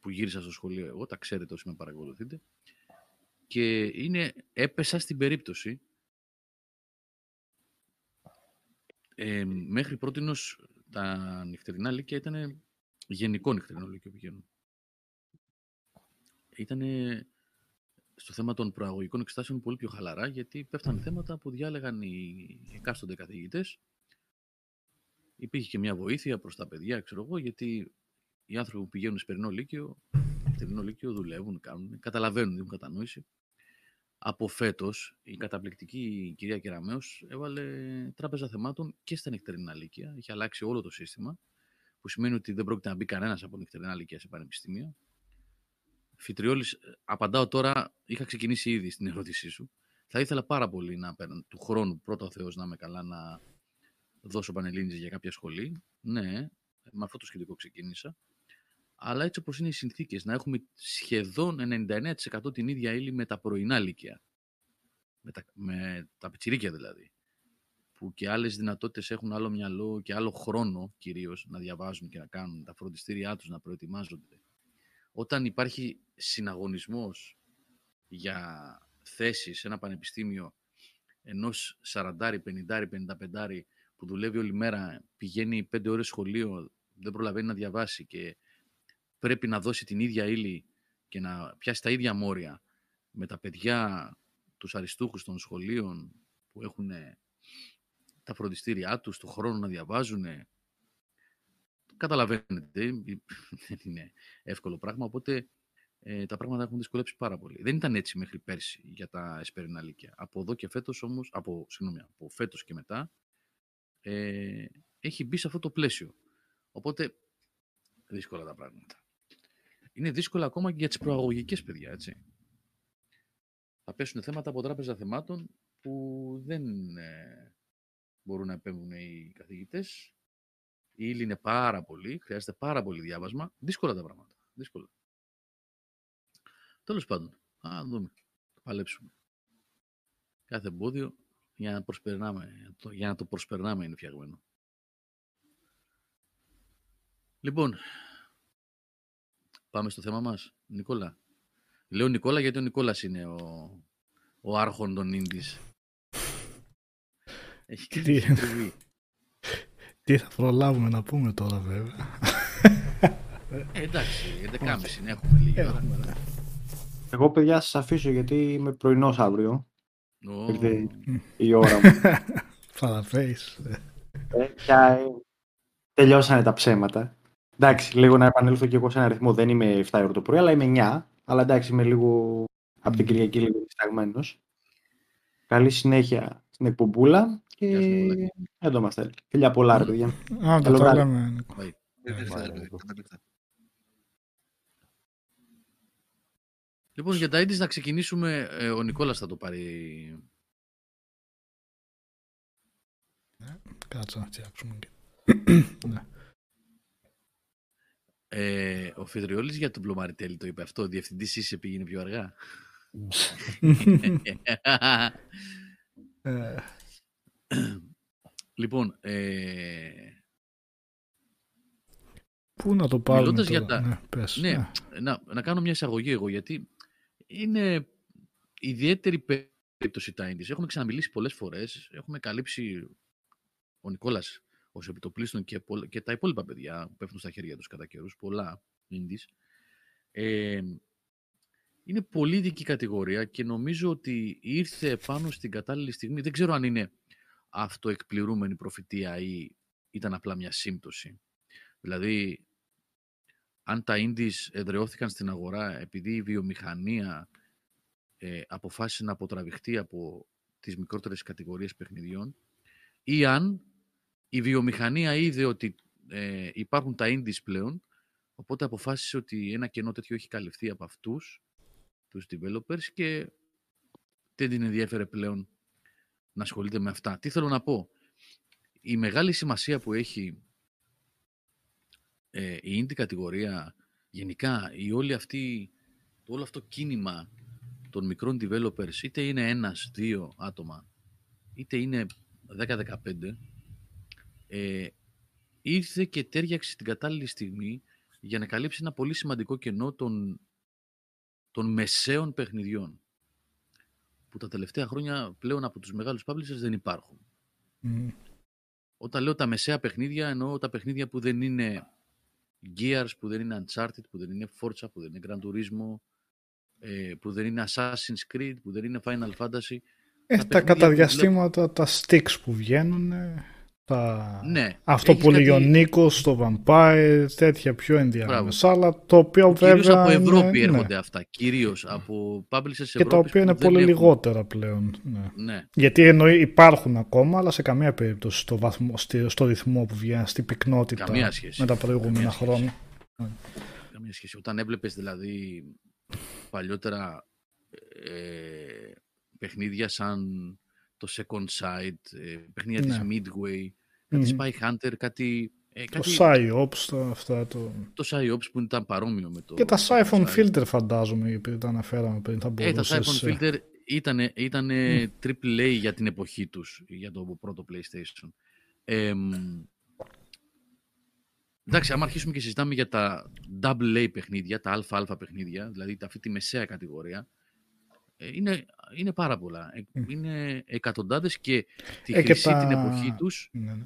που γύρισα στο σχολείο εγώ, τα ξέρετε όσοι με παρακολουθείτε, και είναι, έπεσα στην περίπτωση ε, μέχρι πρότινος τα νυχτερινά λύκεια ήταν γενικό νυχτερινό λύκειο πηγαίνουν. Ήταν στο θέμα των προαγωγικών εξετάσεων πολύ πιο χαλαρά, γιατί πέφτανε θέματα που διάλεγαν οι εκάστοτε καθηγητές. Υπήρχε και μια βοήθεια προς τα παιδιά, ξέρω εγώ, γιατί οι άνθρωποι που πηγαίνουν σε περινό λύκειο, νυχτερινό λύκειο δουλεύουν, κάνουν, καταλαβαίνουν, έχουν κατανόηση. Από φέτος, η καταπληκτική κυρία Κεραμέως έβαλε τράπεζα θεμάτων και στα νυχτερινά λύκεια. Είχε αλλάξει όλο το σύστημα, που σημαίνει ότι δεν πρόκειται να μπει κανένας από νυχτερινά λύκεια σε πανεπιστήμια. Φιτριόλης, ε, απαντάω τώρα, είχα ξεκινήσει ήδη στην ερώτησή σου. Θα ήθελα πάρα πολύ να παίρνω του χρόνου, πρώτα ο Θεός να είμαι καλά, να δώσω πανελλήνιες για κάποια σχολή. Ναι, με αυτό το σχετικό ξεκίνησα. Αλλά έτσι όπως είναι οι συνθήκες, να έχουμε σχεδόν 99% την ίδια ύλη με τα πρωινά λύκεια. Με τα, με τα πιτσιρίκια δηλαδή. Που και άλλες δυνατότητες έχουν άλλο μυαλό και άλλο χρόνο κυρίως να διαβάζουν και να κάνουν τα φροντιστήριά τους, να προετοιμάζονται όταν υπάρχει συναγωνισμός για θέσεις σε ένα πανεπιστήμιο ενός 40, 50, 55 που δουλεύει όλη μέρα, πηγαίνει 5 ώρες σχολείο, δεν προλαβαίνει να διαβάσει και πρέπει να δώσει την ίδια ύλη και να πιάσει τα ίδια μόρια με τα παιδιά, τους αριστούχους των σχολείων που έχουν τα φροντιστήριά τους, το χρόνο να διαβάζουν. Καταλαβαίνετε, δεν είναι εύκολο πράγμα, οπότε ε, τα πράγματα έχουν δυσκολέψει πάρα πολύ. Δεν ήταν έτσι μέχρι πέρσι για τα εσπερινά λύκεια. Από εδώ και φέτος όμως, από, συγγνώμη, από φέτος και μετά, ε, έχει μπει σε αυτό το πλαίσιο. Οπότε, δύσκολα τα πράγματα. Είναι δύσκολα ακόμα και για τις προαγωγικές παιδιά, έτσι. Θα πέσουν θέματα από τράπεζα θεμάτων που δεν ε, μπορούν να επέμβουν οι καθηγητές. Η ύλη είναι πάρα πολύ, χρειάζεται πάρα πολύ διάβασμα. Δύσκολα τα πράγματα. Δύσκολα. Τέλος πάντων, α δούμε. Θα παλέψουμε. Κάθε εμπόδιο για να, προσπερνάμε, για να το προσπερνάμε είναι φτιαγμένο. Λοιπόν, πάμε στο θέμα μας. Νικόλα. Λέω Νικόλα γιατί ο Νικόλας είναι ο, ο άρχον των Ίντις. Έχει Τι- κάνει συντριβή. Τι θα προλάβουμε να πούμε τώρα βέβαια. Ε, εντάξει, 11.30 είναι, έχουμε λίγη ώρα. Έχουμε, ναι. Εγώ, παιδιά, σας αφήσω γιατί είμαι πρωινός αύριο. Ω, Ήρθε η ώρα μου. Φαλαφέης. Ε, πια, ε, τελειώσανε τα ψέματα. Εντάξει, λίγο να επανέλθω και εγώ σε ένα αριθμό. Δεν είμαι 7 ώρα το πρωί, αλλά είμαι 9. Αλλά εντάξει, είμαι λίγο από την Κυριακή λίγο δισταγμένος. Καλή συνέχεια στην εκπομπούλα και Γεια σου, Νικολάκη. εδώ είμαστε. Φιλιά πολλά, ρε παιδιά. Α, δεν Καλό τα βράδυ. λέμε. Νίκο. Bye. Δεν Ε, ήρθε, πάει, ρε παιδί, Νίκο. δεν ήρθε. Λοιπόν, για τα indies να ξεκινήσουμε. ε, ο Νικόλας θα το πάρει. Κάτσε να φτιάξουμε. και- Ναι. Ε, ο Φιδριόλης για τον Πλωμαριτέλη το είπε αυτό. Ο διευθυντής είσαι πήγαινε πιο αργά. Ε, λοιπόν, ε, Πού να το πάρουμε Μιλώντας τώρα; για τα- Ναι, πες. Ναι. Ναι. να, να κάνω μια εισαγωγή εγώ, γιατί είναι ιδιαίτερη περίπτωση τα indies. Έχουμε ξαναμιλήσει πολλές φορές, έχουμε καλύψει ο Νικόλας ως επιτοπλίστων και, πολλ- και τα υπόλοιπα παιδιά που πέφτουν στα χέρια τους κατά καιρούς, πολλά indies. Ε, είναι πολύ δική κατηγορία και νομίζω ότι ήρθε πάνω στην κατάλληλη στιγμή. Δεν ξέρω αν είναι αυτοεκπληρούμενη προφητεία ή ήταν απλά μια σύμπτωση. Δηλαδή, αν τα indies εδραιώθηκαν στην αγορά επειδή η βιομηχανία ε, αποφάσισε να αποτραβηχτεί από τις μικρότερες κατηγορίες παιχνιδιών ή αν η βιομηχανία είδε ότι ε, υπάρχουν τα indies πλέον οπότε αποφάσισε ότι ένα κενό τέτοιο έχει καλυφθεί από αυτούς τους developers και δεν την ενδιέφερε πλέον να ασχολείται με αυτά. Τι θέλω να πω; Η μεγάλη σημασία που έχει ε, η indie κατηγορία, γενικά η όλη αυτή, το όλο αυτό κίνημα των μικρών developers, είτε είναι ένας, δύο άτομα, είτε είναι 10-15, ε, ήρθε και τέριαξε την κατάλληλη στιγμή για να καλύψει ένα πολύ σημαντικό κενό των, των μεσαίων παιχνιδιών που τα τελευταία χρόνια πλέον από τους μεγάλους publishers δεν υπάρχουν. Μμ. Όταν λέω τα μεσαία παιχνίδια, εννοώ τα παιχνίδια που δεν είναι Gears, που δεν είναι Uncharted, που δεν είναι Forza, που δεν είναι Gran Turismo, ε, που δεν είναι Assassin's Creed, που δεν είναι Final Fantasy. Ε, τα τα παιχνίδια κατά που διαστήματα, τα sticks που βγαίνουν, ε, τα... Ναι, αυτό έχεις που λέγει ο κάτι- Νίκος, το Vampire, τέτοια πιο ενδιάμεσα, αλλά το οποίο Κυρίως βέβαια από είναι- Ευρώπη ναι. έρχονται αυτά. Κυρίως από publishers και Ευρώπης τα οποία που είναι δεν πολύ έχουν- λιγότερα πλέον. Ναι. Ναι, Γιατί εννοεί υπάρχουν ακόμα, αλλά σε καμία περίπτωση στο, βαθμό, στη- στο ρυθμό που βγαίνει, στην πυκνότητα Καμία σχέση. με τα προηγούμενα Καμία σχέση. χρόνια. καμία σχέση. Όταν έβλεπες δηλαδή παλιότερα ε, παιχνίδια σαν το Second Sight, ε, παιχνίδια της Ναι. Midway, κάτι Μμμ. Spy Hunter, κάτι... ε, Το κάτι PsyOps, το, αυτά το... το PsyOps που ήταν παρόμοιο με το... Και τα το Siphon Psy. Filter φαντάζομαι, επειδή τα αναφέραμε πριν, θα Ε, τα μπορούσες... Siphon Filter ήταν, ήταν triple A για την εποχή τους, για το πρώτο PlayStation. Ε, μ, εντάξει, άμα αρχίσουμε και συζητάμε για τα double A παιχνίδια, τα αλφα-αλφα παιχνίδια, δηλαδή αυτή τη μεσαία κατηγορία, ε, είναι, είναι πάρα πολλά. Ε, Μμ. Είναι εκατοντάδες και τη Ε, και χρυσή τα- την εποχή τους Ναι, ναι.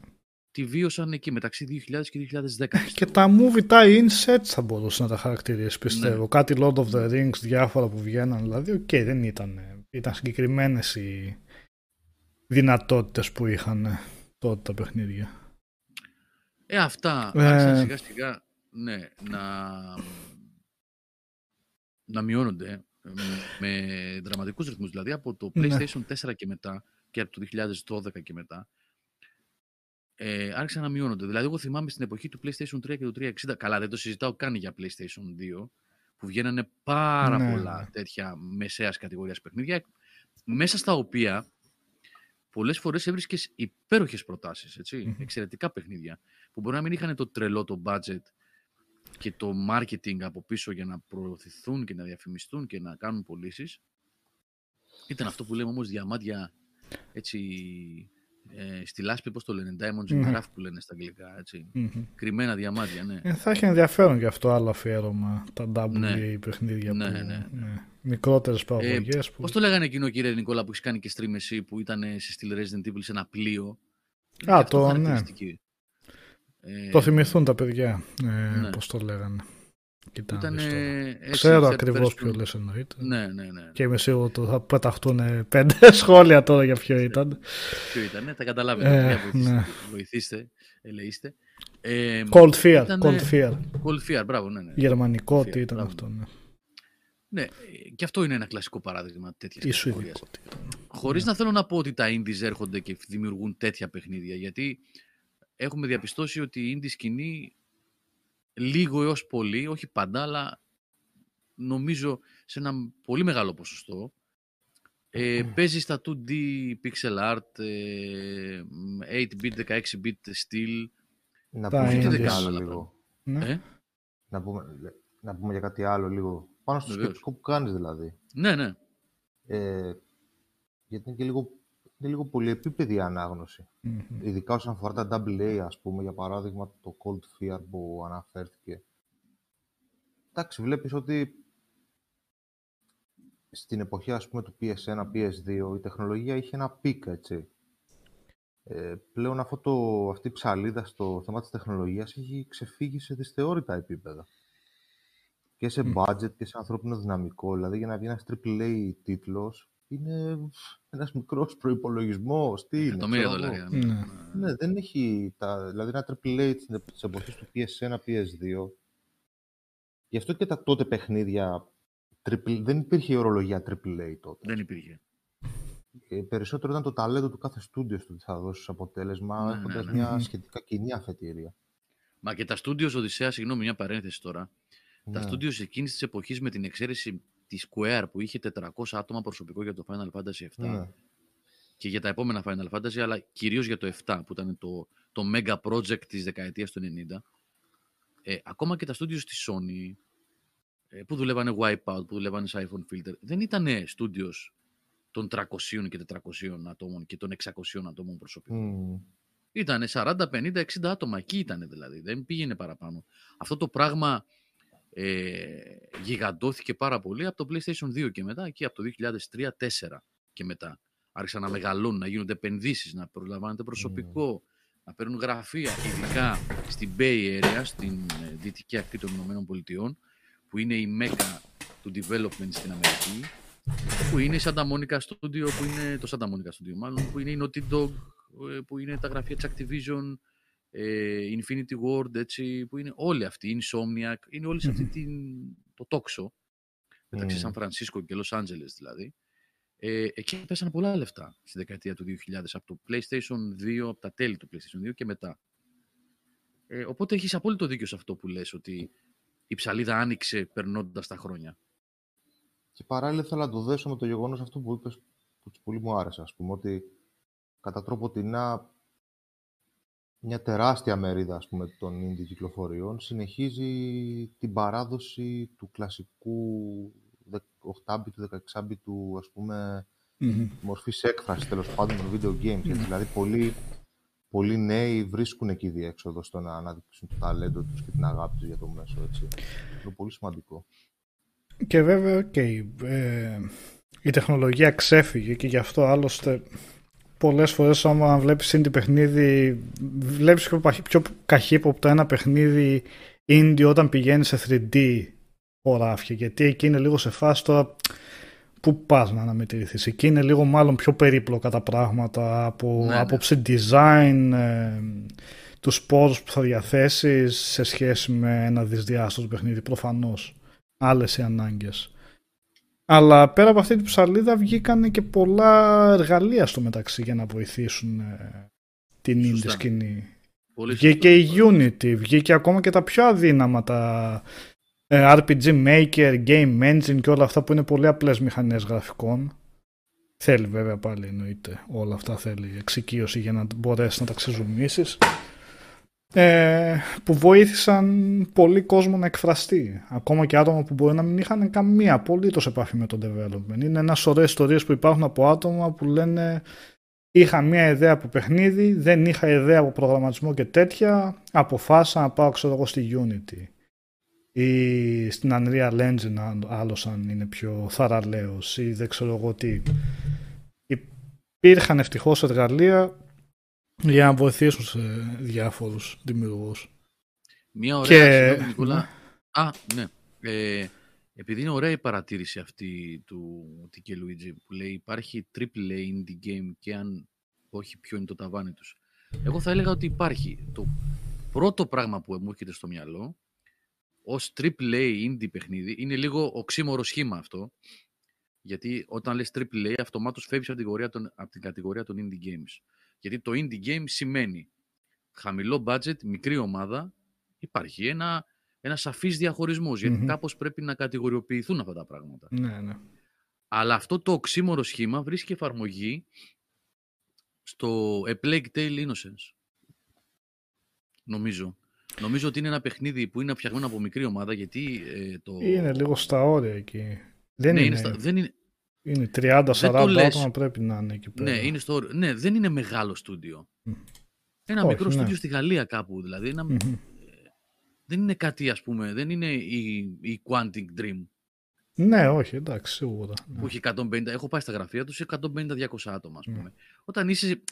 τη βίωσαν εκεί μεταξύ 2000 και 2010. Και πιστεύω. τα movie tie-ins θα μπορούσε να τα χαρακτηρίσει, πιστεύω. Ναι. Κάτι Lord of the Rings, διάφορα που βγαίναν. Δηλαδή, οκ, δεν ήταν. Ήταν συγκεκριμένες οι δυνατότητες που είχαν ε, τότε τα παιχνίδια. Ε, αυτά Ε. άρχισαν σιγά σιγά ναι, να, να μειώνονται ε, με, με δραματικούς ρυθμούς. Δηλαδή από το Ναι. PlayStation 4 και μετά και από το 2012 και μετά ε, άρχισαν να μειώνονται. Δηλαδή εγώ θυμάμαι στην εποχή του PlayStation 3 και του 360, καλά δεν το συζητάω καν για PlayStation 2, που βγαίνανε πάρα Ναι, πολλά ναι. τέτοια μεσαίας κατηγορίας παιχνίδια, μέσα στα οποία πολλές φορές έβρισκες υπέροχες προτάσεις, έτσι, Μμμ. εξαιρετικά παιχνίδια, που μπορεί να μην είχαν το τρελό το budget και το marketing από πίσω για να προωθηθούν και να διαφημιστούν και να κάνουν πωλήσεις. Ήταν αυτό που λέμε όμως διαμάντια έτσι ε, στη λάσπη, πώς το λένε, diamonds in Μμμ. the rough που λένε στα αγγλικά, έτσι. Μμμ. Κρυμμένα διαμάντια, ναι. Ε, θα έχει ενδιαφέρον και αυτό άλλο αφιέρωμα, τα WA Ναι. παιχνίδια Ναι, που. ναι, ναι. ναι. Μικρότερες παραγωγές. που... Πώς το λέγανε εκείνο κύριε Νικόλα που έχεις κάνει και stream εσύ που ήταν σε στυλ Resident Evil σε ένα πλοίο; Είναι Α, και αυτό το, ναι. Χαρακτηριστική. Ε, Το θυμηθούν τα παιδιά. Ε, ναι. Πώς το λέγανε. που Κοιτάνε. ήταν, στο- ε, έτσι, Ξέρω third ακριβώς person. ποιο λες εννοείται. Ναι, ναι, ναι. Και είμαι σίγουρο ότι θα πεταχτούν πέντε σχόλια τώρα για ποιο ήταν. Ποιο ήταν, τα καταλάβετε. Ε, παιδιά, βοηθήστε, ναι. βοηθήστε, ελεήστε. Ε, Cold Fear. Ήτανε- Cold Fear. Cold Fear, μπράβο, ναι. ναι. Γερμανικό, Fear, τι ήταν μπράβο. αυτό. Ναι. Ναι, ε, και αυτό είναι ένα κλασικό παράδειγμα τέτοιας Ή κατηγορίας. Σουηδικό. τι ήταν. Χωρίς να θέλω να πω ότι τα indies έρχονται και δημιουργούν τέτοια παιχνίδια, γιατί έχουμε διαπιστώσει ότι η indie σκηνή λίγο έως πολύ, όχι πάντα, αλλά νομίζω σε ένα πολύ μεγάλο ποσοστό, ε, παίζει στα 2D pixel art, ε, 8-bit, 16-bit style. Να Τα πούμε για indies. κάτι Δεν άλλο κάνω λίγο. Ναι. Ε; Να πούμε, να πούμε για κάτι άλλο λίγο. Πάνω στο Βεβαίως. σκεπτικό που κάνεις δηλαδή. Ναι, ναι. Ε, γιατί είναι και λίγο, είναι λίγο πολυεπίπεδη η ανάγνωση. Μμμ. Ειδικά όσον αφορά τα AA, ας πούμε, για παράδειγμα το Cold Fear που αναφέρθηκε. Εντάξει, βλέπεις ότι στην εποχή, ας πούμε, του PS1, PS2, η τεχνολογία είχε ένα peak, έτσι. Ε, πλέον αυτό το, αυτή η ψαλίδα στο θέμα της τεχνολογίας έχει ξεφύγει σε δυσθεώρητα επίπεδα. Και σε Μμ. budget και σε ανθρώπινο δυναμικό. Δηλαδή, για να βγει ένας AAA τίτλος, είναι ένας μικρός προϋπολογισμός. Τι είναι, Εκατομμύρια ξέρω εγώ. δολάρια. Ναι. Ναι, δεν έχει. Τα, δηλαδή, ένα AAA της εποχής του PS1, PS2. Γι' αυτό και τα τότε παιχνίδια. Triple, δεν υπήρχε η ορολογία AAA τότε. Δεν υπήρχε. Ε, περισσότερο ήταν το ταλέντο του κάθε στούντιο στο τι θα δώσει ως αποτέλεσμα, Ναι, ναι, έχοντας ναι. μια Μμμ. σχετικά κοινή αφετηρία. Μα και τα studios Οδυσσέας, συγγνώμη, μια παρένθεση τώρα. Τα Ναι. studios εκείνης της εποχής με την εξαίρεση τη Square που είχε 400 άτομα προσωπικό για το Final Fantasy 7 Ναι. και για τα επόμενα Final Fantasy, αλλά κυρίως για το 7 που ήταν το, το mega project της δεκαετίας του 90. Ε, ακόμα και τα studios της Sony ε, που δουλεύανε Wipeout, που δουλεύανε σε iPhone Filter, δεν ήταν studios των 300 και 400 ατόμων και των 600 ατόμων προσωπικού. Μμ. Ήτανε 40, 50, 60 άτομα. Εκεί ήταν δηλαδή. Δεν πήγαινε παραπάνω. Αυτό το πράγμα ε, γιγαντώθηκε πάρα πολύ από το PlayStation 2 και μετά και από το 2003-2004 και μετά. Άρχισαν να μεγαλώνουν, να γίνονται επενδύσεις, να προλαμβάνεται προσωπικό, να παίρνουν γραφεία, ειδικά στην Bay Area, στην ε, δυτική ακτή των Ηνωμένων Πολιτειών, που είναι η μέκα του development στην Αμερική, που είναι η Santa Monica Studio, που είναι το Santa Monica Studio μάλλον, που είναι η Naughty Dog, ε, που είναι τα γραφεία της Activision, ε, Infinity Ward, έτσι, που είναι όλοι αυτοί, η Insomniac, είναι όλοι σε αυτή την, το τόξο, μεταξύ Μμμ. Σαν Φρανσίσκο και Los Angeles δηλαδή. Ε, εκεί πέσανε πολλά λεφτά στη δεκαετία του 2000, από το PlayStation 2, από τα τέλη του PlayStation 2 και μετά. Ε, οπότε έχεις απόλυτο δίκιο σε αυτό που λες, ότι η ψαλίδα άνοιξε περνώντας τα χρόνια. Και παράλληλα ήθελα να το δέσω με το γεγονός αυτό που είπες, που πολύ μου άρεσε, ας πούμε, ότι κατά τρόπο τεινά μια τεράστια μερίδα, ας πούμε, των indie κυκλοφοριών συνεχίζει την παράδοση του κλασικού 8-bit, 16-bit του, ας πούμε, Μμμ. μορφής έκφρασης, τέλος πάντων, των video games. Έτσι. Δηλαδή, πολλοί, πολλοί νέοι βρίσκουν εκεί διέξοδο στο να αναδείξουν το ταλέντο τους και την αγάπη τους για το μέσο, έτσι. Είναι πολύ σημαντικό. Και βέβαια και η, ε, η τεχνολογία ξέφυγε και γι' αυτό άλλωστε πολλές φορές άμα βλέπεις indie παιχνίδι βλέπεις πιο, παχύ- πιο καχύποπτα ένα παιχνίδι indie όταν πηγαίνει σε 3D χωράφια γιατί εκεί είναι λίγο σε φάση τώρα πού πας να αναμετρηθείς εκεί είναι λίγο μάλλον πιο περίπλοκα τα πράγματα από Ναι, ναι. άποψη design ε, τους πόρους που θα διαθέσεις σε σχέση με ένα δυσδιάστατο παιχνίδι προφανώς άλλες οι ανάγκες. Αλλά πέρα από αυτή την ψαλίδα βγήκαν και πολλά εργαλεία στο μεταξύ για να βοηθήσουν ε, την indie Σωστά. σκηνή. Πολύ Βγήκε η σωστό. Unity, βγήκε ακόμα και τα πιο αδύναμα τα ε, RPG Maker, Game Engine και όλα αυτά που είναι πολύ απλές μηχανές γραφικών. Θέλει βέβαια πάλι εννοείται όλα αυτά θέλει εξοικείωση για να μπορέσεις να τα ξεζουμίσεις. Ε, που βοήθησαν πολύ κόσμο να εκφραστεί. Ακόμα και άτομα που μπορεί να μην είχαν καμία απολύτως επαφή με το development. Είναι ένα σωρό ιστορίες που υπάρχουν από άτομα που λένε είχα μια ιδέα από παιχνίδι, δεν είχα ιδέα από προγραμματισμό και τέτοια, αποφάσισα να πάω ξέρω εγώ στη Unity ή στην Unreal Engine αν- άλλος αν είναι πιο θαραλέος ή δεν ξέρω εγώ τι. Υπήρχαν ευτυχώς εργαλεία για να βοηθήσουν σε διάφορους δημιουργούς. Μια ωραία, Και- συγγνώμη, Νικόλα. Α, ναι. Ε, επειδή είναι ωραία η παρατήρηση αυτή του Τικέ Λουίτζι που λέει υπάρχει triple A indie game και αν όχι ποιο είναι το ταβάνι τους. Εγώ θα έλεγα ότι υπάρχει. Το πρώτο πράγμα που μου έρχεται στο μυαλό, ως AAA indie παιχνίδι, είναι λίγο οξύμορο σχήμα αυτό, γιατί όταν λες AAA, αυτομάτως φεύγεις από την, κατηγορία των, από την κατηγορία των indie games. Γιατί το indie game σημαίνει χαμηλό budget, μικρή ομάδα, υπάρχει ένα, ένα σαφής διαχωρισμός, γιατί Μμμ. κάπως πρέπει να κατηγοριοποιηθούν αυτά τα πράγματα. Ναι, ναι. Αλλά αυτό το οξύμορο σχήμα βρίσκει εφαρμογή στο A Plague Tale Innocence. Νομίζω. Νομίζω ότι είναι ένα παιχνίδι που είναι φτιαγμένο από μικρή ομάδα γιατί ε, το... Είναι λίγο στα όρια εκεί. Δεν ναι, είναι, είναι, στα- δεν είναι, είναι 30-40 Δεν το λες. άτομα πρέπει να είναι εκεί πέρα. ναι, είναι στο, όριο. ναι, δεν είναι μεγάλο στούντιο. Μμ. Ένα Όχι, μικρό ναι. στούντιο στη Γαλλία κάπου. Δηλαδή ένα, Μμμ. δεν είναι κάτι ας πούμε, δεν είναι η, η Quantic Dream Ναι, όχι, εντάξει, σίγουρα. Ναι. που έχει 150, έχω πάει στα γραφεία τους, 150-200 άτομα ας Ναι. πούμε. Όταν είσαι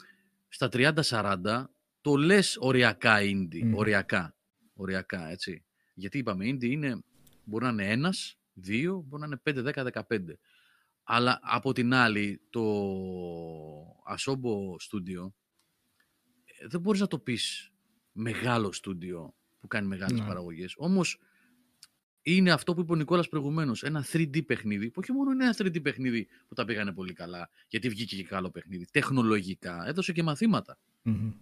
στα 30-40, το λες οριακά indie, Μμμ. οριακά, οριακά, έτσι. Γιατί είπαμε, indie είναι, μπορεί να είναι ένας, δύο, μπορεί να είναι 5, 10, 15. Αλλά από την άλλη, το Asobo Studio, ε, δεν μπορείς να το πεις μεγάλο στούντιο που κάνει μεγάλες Ναι. παραγωγές. Όμως, είναι αυτό που είπε ο Νικόλας προηγουμένως, ένα 3D παιχνίδι, που όχι μόνο είναι ένα 3D παιχνίδι που τα πήγανε πολύ καλά, γιατί βγήκε και καλό παιχνίδι, τεχνολογικά, έδωσε και μαθήματα. Μμμ.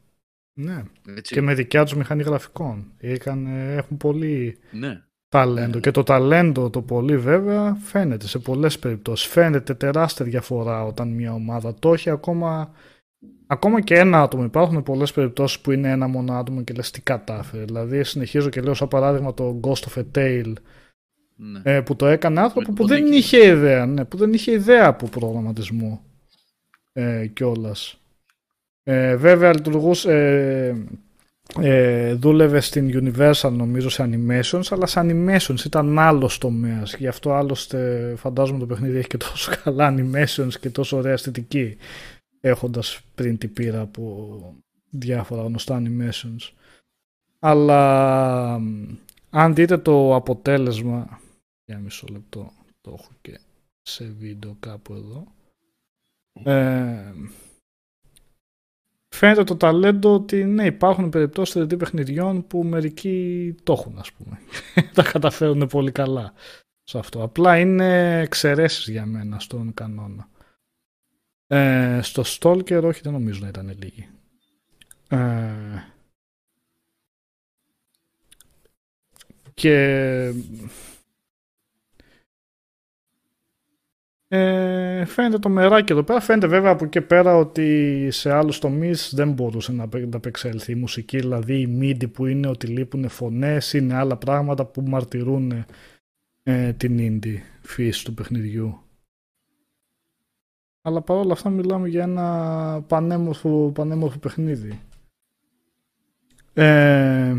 Ναι, Έτσι. και με δικιά τους μηχανή γραφικών. Είχαν, ε, έχουν πολύ Ναι, ταλέντο. Ναι. Και το ταλέντο το πολύ βέβαια φαίνεται σε πολλές περιπτώσεις. Φαίνεται τεράστια διαφορά όταν μια ομάδα το έχει ακόμα... Ακόμα και ένα άτομο. Υπάρχουν πολλές περιπτώσεις που είναι ένα μόνο άτομο και λες τι κατάφερε. Δηλαδή συνεχίζω και λέω σαν παράδειγμα το Ghost of a Tale ναι. ε, που το έκανε άνθρωπο Με που τον δεν Νίκη. είχε ιδέα, ναι, που δεν είχε ιδέα από προγραμματισμό ε, κιόλας. Ε, βέβαια λειτουργούσε, ε, ε, δούλευε στην Universal νομίζω σε animations, αλλά σε animations ήταν άλλος τομέας. Γι' αυτό άλλωστε φαντάζομαι το παιχνίδι έχει και τόσο καλά animations και τόσο ωραία αισθητική έχοντας πριν την πείρα από διάφορα γνωστά animations. Αλλά μ, αν δείτε το αποτέλεσμα για μισό λεπτό το έχω και σε βίντεο κάπου εδώ ε, φαίνεται το ταλέντο ότι ναι υπάρχουν περιπτώσεις 3D παιχνιδιών που μερικοί το έχουν ας πούμε. Τα καταφέρουν πολύ καλά σε αυτό. Απλά είναι εξαιρέσεις για μένα στον κανόνα. Ε, στο Stalker όχι δεν νομίζω να ήταν λίγοι. Ε, και ε, φαίνεται το μεράκι εδώ πέρα. Φαίνεται βέβαια από εκεί πέρα ότι σε άλλους τομείς δεν μπορούσε να απε- να απεξέλθει η μουσική. Δηλαδή η MIDI που είναι ότι λείπουν φωνές είναι άλλα πράγματα που μαρτυρούν ε, την indie φύση του παιχνιδιού. Αλλά παρόλα αυτά μιλάμε για ένα πανέμορφο, πανέμορφο παιχνίδι. Ε,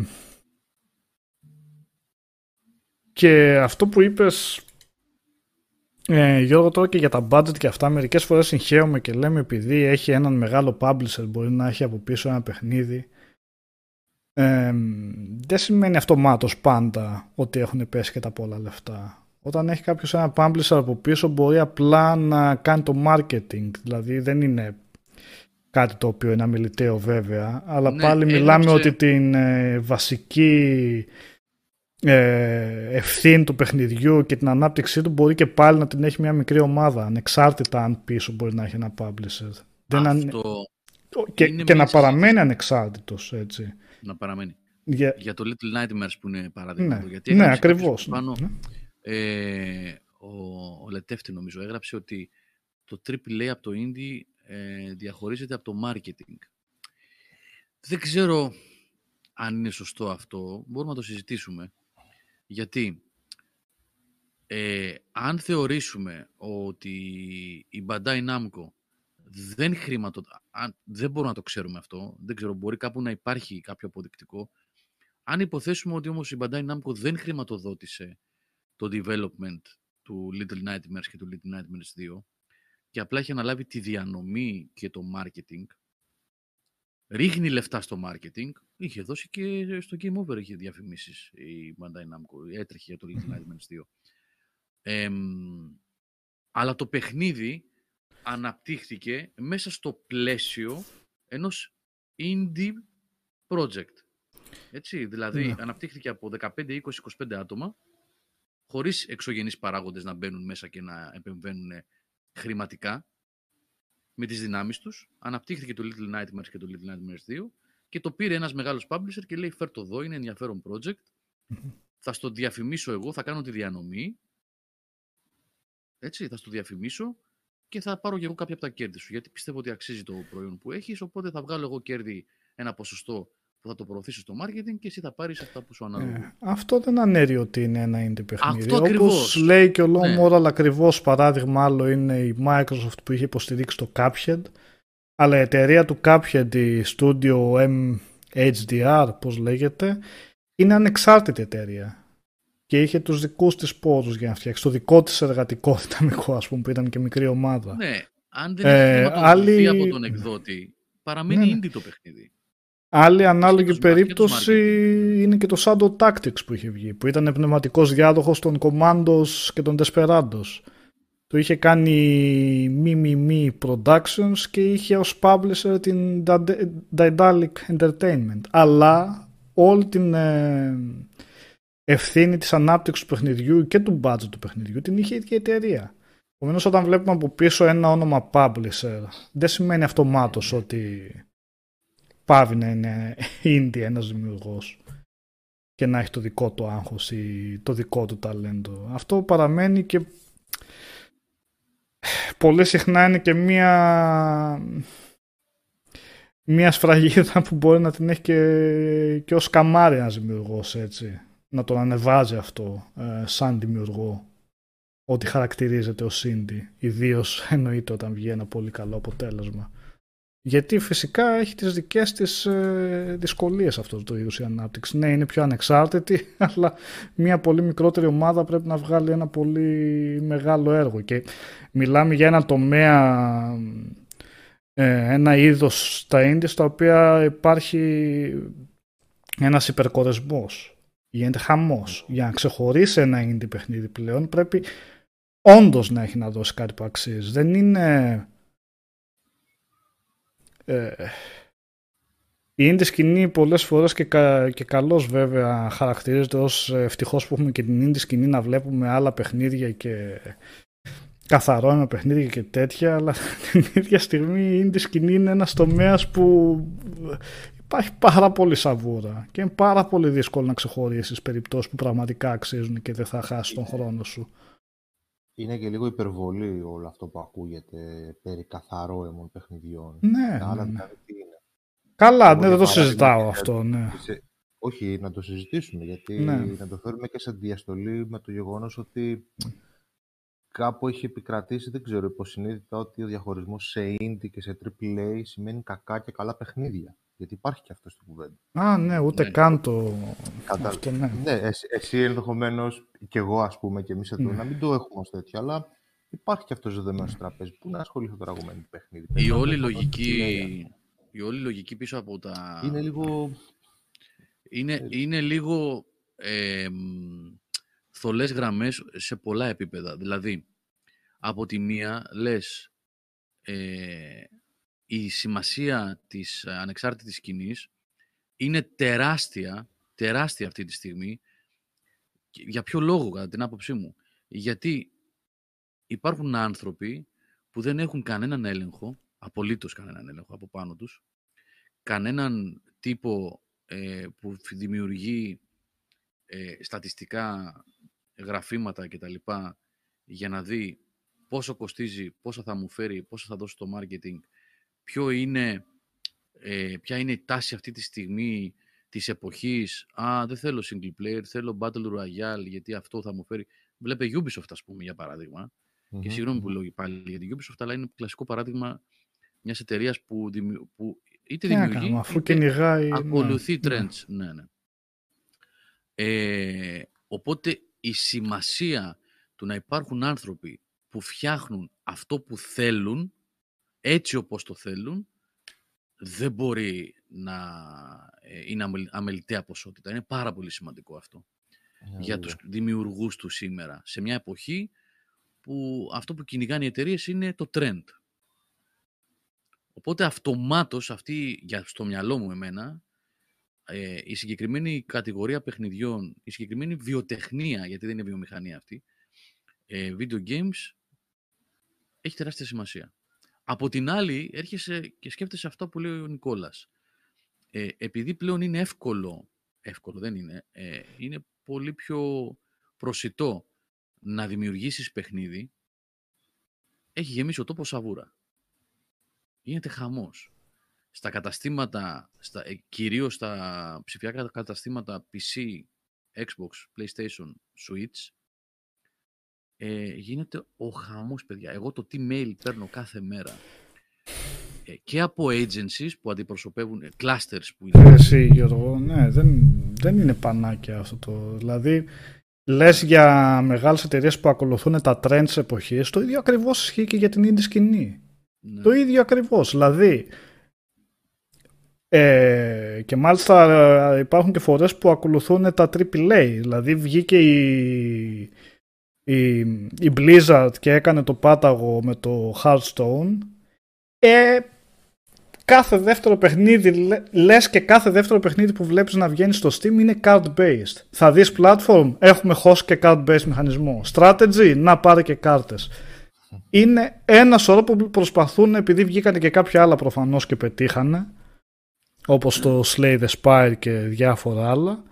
και αυτό που είπες ε, Γιώργο τώρα και για τα budget και αυτά μερικές φορές συγχαίρομαι και λέμε επειδή έχει έναν μεγάλο publisher μπορεί να έχει από πίσω ένα παιχνίδι. Ε, δεν σημαίνει αυτομάτως πάντα ότι έχουν πέσει και τα πολλά λεφτά. Όταν έχει κάποιος ένα publisher από πίσω μπορεί απλά να κάνει το marketing. Δηλαδή δεν είναι κάτι το οποίο είναι αμιλητέο βέβαια αλλά Ναι, πάλι έγραψε- μιλάμε ότι την ε, βασική ε, ευθύνη του παιχνιδιού και την ανάπτυξή του μπορεί και πάλι να την έχει μια μικρή ομάδα ανεξάρτητα αν πίσω μπορεί να έχει ένα publisher δεν αν- Αυτό και, είναι και μια να παραμένει ανεξάρτητος έτσι να παραμένει. Για- Για το Little Nightmares που είναι παράδειγμα. ναι, του, γιατί ναι έγραψε κάποιος ακριβώς Πάνω, ναι. ε, ο, ο Λετεύτη νομίζω έγραψε ότι το AAA από το indie ε, διαχωρίζεται από το marketing. Δεν ξέρω αν είναι σωστό αυτό. Μπορούμε να το συζητήσουμε. Γιατί ε, αν θεωρήσουμε ότι η Bandai Namco δεν χρηματο... αν, δεν μπορούμε να το ξέρουμε αυτό, δεν ξέρω, μπορεί κάπου να υπάρχει κάποιο αποδεικτικό. Αν υποθέσουμε ότι όμως η Bandai Namco δεν χρηματοδότησε το development του Little Nightmares και του Little Nightmares 2 και απλά έχει αναλάβει τη διανομή και το marketing, ρίχνει λεφτά στο marketing, είχε δώσει και στο Game Over είχε διαφημίσεις η Bandai Namco, έτρεχε για το Little Nightmares 2. Εμ, αλλά το παιχνίδι αναπτύχθηκε μέσα στο πλαίσιο ενός indie project. Έτσι, δηλαδή Ναι. αναπτύχθηκε από 15, 20, 25 άτομα, χωρίς εξωγενείς παράγοντες να μπαίνουν μέσα και να επεμβαίνουν χρηματικά, με τις δυνάμεις τους. Αναπτύχθηκε το Little Nightmares και το Little Nightmares 2 και το πήρε ένας μεγάλος publisher και λέει φέρ το εδώ, είναι ενδιαφέρον project. Θα στο διαφημίσω εγώ, θα κάνω τη διανομή. Έτσι, θα στο διαφημίσω και θα πάρω και εγώ κάποια από τα κέρδη σου. Γιατί πιστεύω ότι αξίζει το προϊόν που έχεις, οπότε θα βγάλω εγώ κέρδη ένα ποσοστό που θα το προωθήσω στο marketing και εσύ θα πάρεις αυτά που σου αναλογούν. Ε, αυτό δεν ανέρει ότι είναι ένα indie παιχνίδι. Αυτό Όπως ακριβώς. λέει και ο Long Ναι. Moral ακριβώς παράδειγμα άλλο είναι η Microsoft που είχε υποστηρίξει το Cuphead αλλά η εταιρεία του Cuphead, η Studio MHDR πώς λέγεται, είναι ανεξάρτητη εταιρεία και είχε τους δικούς της πόρους για να φτιάξει το δικό της εργατικό δυναμικό ας πούμε που ήταν και μικρή ομάδα. Ναι, αν δεν Ε, έχει χρηματοδοτηθεί άλλοι- από τον εκδότη, παραμένει Ναι, ναι. indie το παιχνίδι. Άλλη ανάλογη τους μα- και τους περίπτωση marketing. είναι και το Shadow Tactics που είχε βγει, που ήταν πνευματικός διάδοχος των Commandos και των Desperados. Το είχε κάνει μη μη μη Productions και είχε ως publisher την Dade- Daedalic Entertainment. Αλλά όλη την ε, ευθύνη της ανάπτυξης του παιχνιδιού και του budget του παιχνιδιού την είχε η ίδια η εταιρεία. Επομένως, όταν βλέπουμε από πίσω ένα όνομα publisher, δεν σημαίνει αυτομάτως ότι πάβει να είναι indie ένας δημιουργός και να έχει το δικό του άγχος ή το δικό του ταλέντο. Αυτό παραμένει και πολύ συχνά είναι και μία μία σφραγίδα που μπορεί να την έχει και, και ως καμάρι ένας δημιουργός έτσι. Να τον ανεβάζει αυτό ε, σαν δημιουργό ότι χαρακτηρίζεται ως indie. Ιδίως εννοείται όταν βγει ένα πολύ καλό αποτέλεσμα. Γιατί φυσικά έχει τις δικές της ε, δυσκολίες αυτός το είδους η ανάπτυξη. Ναι, είναι πιο ανεξάρτητη, αλλά μια πολύ μικρότερη ομάδα πρέπει να βγάλει ένα πολύ μεγάλο έργο. Και μιλάμε για ένα τομέα, ε, ένα είδος στα ίνδια στα οποία υπάρχει ένας υπερκορεσμός. Γίνεται χαμός. Για να ξεχωρίσει ένα indie παιχνίδι πλέον πρέπει όντως να έχει να δώσει κάτι που αξίζει. Δεν είναι ε, η indie σκηνή πολλές φορές και, κα, και καλώς βέβαια χαρακτηρίζεται ως ευτυχώς που έχουμε και την indie σκηνή να βλέπουμε άλλα παιχνίδια και καθαρό ένα παιχνίδια και τέτοια αλλά την ίδια στιγμή η indie σκηνή είναι ένας τομέας που υπάρχει πάρα πολύ σαβούρα και είναι πάρα πολύ δύσκολο να ξεχωρίσεις περιπτώσεις που πραγματικά αξίζουν και δεν θα χάσεις τον χρόνο σου. Είναι και λίγο υπερβολή όλο αυτό που ακούγεται περί καθαρόαιμων παιχνιδιών. Ναι, Τα άλλα ναι, ναι. δηλαδή τι είναι. Καλά, Εγώ, ναι, για δεν το παράδειγμα, συζητάω σε- αυτό, ναι. σε- Όχι, να το συζητήσουμε, γιατί Ναι. να το φέρουμε και σε διαστολή με το γεγονός ότι κάπου έχει επικρατήσει, δεν ξέρω, υποσυνείδητα ότι ο διαχωρισμός σε indie και σε AAA σημαίνει κακά και καλά παιχνίδια. Γιατί υπάρχει και αυτός στην κουβέντα. Α, ναι, ούτε Ναι. καν το... Κατα- Αυτό, ναι. Ναι, εσύ, εσύ ενδεχομένως και εγώ, ας πούμε, και εμείς εδώ, Ναι. να μην το έχουμε ως τέτοιο, αλλά υπάρχει και αυτός ζεδεμένο στο τραπέζι. Πού να ασχοληθώ τώρα εγώ με το παιχνίδι. Η Παίρνω όλη, ένα λογική, φωτογραφία. η όλη λογική πίσω από τα... Είναι λίγο. είναι, είναι λίγο ε, μ, θολές γραμμές σε πολλά επίπεδα. Δηλαδή, από τη μία λες ε, η σημασία της ε, ανεξάρτητης σκηνής είναι τεράστια, τεράστια αυτή τη στιγμή. Και Για ποιο λόγο, κατά την άποψή μου; Γιατί υπάρχουν άνθρωποι που δεν έχουν κανέναν έλεγχο, απολύτως κανέναν έλεγχο από πάνω τους, κανέναν τύπο ε, που φ- δημιουργεί ε, στατιστικά γραφήματα κτλ. για να δει πόσο κοστίζει, πόσο θα μου φέρει, πόσο θα δώσει το marketing, ποιο είναι, ε, ποια είναι η τάση αυτή τη στιγμή της εποχής. Α, δεν θέλω single player, θέλω battle royale γιατί αυτό θα μου φέρει. Βλέπε Ubisoft ας πούμε για παράδειγμα. Και Μμμ, συγγνώμη που μμμ. λέω πάλι για την Ubisoft, αλλά είναι κλασικό παράδειγμα μιας εταιρείας που, δημιου- που είτε Τι να δημιουργεί, κάνουμε, αφού είτε κυνηγάει... ναι, ακολουθεί ναι. trends. Ναι, ναι. Ε, οπότε η σημασία του να υπάρχουν άνθρωποι που φτιάχνουν αυτό που θέλουν, έτσι όπως το θέλουν, δεν μπορεί να ε, είναι αμελ- αμεληταία ποσότητα. Είναι πάρα πολύ σημαντικό αυτό Ναι, για βέβαια. τους δημιουργούς του σήμερα. Σε μια εποχή που αυτό που κυνηγάνε οι εταιρείες είναι το trend. Οπότε αυτομάτως αυτή, για, στο μυαλό μου εμένα, ε, η συγκεκριμένη κατηγορία παιχνιδιών, η συγκεκριμένη βιοτεχνία, γιατί δεν είναι βιομηχανία αυτή, ε, video games, έχει τεράστια σημασία. Από την άλλη, έρχεσαι και σκέφτεσαι αυτό που λέει ο Νικόλας. Ε, επειδή πλέον είναι εύκολο, εύκολο δεν είναι, ε, είναι πολύ πιο προσιτό να δημιουργήσεις παιχνίδι, έχει γεμίσει ο τόπος σαβούρα. Γίνεται χαμός. Στα καταστήματα, στα, ε, κυρίως στα ψηφιακά καταστήματα PC, Xbox, PlayStation, Switch, ε, γίνεται ο χαμός, παιδιά. Εγώ το τι mail παίρνω κάθε μέρα ε, και από agencies που αντιπροσωπεύουν, ε, clusters που είναι. Εσύ Γιώργο, ναι, δεν, δεν είναι πανάκια αυτό το. Δηλαδή, λες για μεγάλες εταιρείες που ακολουθούν τα trends εποχής, το ίδιο ακριβώς ισχύει και για την indie σκηνή. Ναι. Το ίδιο ακριβώς. Δηλαδή, ε, και μάλιστα ε, υπάρχουν και φορές που ακολουθούν τα AAA. Δηλαδή βγήκε η, η, η Blizzard και έκανε το πάταγο με το Hearthstone. Ε, κάθε δεύτερο παιχνίδι, λε- λες και κάθε δεύτερο παιχνίδι που βλέπεις να βγαίνει στο Steam είναι card-based. Θα δεις platform, έχουμε host και card-based μηχανισμό. Strategy, να πάρε και κάρτες. Είναι ένα σωρό που προσπαθούν, επειδή βγήκαν και κάποια άλλα προφανώς και πετύχανε, όπως το Slay the Spire και διάφορα άλλα,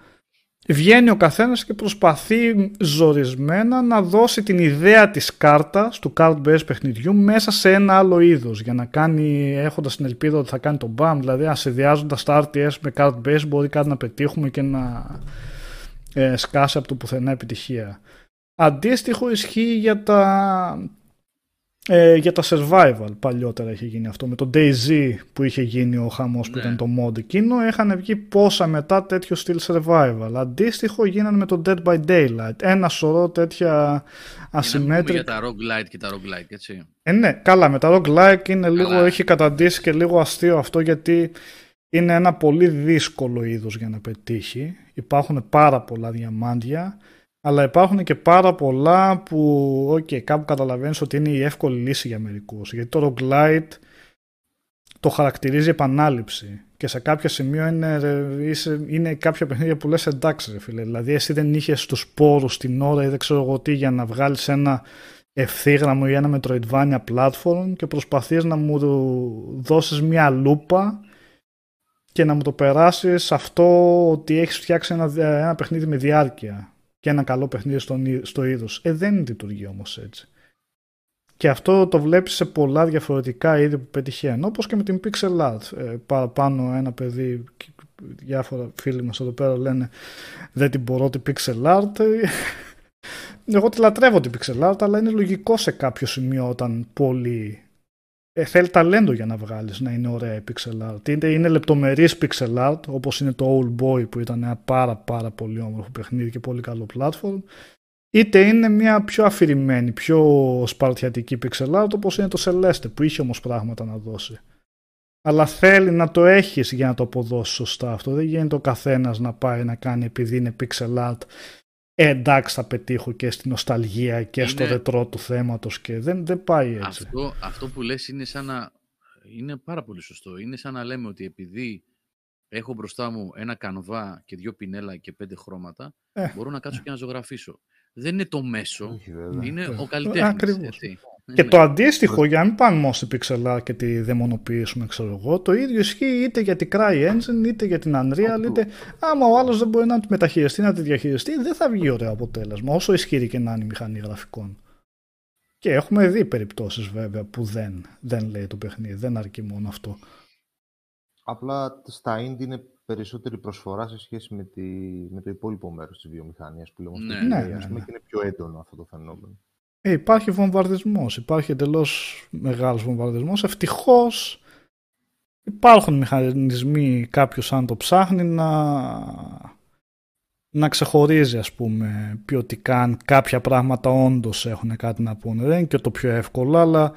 βγαίνει ο καθένας και προσπαθεί ζορισμένα να δώσει την ιδέα της κάρτας, του card-based παιχνιδιού, μέσα σε ένα άλλο είδος, για να κάνει, έχοντας την ελπίδα ότι θα κάνει το BAM, δηλαδή ασυνδυάζοντας τα RTS με card-based μπορεί κάτι να πετύχουμε και να ε, σκάσει από το πουθενά επιτυχία. Αντίστοιχο ισχύει για τα ε, για τα survival παλιότερα είχε γίνει αυτό με το DayZ που είχε γίνει ο χαμός που Ναι. ήταν το mod εκείνο είχαν βγει πόσα μετά τέτοιο στυλ survival αντίστοιχο γίνανε με το Dead by Daylight ένα σωρό τέτοια Και να πούμε asymmetric για τα roguelite και τα roguelike, έτσι. ε, ναι, καλά, με τα roguelike είναι λίγο, Καλά. έχει καταντήσει και λίγο αστείο αυτό γιατί είναι ένα πολύ δύσκολο είδος για να πετύχει. Υπάρχουν πάρα πολλά διαμάντια, αλλά υπάρχουν και πάρα πολλά που, ok, κάπου καταλαβαίνεις ότι είναι η εύκολη λύση για μερικούς. Γιατί το roguelite το χαρακτηρίζει επανάληψη και σε κάποια σημείο είναι, ρε, είσαι, είναι κάποια παιχνίδια που λες εντάξει ρε φίλε. Δηλαδή εσύ δεν είχες τους πόρους την ώρα ή δεν ξέρω εγώ τι για να βγάλεις ένα ευθύγραμμο ή ένα Metroidvania platform και προσπαθείς να μου δώσεις μια λούπα και να μου το περάσεις αυτό ότι έχεις φτιάξει ένα, ένα παιχνίδι με διάρκεια και ένα καλό παιχνίδι στον, εί- στο είδος. Ε, δεν λειτουργεί όμως έτσι. Και αυτό το βλέπεις σε πολλά διαφορετικά είδη που πετυχαίνουν. Όπως και με την pixel art. Ε, παραπάνω ένα παιδί, και διάφορα φίλοι μας εδώ πέρα λένε δεν την μπορώ την pixel art. Ε, Εγώ τη λατρεύω την pixel art, αλλά είναι λογικό σε κάποιο σημείο όταν πολύ... Ε, θέλει ταλέντο για να βγάλεις να είναι ωραία η pixel art. Είτε είναι λεπτομερής pixel art, όπως είναι το Old Boy που ήταν ένα πάρα πάρα πολύ όμορφο παιχνίδι και πολύ καλό platform, είτε είναι μια πιο αφηρημένη, πιο σπαρτιατική pixel art όπως είναι το Celeste που είχε όμως πράγματα να δώσει. Αλλά θέλει να το έχεις για να το αποδώσεις σωστά αυτό. Δεν γίνεται ο καθένας να πάει να κάνει επειδή είναι pixel art ε, εντάξει θα πετύχω και στην νοσταλγία και στο Είναι- ρετρό του θέματος και δεν, δεν πάει έτσι. Αυτό, αυτό που λες είναι σαν να... Είναι πάρα πολύ σωστό. Είναι σαν να λέμε ότι επειδή έχω μπροστά μου ένα κανβά και δύο πινέλα και πέντε χρώματα, Ε, μπορώ να κάτσω και να ζωγραφίσω. Δεν είναι το μέσο, Όχι, βέβαια. είναι Ε, ο καλλιτέχνης. ακριβώς. έτσι. Και Ναι. το αντίστοιχο, για να μην πάμε μόνο στην pixel art και τη δαιμονοποιήσουμε, ξέρω εγώ, το ίδιο ισχύει είτε για την CryEngine, είτε για την Unreal, είτε άμα ο άλλος δεν μπορεί να τη μεταχειριστεί, να τη διαχειριστεί, δεν θα βγει ωραίο αποτέλεσμα, όσο ισχυρή και να είναι η μηχανή γραφικών. Και έχουμε δει περιπτώσεις βέβαια που δεν, δεν λέει το παιχνίδι, δεν αρκεί μόνο αυτό. Απλά στα indie είναι περισσότερη προσφορά σε σχέση με, τη, με το υπόλοιπο μέρος της βιομηχανίας που λέμε Ναι, στο ναι, AAA, ναι, ας πούμε, ναι. και είναι πιο έντονο αυτό το φαινόμενο. Ε, υπάρχει βομβαρδισμός, υπάρχει εντελώς μεγάλος βομβαρδισμός. Ευτυχώς υπάρχουν μηχανισμοί κάποιος αν το ψάχνει να, να ξεχωρίζει ας πούμε ποιοτικά αν κάποια πράγματα όντως έχουν κάτι να πούνε. Δεν είναι και το πιο εύκολο αλλά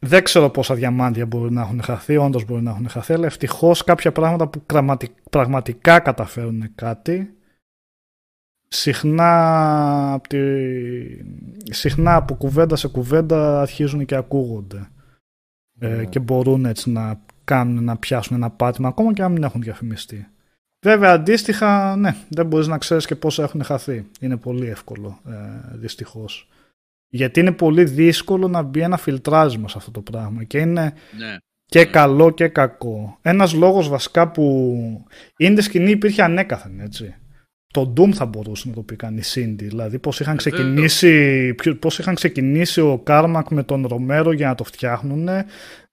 δεν ξέρω πόσα διαμάντια μπορεί να έχουν χαθεί, όντως μπορεί να έχουν χαθεί, αλλά ευτυχώς κάποια πράγματα που κραματι- πραγματικά καταφέρουν κάτι συχνά από, τη... συχνά από κουβέντα σε κουβέντα αρχίζουν και ακούγονται ε, Ναι. και μπορούν έτσι να κάνουν να πιάσουν ένα πάτημα ακόμα και αν μην έχουν διαφημιστεί. Βέβαια αντίστοιχα ναι δεν μπορείς να ξέρεις και πόσα έχουν χαθεί. Είναι πολύ εύκολο ε, δυστυχώς. Γιατί είναι πολύ δύσκολο να μπει ένα φιλτράρισμα σε αυτό το πράγμα και είναι Ναι. και καλό και κακό. Ένας λόγος βασικά που είναι σκηνή υπήρχε ανέκαθεν έτσι. Το Doom θα μπορούσε να το πει κανείς Cindy. Δηλαδή πώς είχαν, Ε, ξεκινήσει, ποιο- πώς είχαν ξεκινήσει ο Κάρμακ με τον Ρομέρο για να το φτιάχνουν.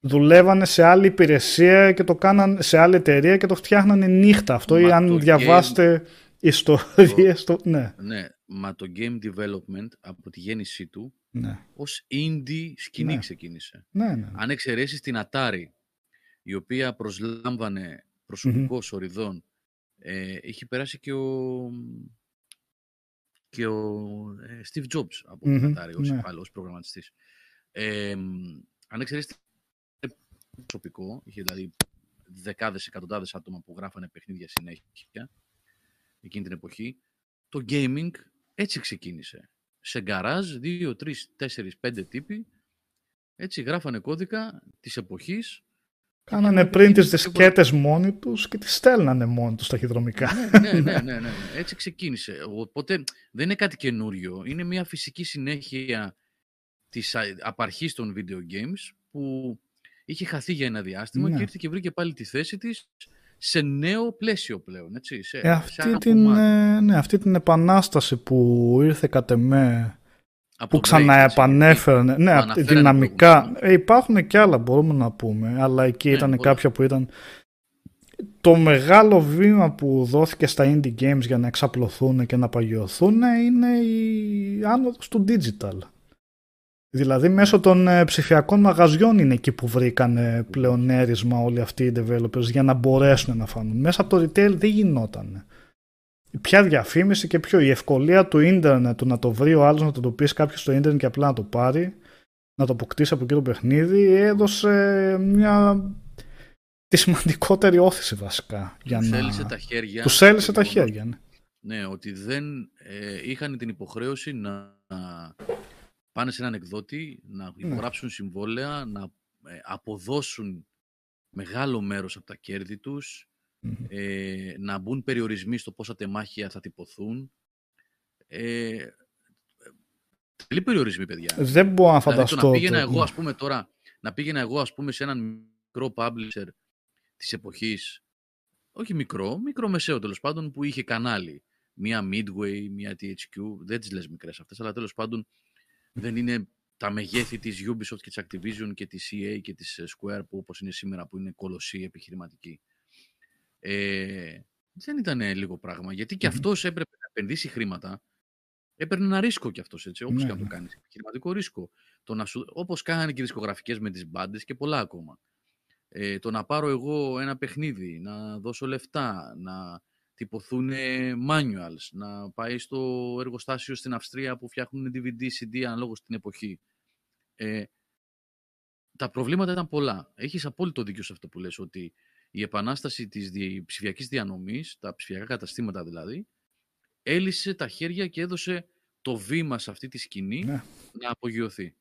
Δουλεύανε σε άλλη υπηρεσία και το κάναν σε άλλη εταιρεία και το φτιάχνανε νύχτα. Αυτό ή Μα αν το διαβάσετε ιστορίες. Το... Ναι, Ναι, μα το game development από τη γέννησή του ναι, ως indie σκηνή Ναι. ξεκίνησε. ναι, ναι. Αν εξαιρέσεις την Atari, η οποία προσλάμβανε προσωπικό σοριδών, ε, είχε περάσει και ο, και ο ε, Steve Jobs από Μμμ, την Atari ως, ναι. υπάλληλος, ως προγραμματιστής. Ε, μ, αν εξαιρέσει την προσωπικό, είχε δηλαδή δεκάδες, εκατοντάδες άτομα που γράφανε παιχνίδια συνέχεια εκείνη την εποχή, το gaming έτσι ξεκίνησε. Σε γκαράζ, δύο, τρεις, τέσσερις, πέντε τύποι, έτσι γράφανε κώδικα της εποχής. Κάνανε Είχαν πριν τις ξεκινήσει δισκέτες μόνοι τους και τις στέλνανε μόνοι τους ταχυδρομικά. ναι, ναι, ναι, ναι, ναι, έτσι ξεκίνησε. Οπότε δεν είναι κάτι καινούριο. Είναι μια φυσική συνέχεια της α- απαρχής των video games που είχε χαθεί για ένα διάστημα Ναι. και ήρθε και βρήκε πάλι τη θέση της σε νέο πλαίσιο πλέον. Έτσι, σε, Ε, σε αυτή, ένα την, κομμάτι. ε, ναι, αυτή την επανάσταση που ήρθε κατ' εμέ, Από που το break, ξαναεπανέφερε, ναι, το απ' αναφέρανε δυναμικά. προηγουμένως. Ε, υπάρχουν και άλλα μπορούμε να πούμε, αλλά εκεί Ναι, ήταν πολλά. κάποια που ήταν το μεγάλο βήμα που δόθηκε στα indie games για να εξαπλωθούν και να παγιωθούν είναι η άνοδος του digital. Δηλαδή μέσω των ε, ψηφιακών μαγαζιών είναι εκεί που βρήκαν ε, πλεονέρισμα όλοι αυτοί οι developers για να μπορέσουν να φανούν. Μέσα από το retail δεν γινόταν. Ποια διαφήμιση και ποιο η ευκολία του ίντερνετ του να το βρει ο άλλος να το το πεις κάποιος στο ίντερνετ και απλά να το πάρει να το αποκτήσει από εκεί το παιχνίδι έδωσε μια τη σημαντικότερη όθηση βασικά για Τους να... έλυσε τα χέρια. Τους έλυσε το τα γεγονός, χέρια ναι. Ναι, ότι δεν ε, είχαν την υποχρέωση να, να πάνε σε έναν εκδότη, να Ναι. υπογράψουν συμβόλαια, να ε, αποδώσουν μεγάλο μέρος από τα κέρδη τους, Μμμ. ε, να μπουν περιορισμοί στο πόσα τεμάχια θα τυπωθούν. Ε, Τελεί περιορισμοί, παιδιά. Δεν μπορώ να Δηλαδή, το φανταστώ να πήγαινα το- εγώ, ας πούμε, τώρα, να πήγαινα εγώ, ας πούμε, σε έναν μικρό publisher της εποχής, όχι μικρό, μικρό μεσαίο τέλος πάντων, που είχε κανάλι. Μία Midway, μία THQ, δεν τις λες μικρές αυτές, αλλά τέλος πάντων δεν είναι τα μεγέθη της Ubisoft και της Activision και της EA και της ε, Square που όπως είναι σήμερα που είναι κολοσσοί επιχειρηματικοί. Ε, δεν ήταν λίγο πράγμα, γιατί και Μμμ. αυτός έπρεπε να επενδύσει χρήματα έπαιρνε ένα ρίσκο κι αυτός, έτσι, όπως Ναι, και να το ναι. κάνεις. Επιχειρηματικό ρίσκο. Το να σου, όπως κάνανε και οι δισκογραφικές με τις μπάντες και πολλά ακόμα. Ε, το να πάρω εγώ ένα παιχνίδι, να δώσω λεφτά, να τυπωθούν manuals, να πάει στο εργοστάσιο στην Αυστρία που φτιάχνουν DVD, CD αναλόγως την εποχή. Ε, τα προβλήματα ήταν πολλά. Έχεις απόλυτο δίκιο σε αυτό που λες, ότι η επανάσταση της δι- ψηφιακής διανομής, τα ψηφιακά καταστήματα δηλαδή, έλυσε τα χέρια και έδωσε το βήμα σε αυτή τη σκηνή Ναι. να απογειωθεί.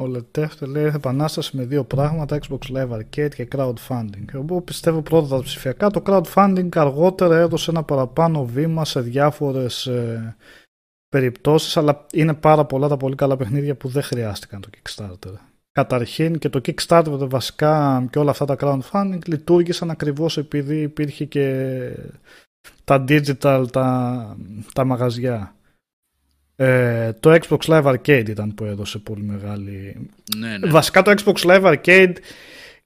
Ο Λετεύτε λέει επανάσταση με δύο πράγματα, Xbox Live Arcade και crowdfunding. Εγώ πιστεύω πρώτα τα ψηφιακά. Το crowdfunding αργότερα έδωσε ένα παραπάνω βήμα σε διάφορες ε, περιπτώσεις, αλλά είναι πάρα πολλά τα πολύ καλά παιχνίδια που δεν χρειάστηκαν το Kickstarter. Καταρχήν και το Kickstarter βασικά και όλα αυτά τα crowdfunding λειτουργήσαν ακριβώς επειδή υπήρχε και τα digital, τα, τα μαγαζιά. Ε, το Xbox Live Arcade ήταν που έδωσε πολύ μεγάλη Ναι, ναι. Βασικά το Xbox Live Arcade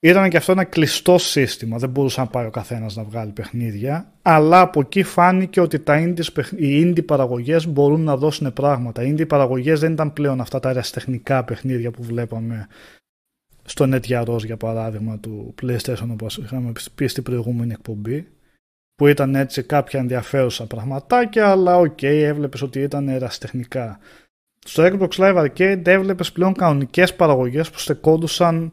ήταν και αυτό ένα κλειστό σύστημα. Δεν μπορούσε να πάει ο καθένας να βγάλει παιχνίδια. Αλλά από εκεί φάνηκε ότι τα indies, παιχ- οι indie παραγωγές μπορούν να δώσουν πράγματα. Οι indie παραγωγές δεν ήταν πλέον αυτά τα αεραστεχνικά παιχνίδια που βλέπαμε στο Net Yaroze για παράδειγμα του PlayStation όπως είχαμε πει στην προηγούμενη εκπομπή που ήταν έτσι κάποια ενδιαφέρουσα πραγματάκια αλλά οκ έβλεπες ότι ήταν ερασιτεχνικά στο Xbox Live Arcade έβλεπες πλέον κανονικές παραγωγές που στεκόντουσαν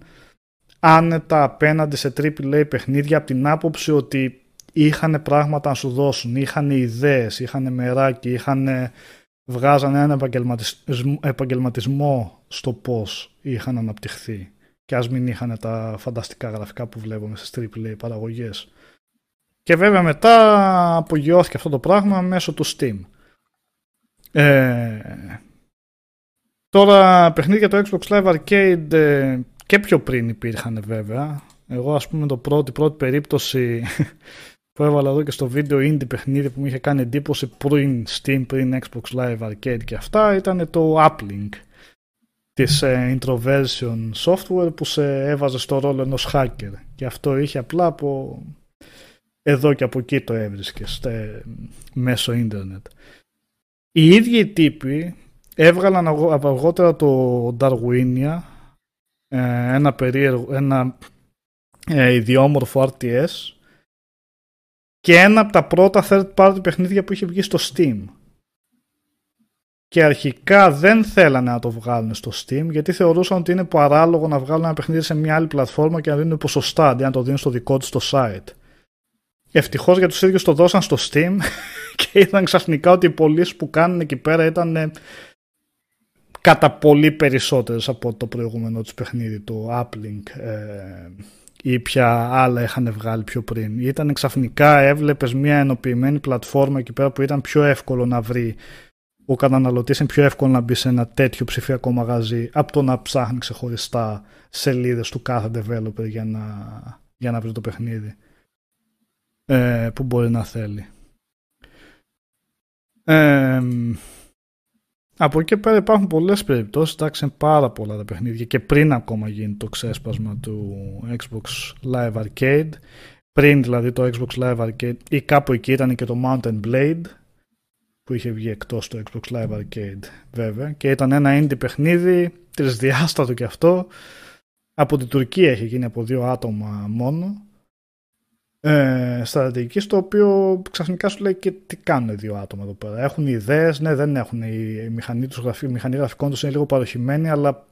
άνετα απέναντι σε AAA παιχνίδια από την άποψη ότι είχαν πράγματα να σου δώσουν, είχαν ιδέες, είχαν μεράκι, είχαν βγάζανε ένα επαγγελματισ- επαγγελματισμό στο πώς είχαν αναπτυχθεί και ας μην είχαν τα φανταστικά γραφικά που βλέπουμε στις AAA παραγωγές. Και βέβαια μετά απογειώθηκε αυτό το πράγμα μέσω του Steam. Ε, τώρα παιχνίδια το Xbox Live Arcade ε, και πιο πριν υπήρχαν βέβαια. Εγώ ας πούμε το πρώτη, πρώτη περίπτωση που έβαλα εδώ και στο βίντεο indie παιχνίδι που μου είχε κάνει εντύπωση πριν Steam, πριν Xbox Live Arcade και αυτά ήταν το Uplink της ε, Introversion Software που σε έβαζε στο ρόλο ενός hacker και αυτό είχε απλά από εδώ και από εκεί το έβρισκες μέσω ίντερνετ. Οι ίδιοι οι τύποι έβγαλαν αργότερα το Darwinia ε, ένα περίεργο, ένα ε, ιδιόμορφο RTS και ένα από τα πρώτα third party παιχνίδια που είχε βγει στο Steam. Και αρχικά δεν θέλανε να το βγάλουν στο Steam γιατί θεωρούσαν ότι είναι παράλογο να βγάλουν ένα παιχνίδι σε μια άλλη πλατφόρμα και να δίνουν ποσοστά αντί να το δίνουν στο δικό τους το site. Ευτυχώς για τους ίδιους το δώσαν στο Steam και είδαν ξαφνικά ότι οι πωλήσεις που κάνουν εκεί πέρα ήταν κατά πολύ περισσότερε από το προηγούμενο τους παιχνίδι, το Uplink ε, ή ποια άλλα είχαν βγάλει πιο πριν. Ήταν ξαφνικά έβλεπες μια ενοποιημένη πλατφόρμα εκεί πέρα που ήταν πιο εύκολο να βρει ο καταναλωτής, είναι πιο εύκολο να μπει σε ένα τέτοιο ψηφιακό μαγαζί από το να ψάχνει ξεχωριστά σελίδες του κάθε developer για να, για να βρει το παιχνίδι ε, που μπορεί να θέλει. Ε, από εκεί πέρα υπάρχουν πολλές περιπτώσεις, εντάξει πάρα πολλά τα παιχνίδια και πριν ακόμα γίνει το ξέσπασμα του Xbox Live Arcade, πριν δηλαδή το Xbox Live Arcade ή κάπου εκεί ήταν και το Mountain Blade που είχε βγει εκτός το Xbox Live Arcade βέβαια και ήταν ένα indie παιχνίδι, τρισδιάστατο και αυτό, από την Τουρκία έχει γίνει από δύο άτομα μόνο ε, στρατηγική, στο οποίο ξαφνικά σου λέει και τι κάνουν δύο άτομα εδώ πέρα. Έχουν ιδέες, ναι, δεν έχουν. Η μηχανή, τους, η μηχανή γραφικών τους είναι λίγο παροχημένη, αλλά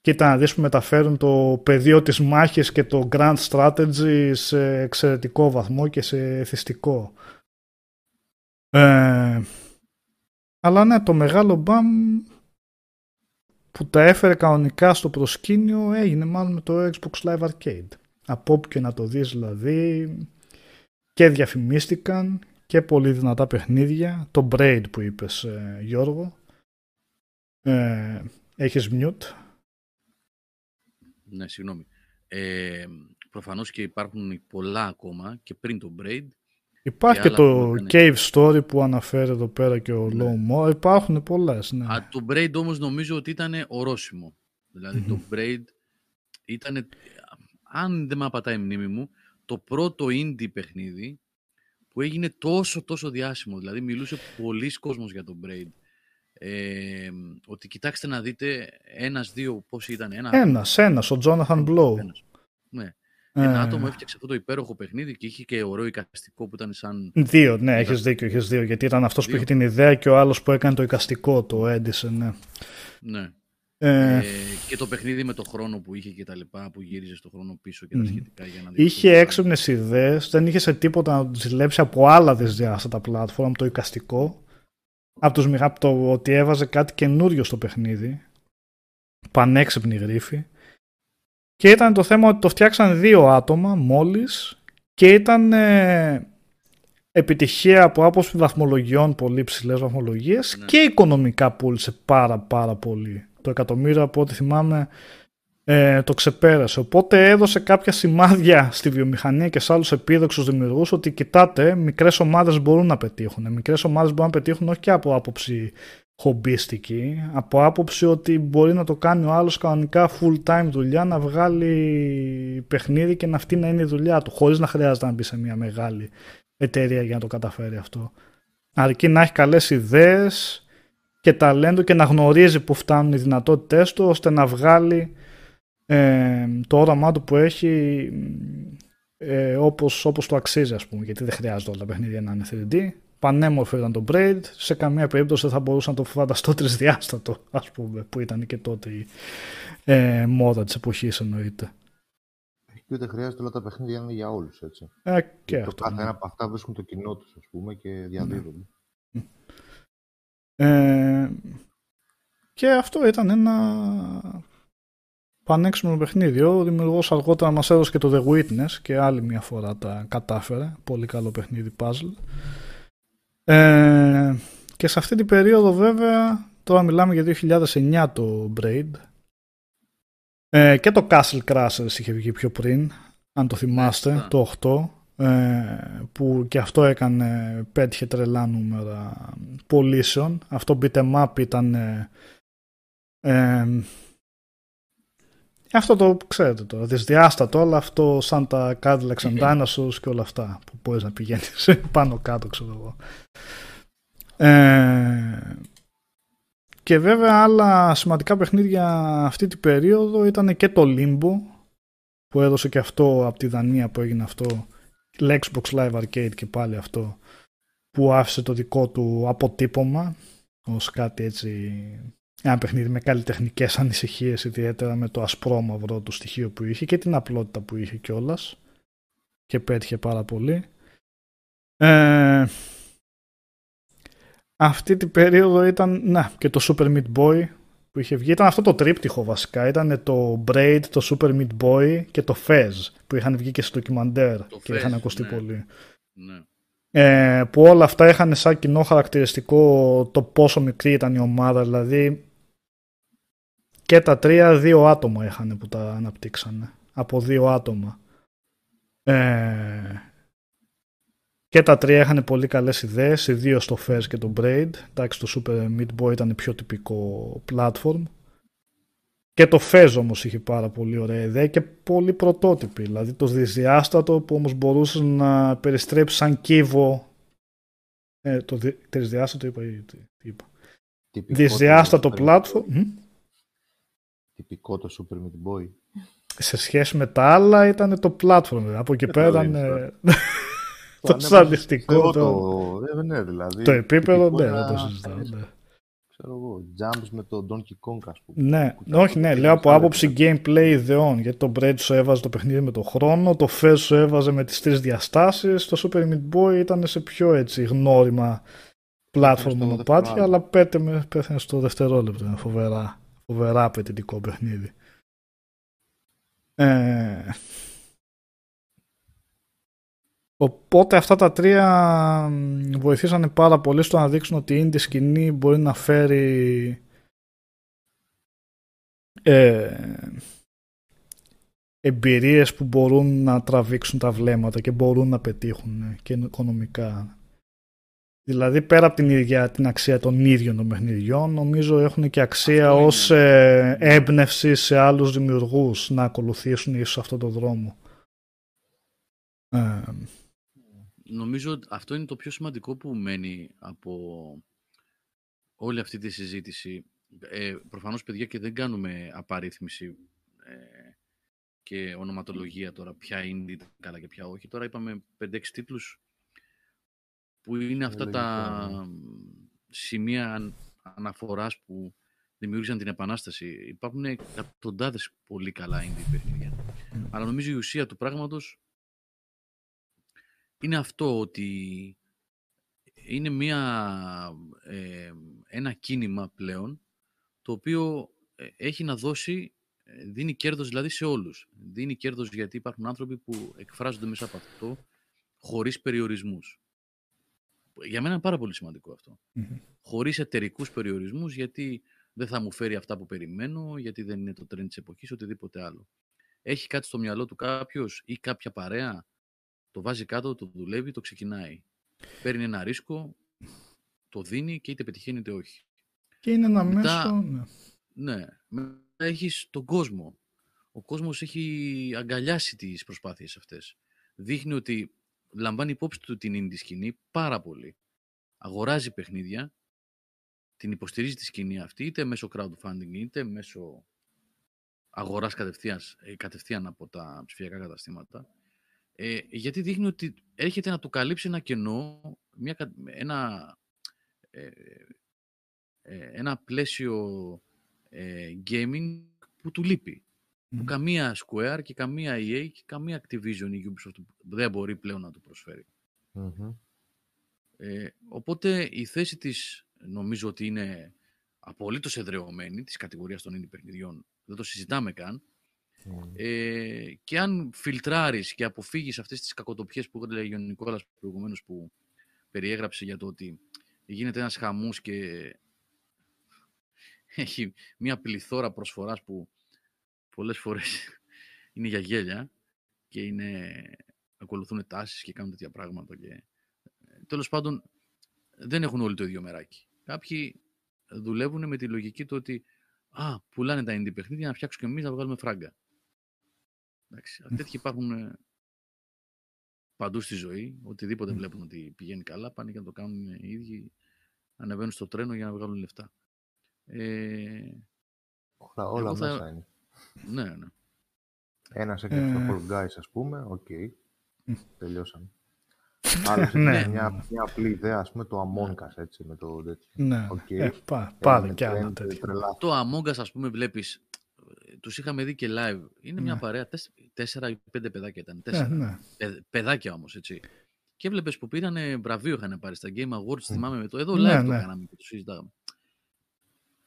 κοίτα να δεις που μεταφέρουν το πεδίο της μάχης και το grand strategy σε εξαιρετικό βαθμό και σε εθιστικό. Ε, αλλά ναι, το μεγάλο μπαμ που τα έφερε κανονικά στο προσκήνιο έγινε μάλλον με το Xbox Live Arcade από όπου και να το δεις δηλαδή και διαφημίστηκαν και πολύ δυνατά παιχνίδια το Braid που είπες ε, Γιώργο ε, έχεις mute ναι συγγνώμη ε, προφανώς και υπάρχουν πολλά ακόμα και πριν το Braid Υπάρχει και, το Cave Story που αναφέρει εδώ πέρα και ο ναι. Low Mo. Υπάρχουν πολλές. Ναι. Α, το Braid όμως νομίζω ότι ήταν ορόσημο. Δηλαδή το Braid ήταν αν δεν με απατάει η μνήμη μου, το πρώτο indie παιχνίδι που έγινε τόσο τόσο διάσημο. Δηλαδή μιλούσε πολλοί κόσμος για τον Braid. Ε, ότι κοιτάξτε να δείτε ένας, δύο, πώς ήταν. Ένα, ένας, ένας, ο Jonathan Blow. Ένας, ναι. Ένα ε. άτομο έφτιαξε αυτό το υπέροχο παιχνίδι και είχε και ωραίο εικαστικό που ήταν σαν. Δύο, ναι, έχεις δίκιο, έχεις δίκιο. Γιατί ήταν αυτός που είχε την ιδέα και ο άλλος που έκανε το εικαστικό, το έντισε, ναι. Ναι. Ε, ε, και το παιχνίδι με το χρόνο που είχε και τα λοιπά, που γύριζε στο χρόνο πίσω και τα σχετικά. Για να είχε έξυπνες ιδέες, δεν είχε σε τίποτα να του ζηλέψει από άλλα δυσδιάστατα πλατφόρμα, το εικαστικό. Από, τους, από το ότι έβαζε κάτι καινούριο στο παιχνίδι. Πανέξυπνη γρήφη. Και ήταν το θέμα ότι το φτιάξαν δύο άτομα μόλις και ήταν ε, επιτυχία από άποψη βαθμολογιών, πολύ ψηλές βαθμολογίες ναι. και οικονομικά πούλησε πάρα πάρα πολύ το εκατομμύριο από ό,τι θυμάμαι ε, το ξεπέρασε. Οπότε έδωσε κάποια σημάδια στη βιομηχανία και σε άλλους επίδοξους δημιουργούς ότι κοιτάτε, μικρές ομάδες μπορούν να πετύχουν. Μικρές ομάδες μπορούν να πετύχουν όχι και από άποψη χομπίστικη, από άποψη ότι μπορεί να το κάνει ο άλλος κανονικά full time δουλειά, να βγάλει παιχνίδι και να αυτή να είναι η δουλειά του, χωρίς να χρειάζεται να μπει σε μια μεγάλη εταιρεία για να το καταφέρει αυτό. Αρκεί να έχει καλές ιδέες, και ταλέντο και να γνωρίζει που φτάνουν οι δυνατότητές του ώστε να βγάλει ε, το όραμά του που έχει ε, όπως, όπως το αξίζει ας πούμε γιατί δεν χρειάζεται όλα τα παιχνίδια να είναι 3D πανέμορφο ήταν το Braid σε καμία περίπτωση δεν θα μπορούσα να το φανταστώ τρισδιάστατο ας πούμε που ήταν και τότε η ε, μόδα της εποχής εννοείται και ούτε χρειάζεται όλα τα παιχνίδια να είναι για όλους έτσι. Ε, και το αυτό, κάθε ναι. ένα από αυτά βρίσκουν το κοινό τους ας πούμε και διαδίδουν. Ναι. Ε, και αυτό ήταν ένα πανέξιμο παιχνίδι. Ο δημιουργός αργότερα μας έδωσε και το The Witness και άλλη μια φορά τα κατάφερε. Πολύ καλό παιχνίδι puzzle. Ε, και σε αυτή την περίοδο βέβαια, τώρα μιλάμε για 2009 το Braid. Ε, και το Castle Crashers είχε βγει πιο πριν, αν το θυμάστε, Ναι, το 8. Ε, που και αυτό έκανε, πέτυχε τρελά νούμερα πωλήσεων. Αυτό beat'em up ήταν ε, ε, αυτό το ξέρετε τώρα, δυσδιάστατο όλο αυτό σαν τα Cadillacs and Dinosaurs και όλα αυτά που μπορείς να πηγαίνεις πάνω κάτω ξέρω εγώ. Ε, και βέβαια άλλα σημαντικά παιχνίδια αυτή την περίοδο ήταν και το Limbo που έδωσε και αυτό από τη Δανία που έγινε αυτό Xbox Live Arcade και πάλι αυτό που άφησε το δικό του αποτύπωμα ως κάτι έτσι ένα παιχνίδι με καλλιτεχνικές ανησυχίες, ιδιαίτερα με το ασπρόμαυρο του στοιχείο που είχε και την απλότητα που είχε κιόλας. Και πέτυχε πάρα πολύ. Ε, αυτή την περίοδο ήταν να, και το Super Meat Boy που είχε βγει. Ήταν αυτό το τρίπτυχο βασικά. Ήταν το Braid, το Super Meat Boy και το Fez που είχαν βγει και στο ντοκιμαντέρ Το και Fez, είχαν ακουστεί ναι. πολύ Ναι. ε, που όλα αυτά είχαν σαν κοινό χαρακτηριστικό το πόσο μικρή ήταν η ομάδα δηλαδή και τα τρία δύο άτομα είχαν που τα αναπτύξανε από δύο άτομα ε, και τα τρία είχαν πολύ καλές ιδέες οι δύο στο Fez και το Braid εντάξει το Super Meat Boy ήταν πιο τυπικό platform και το Fez όμως είχε πάρα πολύ ωραία ιδέα και πολύ πρωτότυπη. Δηλαδή το δυσδιάστατο που όμως μπορούσες να περιστρέψεις σαν κύβο. Ε, το δι- τρισδιάστατο είπα ή τι, τι είπα. Τυπικό Δυσδιάστατο το Super Meat platform. Boy. Μμ. Τυπικό το Super Meat Boy. Σε σχέση με τα άλλα ήταν το platform. δηλαδή. Από εκεί Δεν πέρα το ήταν δίνεις ε, Το το ανέβασες σαντιστικό. εγώ Το, Το, ε, ναι, δηλαδή, το επίπεδο τυπικό ναι, ένα, δεν το συζητάω. ε, ναι. Ξέρω εγώ, jumps με το Donkey Kong, ας πούμε. Ναι, Που ήταν όχι, το ναι, παιχνίδι λέω από στα άποψη λεπτά. gameplay ιδεών. Γιατί το Braid σου έβαζε το παιχνίδι με το χρόνο, το Fez σου έβαζε με τις τρεις διαστάσεις, το Super Meat Boy ήταν σε πιο έτσι γνώριμα platform στο μονοπάτια, δευτερόλεπτο. αλλά πέτε με, πέθανε στο δευτερόλεπτο. Είναι φοβερά, φοβερά απαιτητικό παιχνίδι. Ε, οπότε αυτά τα τρία μ, βοηθήσανε πάρα πολύ στο να δείξουν ότι η indie σκηνή μπορεί να φέρει ε, εμπειρίες που μπορούν να τραβήξουν τα βλέμματα και μπορούν να πετύχουν ε, και οικονομικά. Δηλαδή πέρα από την ίδια την αξία των ίδιων των παιχνιδιών νομίζω έχουν και αξία Αυτό είναι. ως ε, έμπνευση σε άλλους δημιουργούς να ακολουθήσουν ίσως αυτό το δρόμο. Ε, Νομίζω ότι αυτό είναι το πιο σημαντικό που μένει από όλη αυτή τη συζήτηση. Ε, προφανώς, παιδιά, και δεν κάνουμε απαρίθμηση ε, και ονοματολογία τώρα, ποια είναι καλά και ποια όχι. Τώρα είπαμε 5-6 τίτλους που είναι αυτά τα σημεία αν- αναφοράς που δημιούργησαν την επανάσταση. Υπάρχουν εκατοντάδες πολύ καλά indie παιχνίδια. Αλλά νομίζω η ουσία του πράγματος είναι αυτό ότι είναι μια, ε, ένα κίνημα πλέον το οποίο ε, έχει να δώσει, ε, δίνει κέρδος δηλαδή σε όλους. Δίνει κέρδος γιατί υπάρχουν άνθρωποι που εκφράζονται μέσα από αυτό χωρίς περιορισμούς. Για μένα είναι πάρα πολύ σημαντικό αυτό. Μμμ. Χωρίς εταιρικούς περιορισμούς γιατί δεν θα μου φέρει αυτά που περιμένω, γιατί δεν είναι το trend της εποχής, οτιδήποτε άλλο. Έχει κάτι στο μυαλό του κάποιος ή κάποια παρέα, το βάζει κάτω, το δουλεύει, το ξεκινάει. Παίρνει ένα ρίσκο, το δίνει και είτε πετυχαίνει είτε όχι. και είναι ένα Μετά- μέσο... Ναι. Ναι. Μετά έχεις τον κόσμο. Ο κόσμος έχει αγκαλιάσει τις προσπάθειες αυτές. Δείχνει ότι λαμβάνει υπόψη του την indie σκηνή πάρα πολύ. Αγοράζει παιχνίδια, την υποστηρίζει τη σκηνή αυτή, είτε μέσω crowdfunding, είτε μέσω αγοράς κατευθείαν, ε, κατευθείαν από τα ψηφιακά καταστήματα. Ε, γιατί δείχνει ότι έρχεται να του καλύψει ένα κενό, μια, κα- ένα, ε, ε, ένα πλαίσιο ε, gaming που του λείπει. Που Μμμ. καμία Square και καμία EA και καμία Activision ή Ubisoft δεν μπορεί πλέον να του προσφέρει. Μμμ. Ε, οπότε η θέση της νομίζω ότι είναι απολύτως εδρεωμένη της κατηγορίας των indie παιχνιδιών. Δεν το συζητάμε καν. Μμμ. Ε, και αν φιλτράρεις και αποφύγεις αυτές τις κακοτοπιές που έλεγε ο Νικόλας προηγουμένως που περιέγραψε για το ότι γίνεται ένας χαμός και έχει μια πληθώρα προσφοράς που πολλές φορές είναι για γέλια και είναι, ακολουθούν τάσεις και κάνουν τέτοια πράγματα. Και... ε, Τέλος πάντων, δεν έχουν όλοι το ίδιο μεράκι. Κάποιοι δουλεύουν με τη λογική του ότι α, πουλάνε τα indie παιχνίδια να φτιάξουμε και εμείς να βγάλουμε φράγκα. Εντάξει, τέτοιοι υπάρχουν ε, παντού στη ζωή. Οτιδήποτε βλέπουν ότι πηγαίνει καλά, πάνε και να το κάνουν οι ίδιοι. Ανεβαίνουν στο τρένο για να βγάλουν λεφτά. Ε, Όλα, όλα Εγώ θα- μέσα είναι. ναι, ναι. Ένας έκανε Ε. το Fall Guys, ας πούμε, οκ. Μμ. Τελειώσαμε. Άλλος Ναι. έκανε μια, μια απλή ιδέα, ας πούμε, το Among Us, έτσι, με το τέτοιο. Ναι, Οκ. ε, πά, πάρε Έγινε κι άλλα trend, τέτοια. τρελά. Το Among Us, ας πούμε, βλέπεις, ε, τους είχαμε δει και live. Είναι μια Ναι. παρέα, τεσ- τέσσερα ή πέντε παιδάκια ήταν. Ε, Τέσσερα. ναι. Παιδ- παιδάκια όμως, έτσι. Και έβλεπες που πήρανε βραβείο, είχαν πάρει στα Game Awards, θυμάμαι με το. Εδώ live Ναι, το ναι. κάναμε και το συζητάγαμε.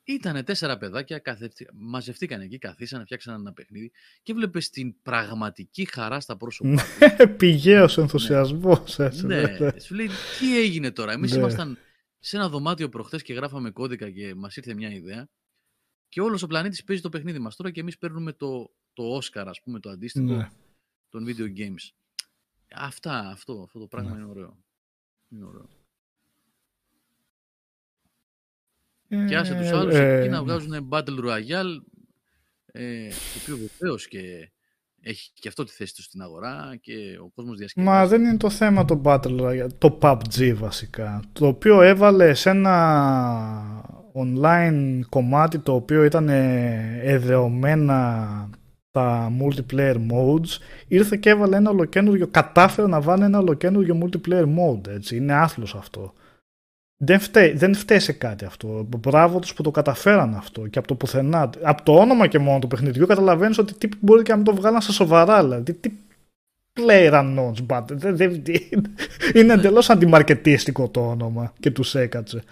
Ήτανε τέσσερα παιδάκια, καθευτη... μαζευτήκαν εκεί, καθίσανε, φτιάξαν ένα παιχνίδι και έβλεπες την πραγματική χαρά στα πρόσωπά τους. Πηγαίος ενθουσιασμός. έτσι, ναι, ναι. σου λέει τι έγινε τώρα; Εμείς Ναι. ήμασταν σε ένα δωμάτιο προχθές και γράφαμε κώδικα και μας ήρθε μια ιδέα και όλος ο πλανήτης παίζει το παιχνίδι μας τώρα και εμείς παίρνουμε το, το Oscar, ας πούμε, το αντίστοιχο Ναι. των video games. Αυτά, αυτό, αυτό το πράγμα Ναι. είναι ωραίο. Είναι ωραίο. Ε, Και άσε τους άλλους ε, εκεί να βγάζουν Battle Royale, ε, το οποίο βεβαίως και έχει και αυτό τη θέση του στην αγορά και ο κόσμος διασκεδάζει. Μα δεν είναι το θέμα το Battle Royale, το PUBG βασικά. Το οποίο έβαλε σε ένα online κομμάτι το οποίο ήταν εδεωμένα τα multiplayer modes ήρθε και έβαλε ένα ολοκένουργιο, κατάφερε να βάλει ένα ολοκένουργιο multiplayer mode, έτσι. Είναι άθλος αυτό. Δεν φταίει, δεν φταίει σε κάτι αυτό. Μπράβο τους που το καταφέραν αυτό και από το πουθενά. Από το όνομα και μόνο του παιχνιδιού καταλαβαίνεις ότι τι μπορεί και να μην το βγάλαν στα σοβαρά. Δηλαδή, τι player unknowns, but δεν- δεν- είναι εντελώς αντιμαρκετίστικο το όνομα και τους έκατσε.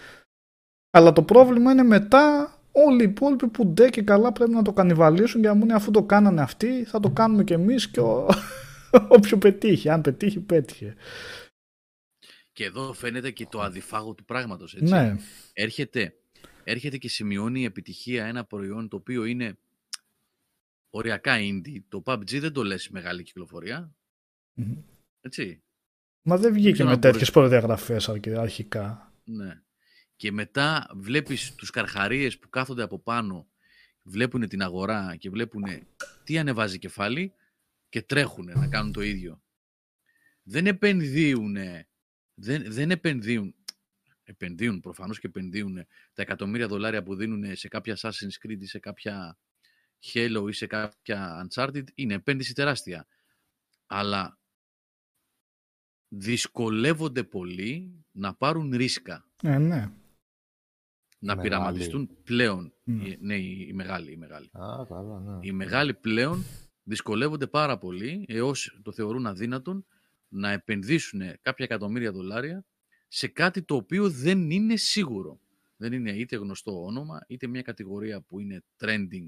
Αλλά το πρόβλημα είναι μετά όλοι οι υπόλοιποι που ντε και καλά πρέπει να το κανιβαλίσουν και να μου είναι αφού το κάνανε αυτοί θα το κάνουμε και εμείς και ο... όποιο πετύχει. Αν πετύχει πέτυχε. Και εδώ φαίνεται και το αδιφάγο του πράγματος, έτσι. Ναι. Έρχεται, έρχεται και σημειώνει επιτυχία ένα προϊόν το οποίο είναι οριακά indie. Το PUBG δεν το λες μεγάλη κυκλοφορία, Μμμ. έτσι. Μα δεν βγήκε ξέρω με αν τέτοιες προδιαγραφές αρκε- αρχικά. Ναι. Και μετά βλέπεις τους καρχαρίες που κάθονται από πάνω, βλέπουν την αγορά και βλέπουν τι ανεβάζει κεφάλι και τρέχουν να κάνουν το ίδιο. Δεν επενδύουν, δεν, δεν επενδύουν, επενδύουν προφανώς και επενδύουν τα εκατομμύρια δολάρια που δίνουν σε κάποια Assassin's Creed ή σε κάποια Halo ή σε κάποια Uncharted, είναι επένδυση τεράστια. Αλλά δυσκολεύονται πολύ να πάρουν ρίσκα Ε, ναι. Να Μεγάλη. πειραματιστούν πλέον. Mm. Οι- Ναι, οι, οι μεγάλοι, οι μεγάλοι. Α, καλά, ναι. Οι μεγάλοι πλέον δυσκολεύονται πάρα πολύ έως το θεωρούν αδύνατον να επενδύσουν κάποια εκατομμύρια δολάρια σε κάτι το οποίο δεν είναι σίγουρο. Δεν είναι είτε γνωστό όνομα, είτε μια κατηγορία που είναι trending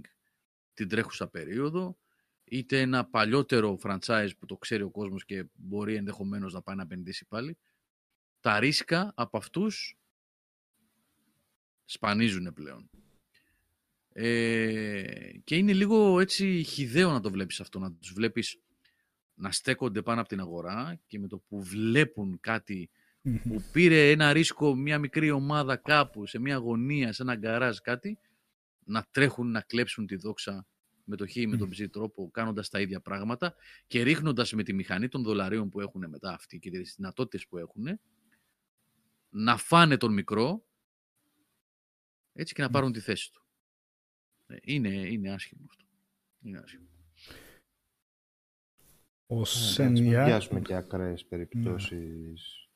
την τρέχουσα περίοδο, είτε ένα παλιότερο franchise που το ξέρει ο κόσμος και μπορεί ενδεχομένως να πάει να επενδύσει πάλι. Τα ρίσκα από αυτούς σπανίζουν πλέον. Ε, και είναι λίγο έτσι χιδαίο να το βλέπεις αυτό, να τους βλέπεις να στέκονται πάνω από την αγορά και με το που βλέπουν κάτι Μμμ. που πήρε ένα ρίσκο μια μικρή ομάδα κάπου, σε μια γωνία, σε ένα γκαράζ κάτι, να τρέχουν να κλέψουν τη δόξα με το χ ή με τον ψ τρόπο, κάνοντας τα ίδια πράγματα και ρίχνοντας με τη μηχανή των δολαρίων που έχουν μετά αυτοί και τις δυνατότητες που έχουν, να φάνε τον μικρό έτσι και να πάρουν τη θέση του. Ε, Είναι, είναι άσχημο αυτό. Είναι άσχημο. Ο Ναι, εντάξει, μην Σενιά. πιάσουμε και ακραίες περιπτώσεις.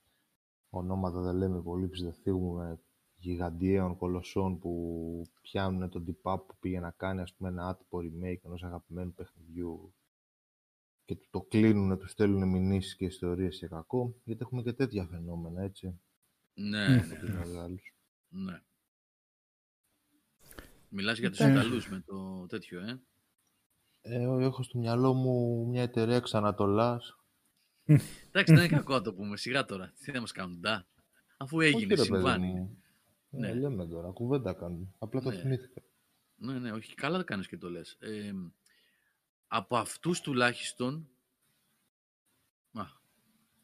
Ονόματα δεν λέμε πολύ, ψευδεθίγουμε γιγαντιαίων κολοσσών που πιάνουν τον τυπά που πήγε να κάνει ας πούμε, ένα άτυπο remake ενός αγαπημένου παιχνιδιού και του το κλείνουν, του στέλνουν μηνύσεις και ιστορίες για κακό, γιατί έχουμε και τέτοια φαινόμενα, έτσι, Ναι, Μμ. ναι, τους μεγάλους. ναι. Μιλάς για τους Ε. Ιταλούς με το τέτοιο, ε. Ε, έχω στο μυαλό μου μια εταιρεία εξ Ανατολάς. Εντάξει, δεν είναι κακό να το πούμε. Σιγά τώρα. Τι θα μας κάνουν, ντά. Αφού έγινε, Όχι, ρε παιδί συμβάνει. μου. Ναι. Ναι, λέμε τώρα, κουβέντα κάνουμε. Απλά το Ναι. θυμήθηκα. Ναι, ναι, όχι. Καλά το κάνεις και το λες. Ε, από αυτούς τουλάχιστον... Α,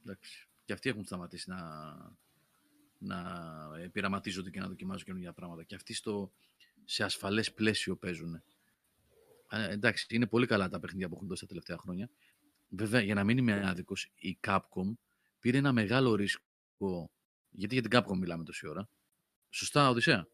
εντάξει. Και αυτοί έχουν σταματήσει να, να ε, πειραματίζονται και να δοκιμάζουν καινούργια πράγματα. Και αυτοί στο, σε ασφαλές πλαίσιο παίζουν. Ε, εντάξει, είναι πολύ καλά τα παιχνίδια που έχουν δώσει τα τελευταία χρόνια. Βέβαια, για να μην είμαι άδικος, η Capcom πήρε ένα μεγάλο ρίσκο. Γιατί για την Capcom μιλάμε τόση ώρα. Σωστά, Οδυσσέα;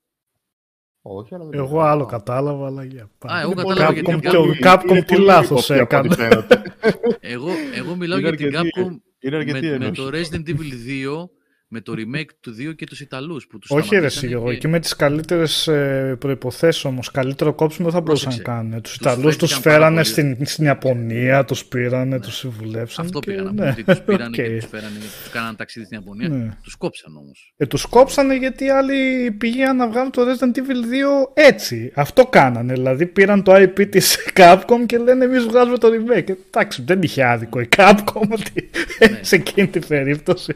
Όχι, αλλά δεν Εγώ το άλλο ξέρω. κατάλαβα, αλλά για Α, εγώ Είναι κατάλαβα πολύ- γιατί Capcom, την πολύ- και ο Capcom είναι τι πολύ λάθος ύποπτη από ό,τι έκανε. φαίνεται. Εγώ, εγώ μιλάω Είναι για την αρκετή- Capcom Είναι αρκετή με, με ένωση. το Resident Evil 2, με το remake του 2 και τους Ιταλούς που τους Όχι ρε σταματήσανε εσύ, εγώ και εκεί με τις καλύτερες ε, προϋποθέσεις όμως, καλύτερο κόψιμο δεν θα μπορούσαν να Πρόσεξε. κάνουν. Τους Τους Ιταλούς τους φέρθηκαν πάρα φέρανε πολύ. στην, στην Ιαπωνία, τους πήρανε, τους συμβουλεύσαν Αυτό και, πήγα να πω. ναι, Ότι τους πήραν και οκ. τους φέρανε, τους κάνανε ταξίδι στην Ιαπωνία. Ναι. Τους κόψαν όμως. Ε, τους κόψανε γιατί οι άλλοι πήγαν να βγάλουν το Resident Evil 2 έτσι. Αυτό κάνανε. Δηλαδή πήραν το IP της Capcom και λένε εμείς βγάζουμε το remake. Ε, Εντάξει, δεν είχε άδικο η Capcom ότι Ναι. σε εκείνη την περίπτωση.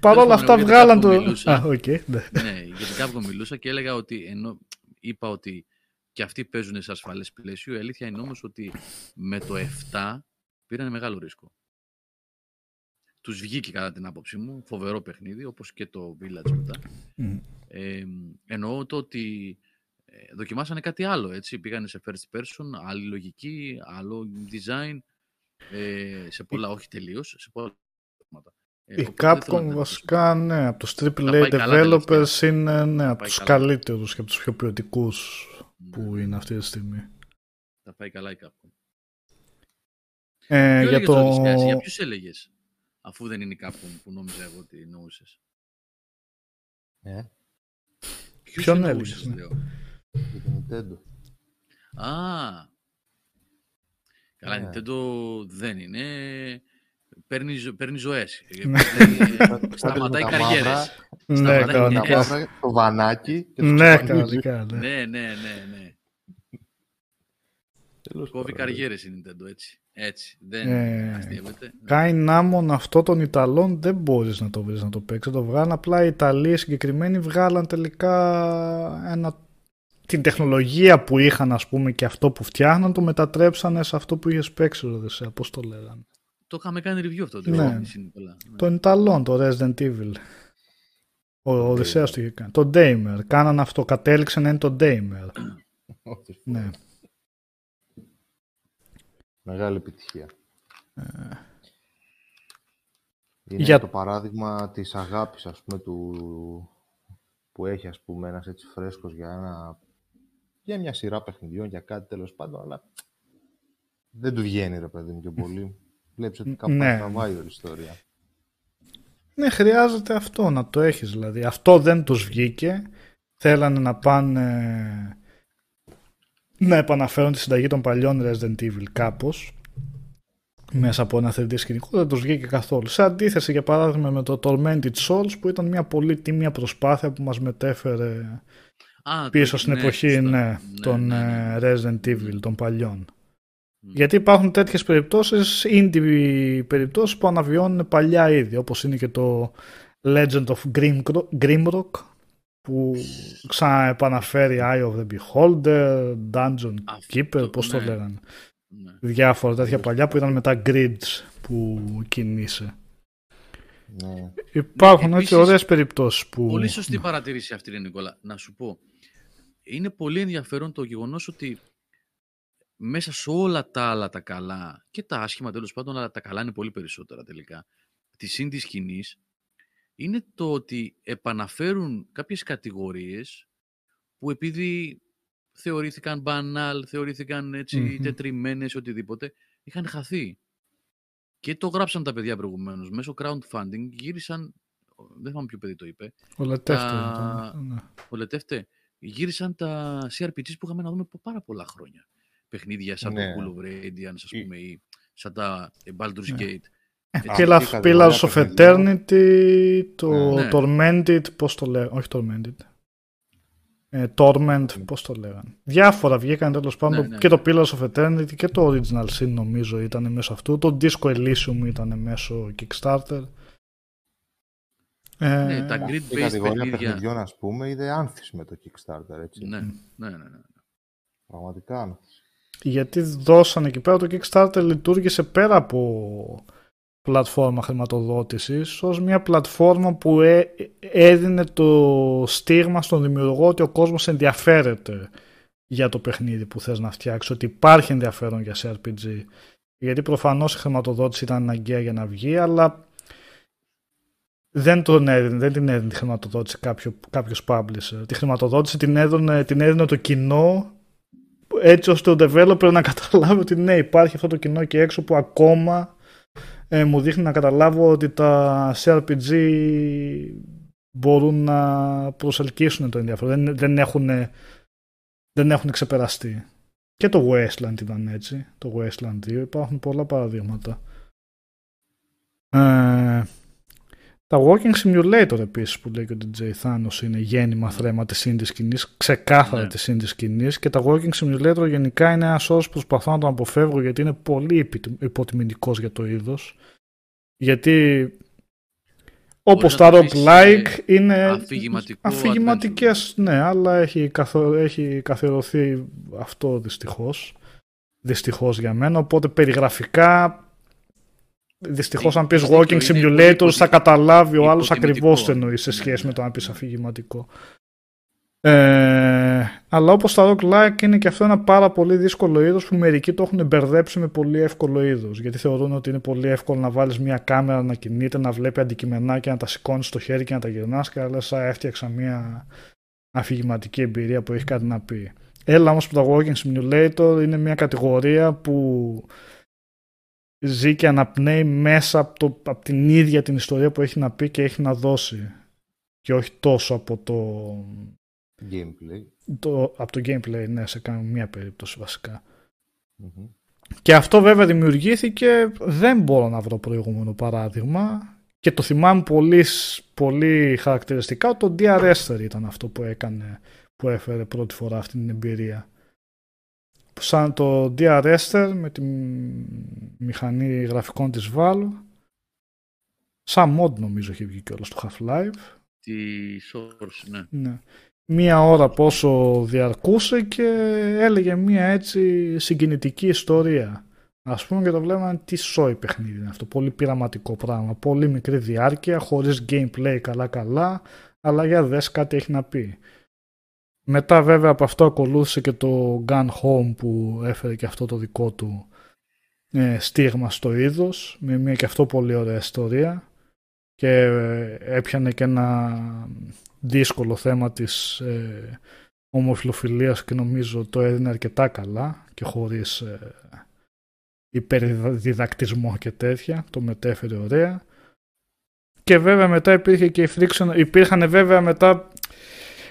Παρ' όλα Τέλος αυτά πάντων, εγώ για την βγάλαν Capcom το... μιλούσα. Α, οκ, ναι. ναι, για την Capcom μιλούσα και έλεγα ότι ενώ είπα ότι και αυτοί παίζουν σε ασφαλές πλαίσιο, η αλήθεια είναι όμως ότι με το 7 πήραν μεγάλο ρίσκο. Τους βγήκε κατά την άποψή μου, φοβερό παιχνίδι, όπως και το Village μετά. Μμ. Ε, εννοώ το ότι ε, δοκιμάσανε κάτι άλλο, έτσι. Πήγανε σε first person, άλλη λογική, άλλο design, ε, σε πολλά, όχι τελείως, σε πολλά πράγματα. Ε, Η οπότε δεν θέλω Capcom να βασικά, ναι, από τους Τα AAA πάει καλά developers τελευταία. είναι ναι, από πάει τους καλά. καλύτερους και από τους πιο ποιοτικούς που Ναι, είναι αυτή τη στιγμή. Θα πάει καλά η Capcom. Ε, Ποιο για έλεγες, το... Οδυσσέα, εσύ, για ποιους έλεγες, αφού δεν είναι η Capcom που νόμιζα εγώ ότι εννοούσες; Ε, Ποιους Ποιον εννοούσες, έλεγες, ναι. λέω; για το Nintendo. Α, καλά, η Ναι. Nintendo δεν είναι. Παίρνει, ζω- παίρνει ζωές. Ε, Ναι. παίρνει- Κάτι Σταματάει με τα καριέρες. μαύρα, Ναι, Σταματάει τα κανονικά. καριέρες. μαύρα, το βανάκι και το Ναι, ξαφανίζει. κανονικά, ναι. Ναι, ναι, ναι, ναι. Τέλος Κόβει πάντων. καριέρες η Nintendo, έτσι. Έτσι. Δεν Ε, αστείευεται. Ναι. Κάι Νάμον αυτό των Ιταλών δεν μπορείς να το βρεις να το παίξεις. Το βγάλουν απλά οι Ιταλοί συγκεκριμένοι βγάλαν τελικά ένα... την τεχνολογία που είχαν ας πούμε και αυτό που φτιάχναν το μετατρέψανε σε αυτό που είχες παίξει Ροδεσέα. Πώς το λέγανε. Το είχαμε κάνει review αυτό. Το Ναι. ναι. Νικόλα. Ναι. Των Ιταλών, το Resident Evil. Ο Οδυσσέας το είχε κάνει. Το Damer. Κάναν αυτό. Κατέληξε να είναι το Damer. Όχι, ναι. Μεγάλη επιτυχία. Ε. Είναι Για- το παράδειγμα της αγάπης, ας πούμε, του... που έχει, ας πούμε, ένας έτσι φρέσκος για, ένα... για μια σειρά παιχνιδιών, για κάτι τέλος πάντων, αλλά δεν του βγαίνει, ρε παιδί μου, και πολύ. Βλέπεις ότι κάπου Ναι. τραβάει η ιστορία. Ναι, χρειάζεται αυτό να το έχεις δηλαδή. Αυτό δεν τους βγήκε. Θέλανε να πάνε να επαναφέρουν τη συνταγή των παλιών Resident Evil κάπως μέσα από ένα 3D σκηνικό δεν τους βγήκε καθόλου. Σε αντίθεση για παράδειγμα με το Tormented Souls που ήταν μια πολύ τίμια προσπάθεια που μας μετέφερε Α, το- πίσω στην ναι, εποχή σωστά. ναι, των ναι, ναι. ε, Resident Evil, των παλιών. Μμ. Γιατί υπάρχουν τέτοιες περιπτώσεις, indie περιπτώσεις που αναβιώνουν παλιά είδη, όπως είναι και το Legend of Grim, Grimrock, που ξαναεπαναφέρει Eye of the Beholder, Dungeon Αυτό, Keeper, πώς το ναι. λέγανε. Ναι. Διάφορα τέτοια παλιά που ήταν μετά grids που κινείσαι. Ναι. Υπάρχουν έτσι επίσης, ωραίες περιπτώσεις που... Πολύ σωστή παρατήρηση αυτή, ρε Νικόλα. Να σου πω. Είναι πολύ ενδιαφέρον το γεγονός ότι μέσα σε όλα τα άλλα τα καλά και τα άσχημα τέλος πάντων, αλλά τα καλά είναι πολύ περισσότερα τελικά, τη indie σκηνής είναι το ότι επαναφέρουν κάποιες κατηγορίες που επειδή θεωρήθηκαν banal, θεωρήθηκαν έτσι Μμμ. τετριμένες, οτιδήποτε, είχαν χαθεί. Και το γράψαν τα παιδιά προηγουμένως. Μέσω crowdfunding γύρισαν. Δεν θυμάμαι ποιο παιδί το είπε. Ο Λετεύτε τα- ήταν, ναι. Ο Λετεύτε. Γύρισαν τα CRPGs που είχαμε να δούμε από πάρα πολλά χρόνια. Παιχνίδια σαν Ναι. το Cool of Radiance, ας Ή- πούμε, ή σαν τα ε, Baldur's Ναι. Gate. Ε, Έτσι, Pillars, αυτή η Pillars of κατηγορία Eternity, το Ναι. Tormented, πώς το λέω, όχι Tormented. ε, Torment, πώς το λέγανε. Διάφορα βγήκαν τέλος πάντων Ναι, ναι. και το Pillars of Eternity και το Original Sin νομίζω ήταν μέσω αυτού. Το Disco Elysium ήταν μέσω Kickstarter. Ε, Ναι, τα Η grid-based κατηγορία παιχνίδια. παιχνιδιών, ας πούμε, είδε άνθηση με το Kickstarter, έτσι. Ναι, ναι, ναι. ναι. Πραγματικά άνθηση. Γιατί δώσανε εκεί πέρα το Kickstarter λειτουργήσε πέρα από πλατφόρμα χρηματοδότησης ως μια πλατφόρμα που έ- έδινε το στίγμα στον δημιουργό ότι ο κόσμος ενδιαφέρεται για το παιχνίδι που θες να φτιάξεις, ότι υπάρχει ενδιαφέρον για σε RPG. Γιατί προφανώς η χρηματοδότηση ήταν αναγκαία για να βγει, αλλά δεν, τον έδινε, δεν την έδινε τη χρηματοδότηση κάποιο, κάποιος publisher. Τη χρηματοδότηση την έδινε, την έδινε το κοινό έτσι ώστε ο developer να καταλάβει ότι ναι υπάρχει αυτό το κοινό και έξω που ακόμα ε, μου δείχνει να καταλάβω ότι τα CRPG μπορούν να προσελκύσουν το ενδιαφέρον. Δεν, δεν, έχουν, δεν έχουν ξεπεραστεί. Και το Wasteland ήταν έτσι. Το Wasteland 2. Υπάρχουν πολλά παραδείγματα. Ε, τα Walking Simulator επίσης που λέει και ο DJ Thanos είναι γέννημα θρέμα της indie σκηνής, ξεκάθαρα Ναι. της indie σκηνής και τα Walking Simulator γενικά είναι ένας όρος που προσπαθώ να τον αποφεύγω γιατί είναι πολύ υπη- υποτιμητικός για το είδος. Γιατί όπως Μπορείς τα να το πεις, roguelike είναι αφηγηματικό αφηγηματικές, ναι, αλλά έχει, καθο, έχει καθιερωθεί αυτό δυστυχώς. Δυστυχώς για μένα, οπότε περιγραφικά Δυστυχώς, αν πεις Δυστυχώς walking είναι πολύ simulator, υποτιμη- θα καταλάβει ο άλλος ακριβώς υποτιμητικό. τι εννοείς σε Ναι, σχέση ναι, με το να πεις ναι. αφηγηματικό. Ε, αλλά όπως τα roguelike είναι και αυτό ένα πάρα πολύ δύσκολο είδος που μερικοί το έχουν μπερδέψει με πολύ εύκολο είδος γιατί θεωρούν ότι είναι πολύ εύκολο να βάλεις μια κάμερα να κινείται, να βλέπει αντικειμενάκια, να τα σηκώνεις στο χέρι και να τα γυρνάς και να λες «Α, έφτιαξα μια αφηγηματική εμπειρία που έχει κάτι να πει. Έλα όμως που τα Walking Simulator είναι μια κατηγορία που ζει και αναπνέει μέσα από, το, από την ίδια την ιστορία που έχει να πει και έχει να δώσει και όχι τόσο από το, Gameplay. το, από το gameplay, ναι, σε καμία περίπτωση βασικά. Μμμ. Και αυτό βέβαια δημιουργήθηκε, δεν μπορώ να βρω προηγούμενο παράδειγμα και το θυμάμαι πολύ, σ- πολύ χαρακτηριστικά, το DR Esther ήταν αυτό που έκανε, που έφερε πρώτη φορά αυτή την εμπειρία. Σαν το DR Esther με τη μηχανή γραφικών της Valve, σαν mod νομίζω έχει βγει κιόλας στο Half-Life, Τη Source, ναι. ναι. Μία ώρα πόσο διαρκούσε και έλεγε μία έτσι συγκινητική ιστορία. Ας πούμε και το βλέπαμε τι σόι παιχνίδι είναι αυτό. Πολύ πειραματικό πράγμα. Πολύ μικρή διάρκεια, χωρίς gameplay καλά καλά, αλλά για δες κάτι έχει να πει. Μετά βέβαια από αυτό ακολούθησε και το Gun Home που έφερε και αυτό το δικό του ε, στίγμα στο είδος, με μια και αυτό πολύ ωραία ιστορία και ε, έπιανε και ένα δύσκολο θέμα της ε, ομοφιλοφιλίας και νομίζω το έδινε αρκετά καλά και χωρίς ε, υπερδιδακτισμό και τέτοια, το μετέφερε ωραία. Και βέβαια μετά υπήρχε και η friction, υπήρχαν βέβαια μετά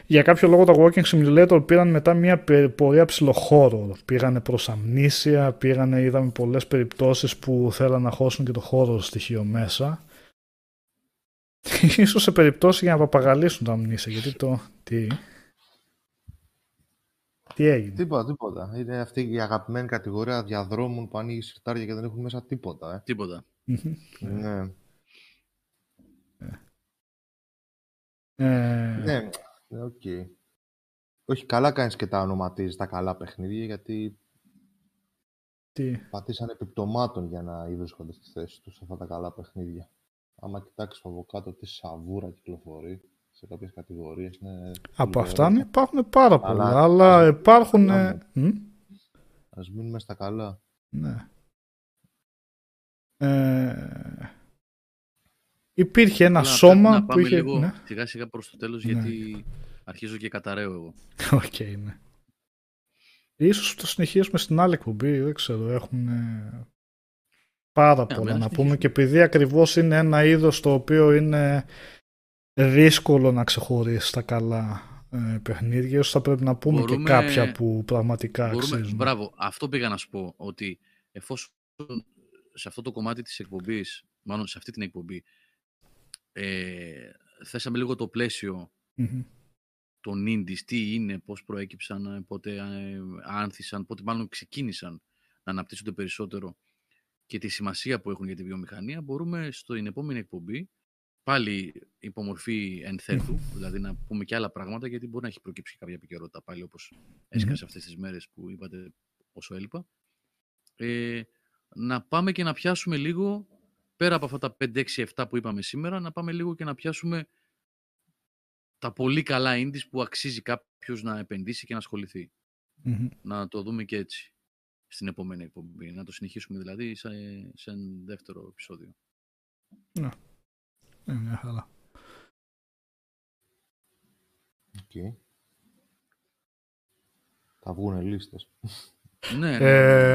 για κάποιο λόγο τα Walking Simulator πήραν μετά μια πε- πορεία ψηλοχώρο. Πήγανε προς αμνήσια, πήγανε, είδαμε πολλές περιπτώσεις που θέλαν να χώσουν και το χώρο στοιχείο μέσα. Ίσως σε περιπτώσει για να παπαγαλίσουν τα αμνήσια, γιατί το... Τι... Τι έγινε; Τίποτα, τίποτα. Είναι αυτή η αγαπημένη κατηγορία διαδρόμων που ανοίγει συρτάρια και δεν έχουν μέσα τίποτα. Ε. Τίποτα. Μμμ. Ναι. Ε, Ναι, ναι, οκ. Όχι, καλά κάνεις και τα ονοματίζεις τα καλά παιχνίδια, γιατί τι... πατήσαν επί πτωμάτων για να βρίσκονται στη θέση τους αυτά τα καλά παιχνίδια. Άμα κοιτάξεις από κάτω τι σαβούρα κυκλοφορεί σε κάποιες κατηγορίες, είναι Από θλιβερό. αυτά ναι, υπάρχουν πάρα πολλά, Αλλά- αλλά υπάρχουν... Πάμε. ε, μ; Ας μείνουμε στα καλά. Ναι. Ε, υπήρχε ένα Απλά σώμα πρέπει να που πάμε είχε... λίγο Ναι. σιγά σιγά προς το τέλος Ναι. γιατί αρχίζω και καταρρέω εγώ. Οκ, ναι. Ίσως το συνεχίσουμε στην άλλη εκπομπή, δεν ξέρω, έχουν ε, πάρα Ναι, πολλά να να συνεχίσουμε. πούμε και επειδή ακριβώς είναι ένα είδος το οποίο είναι δύσκολο να ξεχωρίσει τα καλά ε, παιχνίδια, ίσως θα πρέπει να πούμε Μπορούμε- και κάποια που πραγματικά Μπορούμε, αξίζουν. μπράβο, αυτό πήγα να σου πω, ότι εφόσον σε αυτό το κομμάτι της εκπομπής, μάλλον σε αυτή την εκπομπή, ε, θέσαμε λίγο το πλαίσιο Μμμ. των indies, τι είναι, πώς προέκυψαν, ε, πότε ε, άνθησαν, πότε μάλλον ξεκίνησαν να αναπτύσσονται περισσότερο και τη σημασία που έχουν για τη βιομηχανία, μπορούμε στην επόμενη εκπομπή πάλι υπομορφή ενθέτου, δηλαδή να πούμε και άλλα πράγματα, γιατί μπορεί να έχει προκύψει κάποια επικαιρότητα πάλι, όπως έσκασε αυτές τις μέρες που είπατε όσο έλειπα. Ε, να πάμε και να πιάσουμε λίγο, πέρα από αυτά τα 5, 6, 7 που είπαμε σήμερα, να πάμε λίγο και να πιάσουμε τα πολύ καλά indies που αξίζει κάποιος να επενδύσει και να ασχοληθει Μμμ. Να το δούμε και έτσι στην επόμενη εκπομπή. Να το συνεχίσουμε δηλαδή σε, σε ένα δεύτερο επεισόδιο. Ε, μια χαρά. Οκ. Θα βγουν λίστες. Ναι, ναι,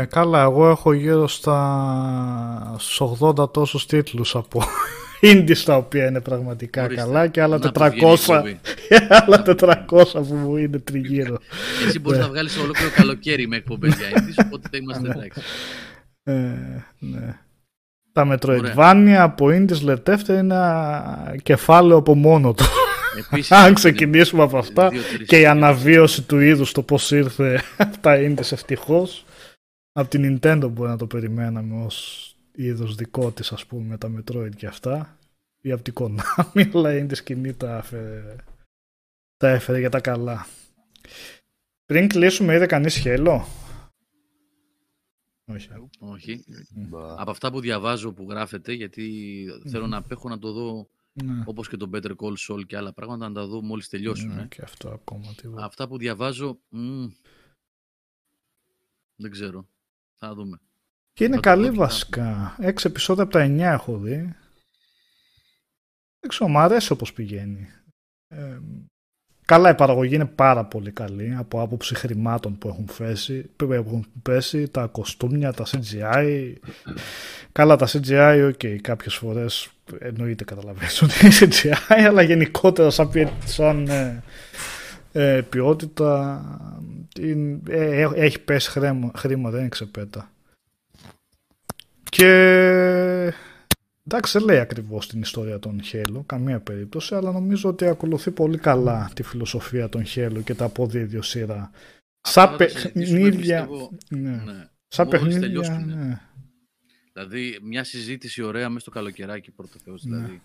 Ε, καλά, εγώ έχω γύρω στα στους 80 τόσους τίτλους από indies τα οποία είναι πραγματικά Ορίστε. καλά και άλλα Να το βγαίνει η 400, εκπομπή. άλλα 400 που μου είναι τριγύρω. Εσύ μπορείς να βγάλεις ολόκληρο καλοκαίρι με εκπομπές για indies, οπότε θα είμαστε εντάξει. Ε, ναι. Τα Metroidvania από indies λετεύτε είναι ένα κεφάλαιο από μόνο του. Επίσης, Αν έχουν ξεκινήσουμε από αυτά δύο-τρεις και η τίτλους. αναβίωση του είδους το πώς ήρθε από τα indies ευτυχώς από την Nintendo μπορεί να το περιμέναμε ως είδος δικό της ας πούμε με τα Metroid και αυτά ή από την Konami αλλά η indie σκηνή τα έφερε, τα έφερε για τα καλά πριν κλείσουμε είδε κανείς χέλο όχι Όχι. Μπα. Από αυτά που διαβάζω που γράφετε, γιατί θέλω να απέχω να το δω ναι, όπως και το Better Call Saul και άλλα πράγματα, να τα δω μόλις τελειώσουν. ναι, ε. και αυτό ακόμα τίποτα. Αυτά που διαβάζω, μ, δεν ξέρω. Θα δούμε. Και είναι Θα το καλή δω και θα- βασικά. Έξι επεισόδια από τα 9 έχω δει. Δεν ξέρω, μου αρέσει όπως πηγαίνει. Ε, καλά, η παραγωγή είναι πάρα πολύ καλή από άποψη χρημάτων που έχουν, φέσει, που έχουν πέσει, τα κοστούμια, τα CGI. Καλά, τα CGI, ok, κάποιες φορές εννοείται καταλαβαίνεις ότι είναι CGI, αλλά γενικότερα σαν, ποι- σαν ε, ε, ποιότητα είναι- ε, ε, έχει πέσει χρήμα, χρήμα, δεν είναι ξεπέτα. Και εντάξει δεν λέει ακριβώς την ιστορία των Halo, καμία περίπτωση, αλλά νομίζω ότι ακολουθεί πολύ καλά τη φιλοσοφία των Halo και τα αποδίδει ως σειρά. Σαν Αυτά θα τα συζητήσουμε, παιχνίδια, πιστεύω, ναι. ναι. σαν Μόλις παιχνίδια, τελειώσουν, ναι. Δηλαδή, μια συζήτηση ωραία μέσα στο καλοκαιράκι πρώτο Θεός, Ναι. δηλαδή.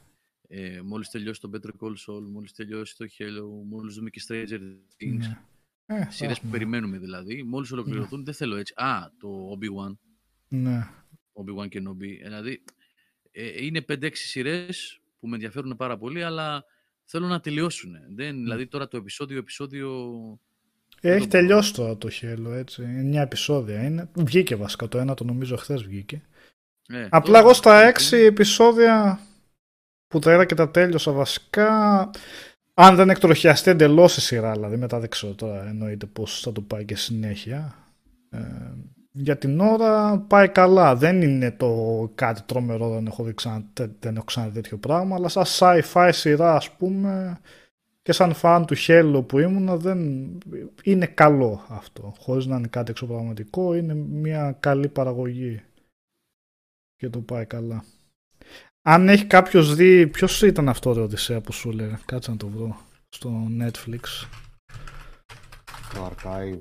Ε, μόλις τελειώσει το Better Call Saul, μόλις τελειώσει το Halo, μόλις δούμε και Stranger Things. ναι. Ε, θα Σειρές που έχουμε. περιμένουμε δηλαδή. Μόλις ολοκληρωθούν, δεν θέλω έτσι. Α, το Obi-Wan. Ναι. Obi-Wan και Nobi. Δηλαδή, ε, είναι 5-6 σειρές που με ενδιαφέρουν πάρα πολύ, αλλά θέλω να τελειώσουν. Δεν, δηλαδή τώρα το επεισόδιο, επεισόδιο... Ε, Έχει το- τελειώσει τώρα το Halo, έτσι. 9 επεισόδια είναι. Βγήκε βασικά το ένα, το νομίζω χθες βγήκε. Ε, Απλά τώρα- εγώ στα 6 επεισόδια που τα είδα και τα τέλειωσα βασικά. Αν δεν εκτροχιαστεί εντελώς η σειρά, δηλαδή μετά δεν ξέρω τώρα εννοείται πώς θα το πάει και συνέχεια. Ε, για την ώρα πάει καλά. Δεν είναι το κάτι τρομερό, δεν έχω, δει ξανά, τε- δεν έχω ξαναδεί τέτοιο πράγμα, αλλά σαν sci-fi σειρά ας πούμε και σαν φαν του Halo που ήμουνα δεν είναι καλό αυτό. Χωρίς να είναι κάτι εξωπραγματικό, είναι μια καλή παραγωγή και το πάει καλά. Αν έχει κάποιος δει, ποιος ήταν αυτό το Οδυσσέα που σου έλεγα, κάτσε να το βρω στο Netflix. Το archive.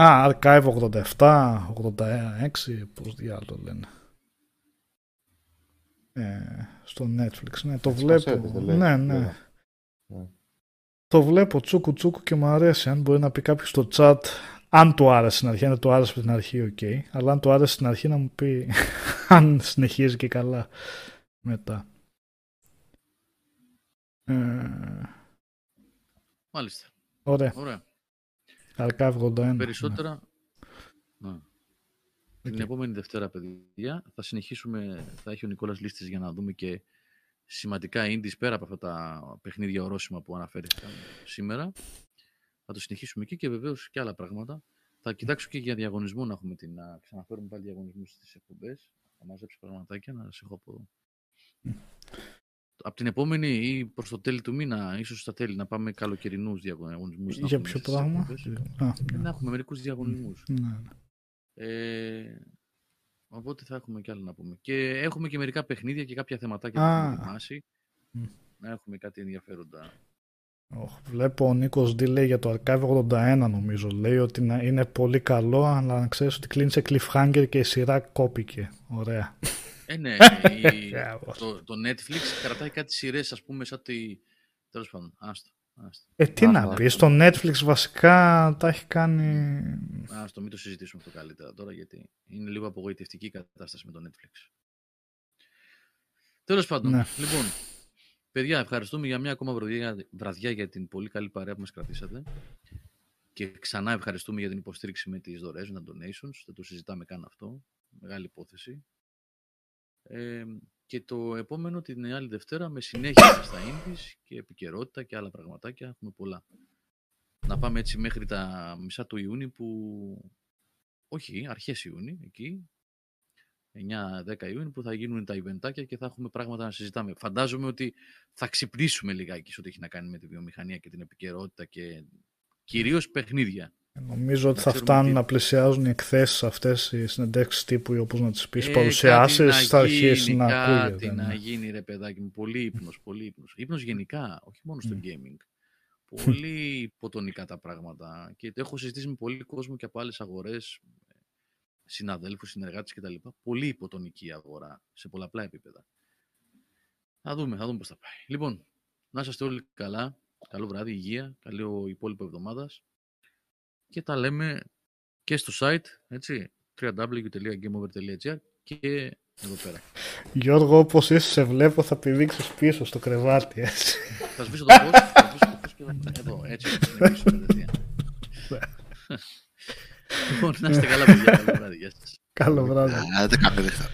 Α, Archive 87, 86, πώς διάλογο το λένε. Ε, στο Netflix, ναι, το Τις βλέπω. κασέτες, δεν λέει, ναι, ναι. βέβαια. Ναι. Το βλέπω τσούκου τσούκου και μου αρέσει. Αν μπορεί να πει κάποιος στο chat, αν του άρεσε στην αρχή, αν δεν του άρεσε από την αρχή, οκ. Αλλά αν του άρεσε στην αρχή να μου πει αν συνεχίζει και καλά μετά. Ε, Μάλιστα. ωραία. Ωραία. Archive 81. Περισσότερα... Ναι. Την Οκ. επόμενη Δευτέρα, παιδιά, θα συνεχίσουμε, θα έχει ο Νικόλας λίστες για να δούμε και σημαντικά indies πέρα από αυτά τα παιχνίδια ορόσημα που αναφέρθηκαν σήμερα. Θα το συνεχίσουμε εκεί και βεβαίως και άλλα πράγματα. Θα κοιτάξω και για διαγωνισμό να έχουμε την, να ξαναφέρουμε πάλι διαγωνισμούς στις εκπομπές. Θα μαζέψω πραγματάκια να σας έχω από εδώ. Από την επόμενη ή προς το τέλη του μήνα, ίσως στα τέλη, να πάμε καλοκαιρινούς διαγωνισμούς. να Για έχουμε ποιο στις πράγμα; εκπομπές. Α, Ε, Να έχουμε μερικούς διαγωνισμούς. ναι. Ε, οπότε θα έχουμε κι άλλα να πούμε. Και έχουμε και μερικά παιχνίδια και κάποια θεματάκια Α. που έχουμε ετοιμάσει. Μμ. Να έχουμε κάτι ενδιαφέροντα Οχ, βλέπω ο Νίκος Ντί λέει για το Archive 81 νομίζω. Λέει ότι να- είναι πολύ καλό, αλλά να ξέρεις ότι κλείνει σε cliffhanger και η σειρά κόπηκε. Ωραία. Ε, ναι, η- Μπράβο. το, το Netflix κρατάει κάτι σειρές, ας πούμε, σαν τη. Τέλος πάντων, άστο. άστο. Ε, τι Άστα, να πεις, άστα. το Netflix βασικά τα έχει κάνει... Άστο, μην το συζητήσουμε αυτό καλύτερα τώρα, γιατί είναι λίγο απογοητευτική η κατάσταση με το Netflix. Τέλος πάντων, Ναι. λοιπόν, παιδιά, ευχαριστούμε για μια ακόμα βραδιά, βραδιά για την πολύ καλή παρέα που μας κρατήσατε. Και ξανά ευχαριστούμε για την υποστήριξη με τις δωρεές, με τα donations. Δεν το συζητάμε καν αυτό. Μεγάλη υπόθεση. Ε, και το επόμενο την άλλη Δευτέρα με συνέχεια στα indies και επικαιρότητα και άλλα πραγματάκια. Έχουμε πολλά. Να πάμε έτσι μέχρι τα μισά του Ιούνιου που... Όχι, αρχές Ιούνιου, εκεί. 9-10 Ιούνιου που θα γίνουν τα ιβεντάκια και θα έχουμε πράγματα να συζητάμε. Φαντάζομαι ότι θα ξυπνήσουμε λιγάκι σε ό,τι έχει να κάνει με τη βιομηχανία και την επικαιρότητα και κυρίως παιχνίδια. Νομίζω ότι Να θα ξέρουμε φτάνουν τι- να πλησιάζουν οι εκθέσεις αυτές οι συνεντεύξεις τύπου ή όπως να τις πεις Ε, παρουσιάσεις κάτι θα αρχίσει γίνει, να Κάτι ακούγεται. να ναι. γίνει ρε παιδάκι μου. Πολύ ύπνος, πολύ ύπνος. Ύπνος γενικά, όχι μόνο στο Μμ. gaming. Πολύ υποτονικά τα πράγματα. Και το έχω συζητήσει με πολύ κόσμο και από άλλες αγορές, συναδέλφους, συνεργάτες κτλ. Πολύ υποτονική η αγορά σε πολλαπλά επίπεδα. Θα δούμε, θα δούμε πώς θα πάει. Λοιπόν, να είσαστε όλοι καλά. Καλό βράδυ, υγεία, καλό υπόλοιπο εβδομάδας. Και τα λέμε και στο site, έτσι, www.gameover.gr και εδώ πέρα. Γιώργο, όπως είσαι σε βλέπω θα πηδήξεις πίσω στο κρεβάτι. Έτσι. Θα σβήσω το φως, θα σβήσω το φως και θα... Εδώ, έτσι, θα συνεχίσω κατευθείαν. Λοιπόν, να είστε καλά, παιδιά. Καλό βράδυ. Γεια σας. Καλό βράδυ. Άντε, κάντε δεχτά.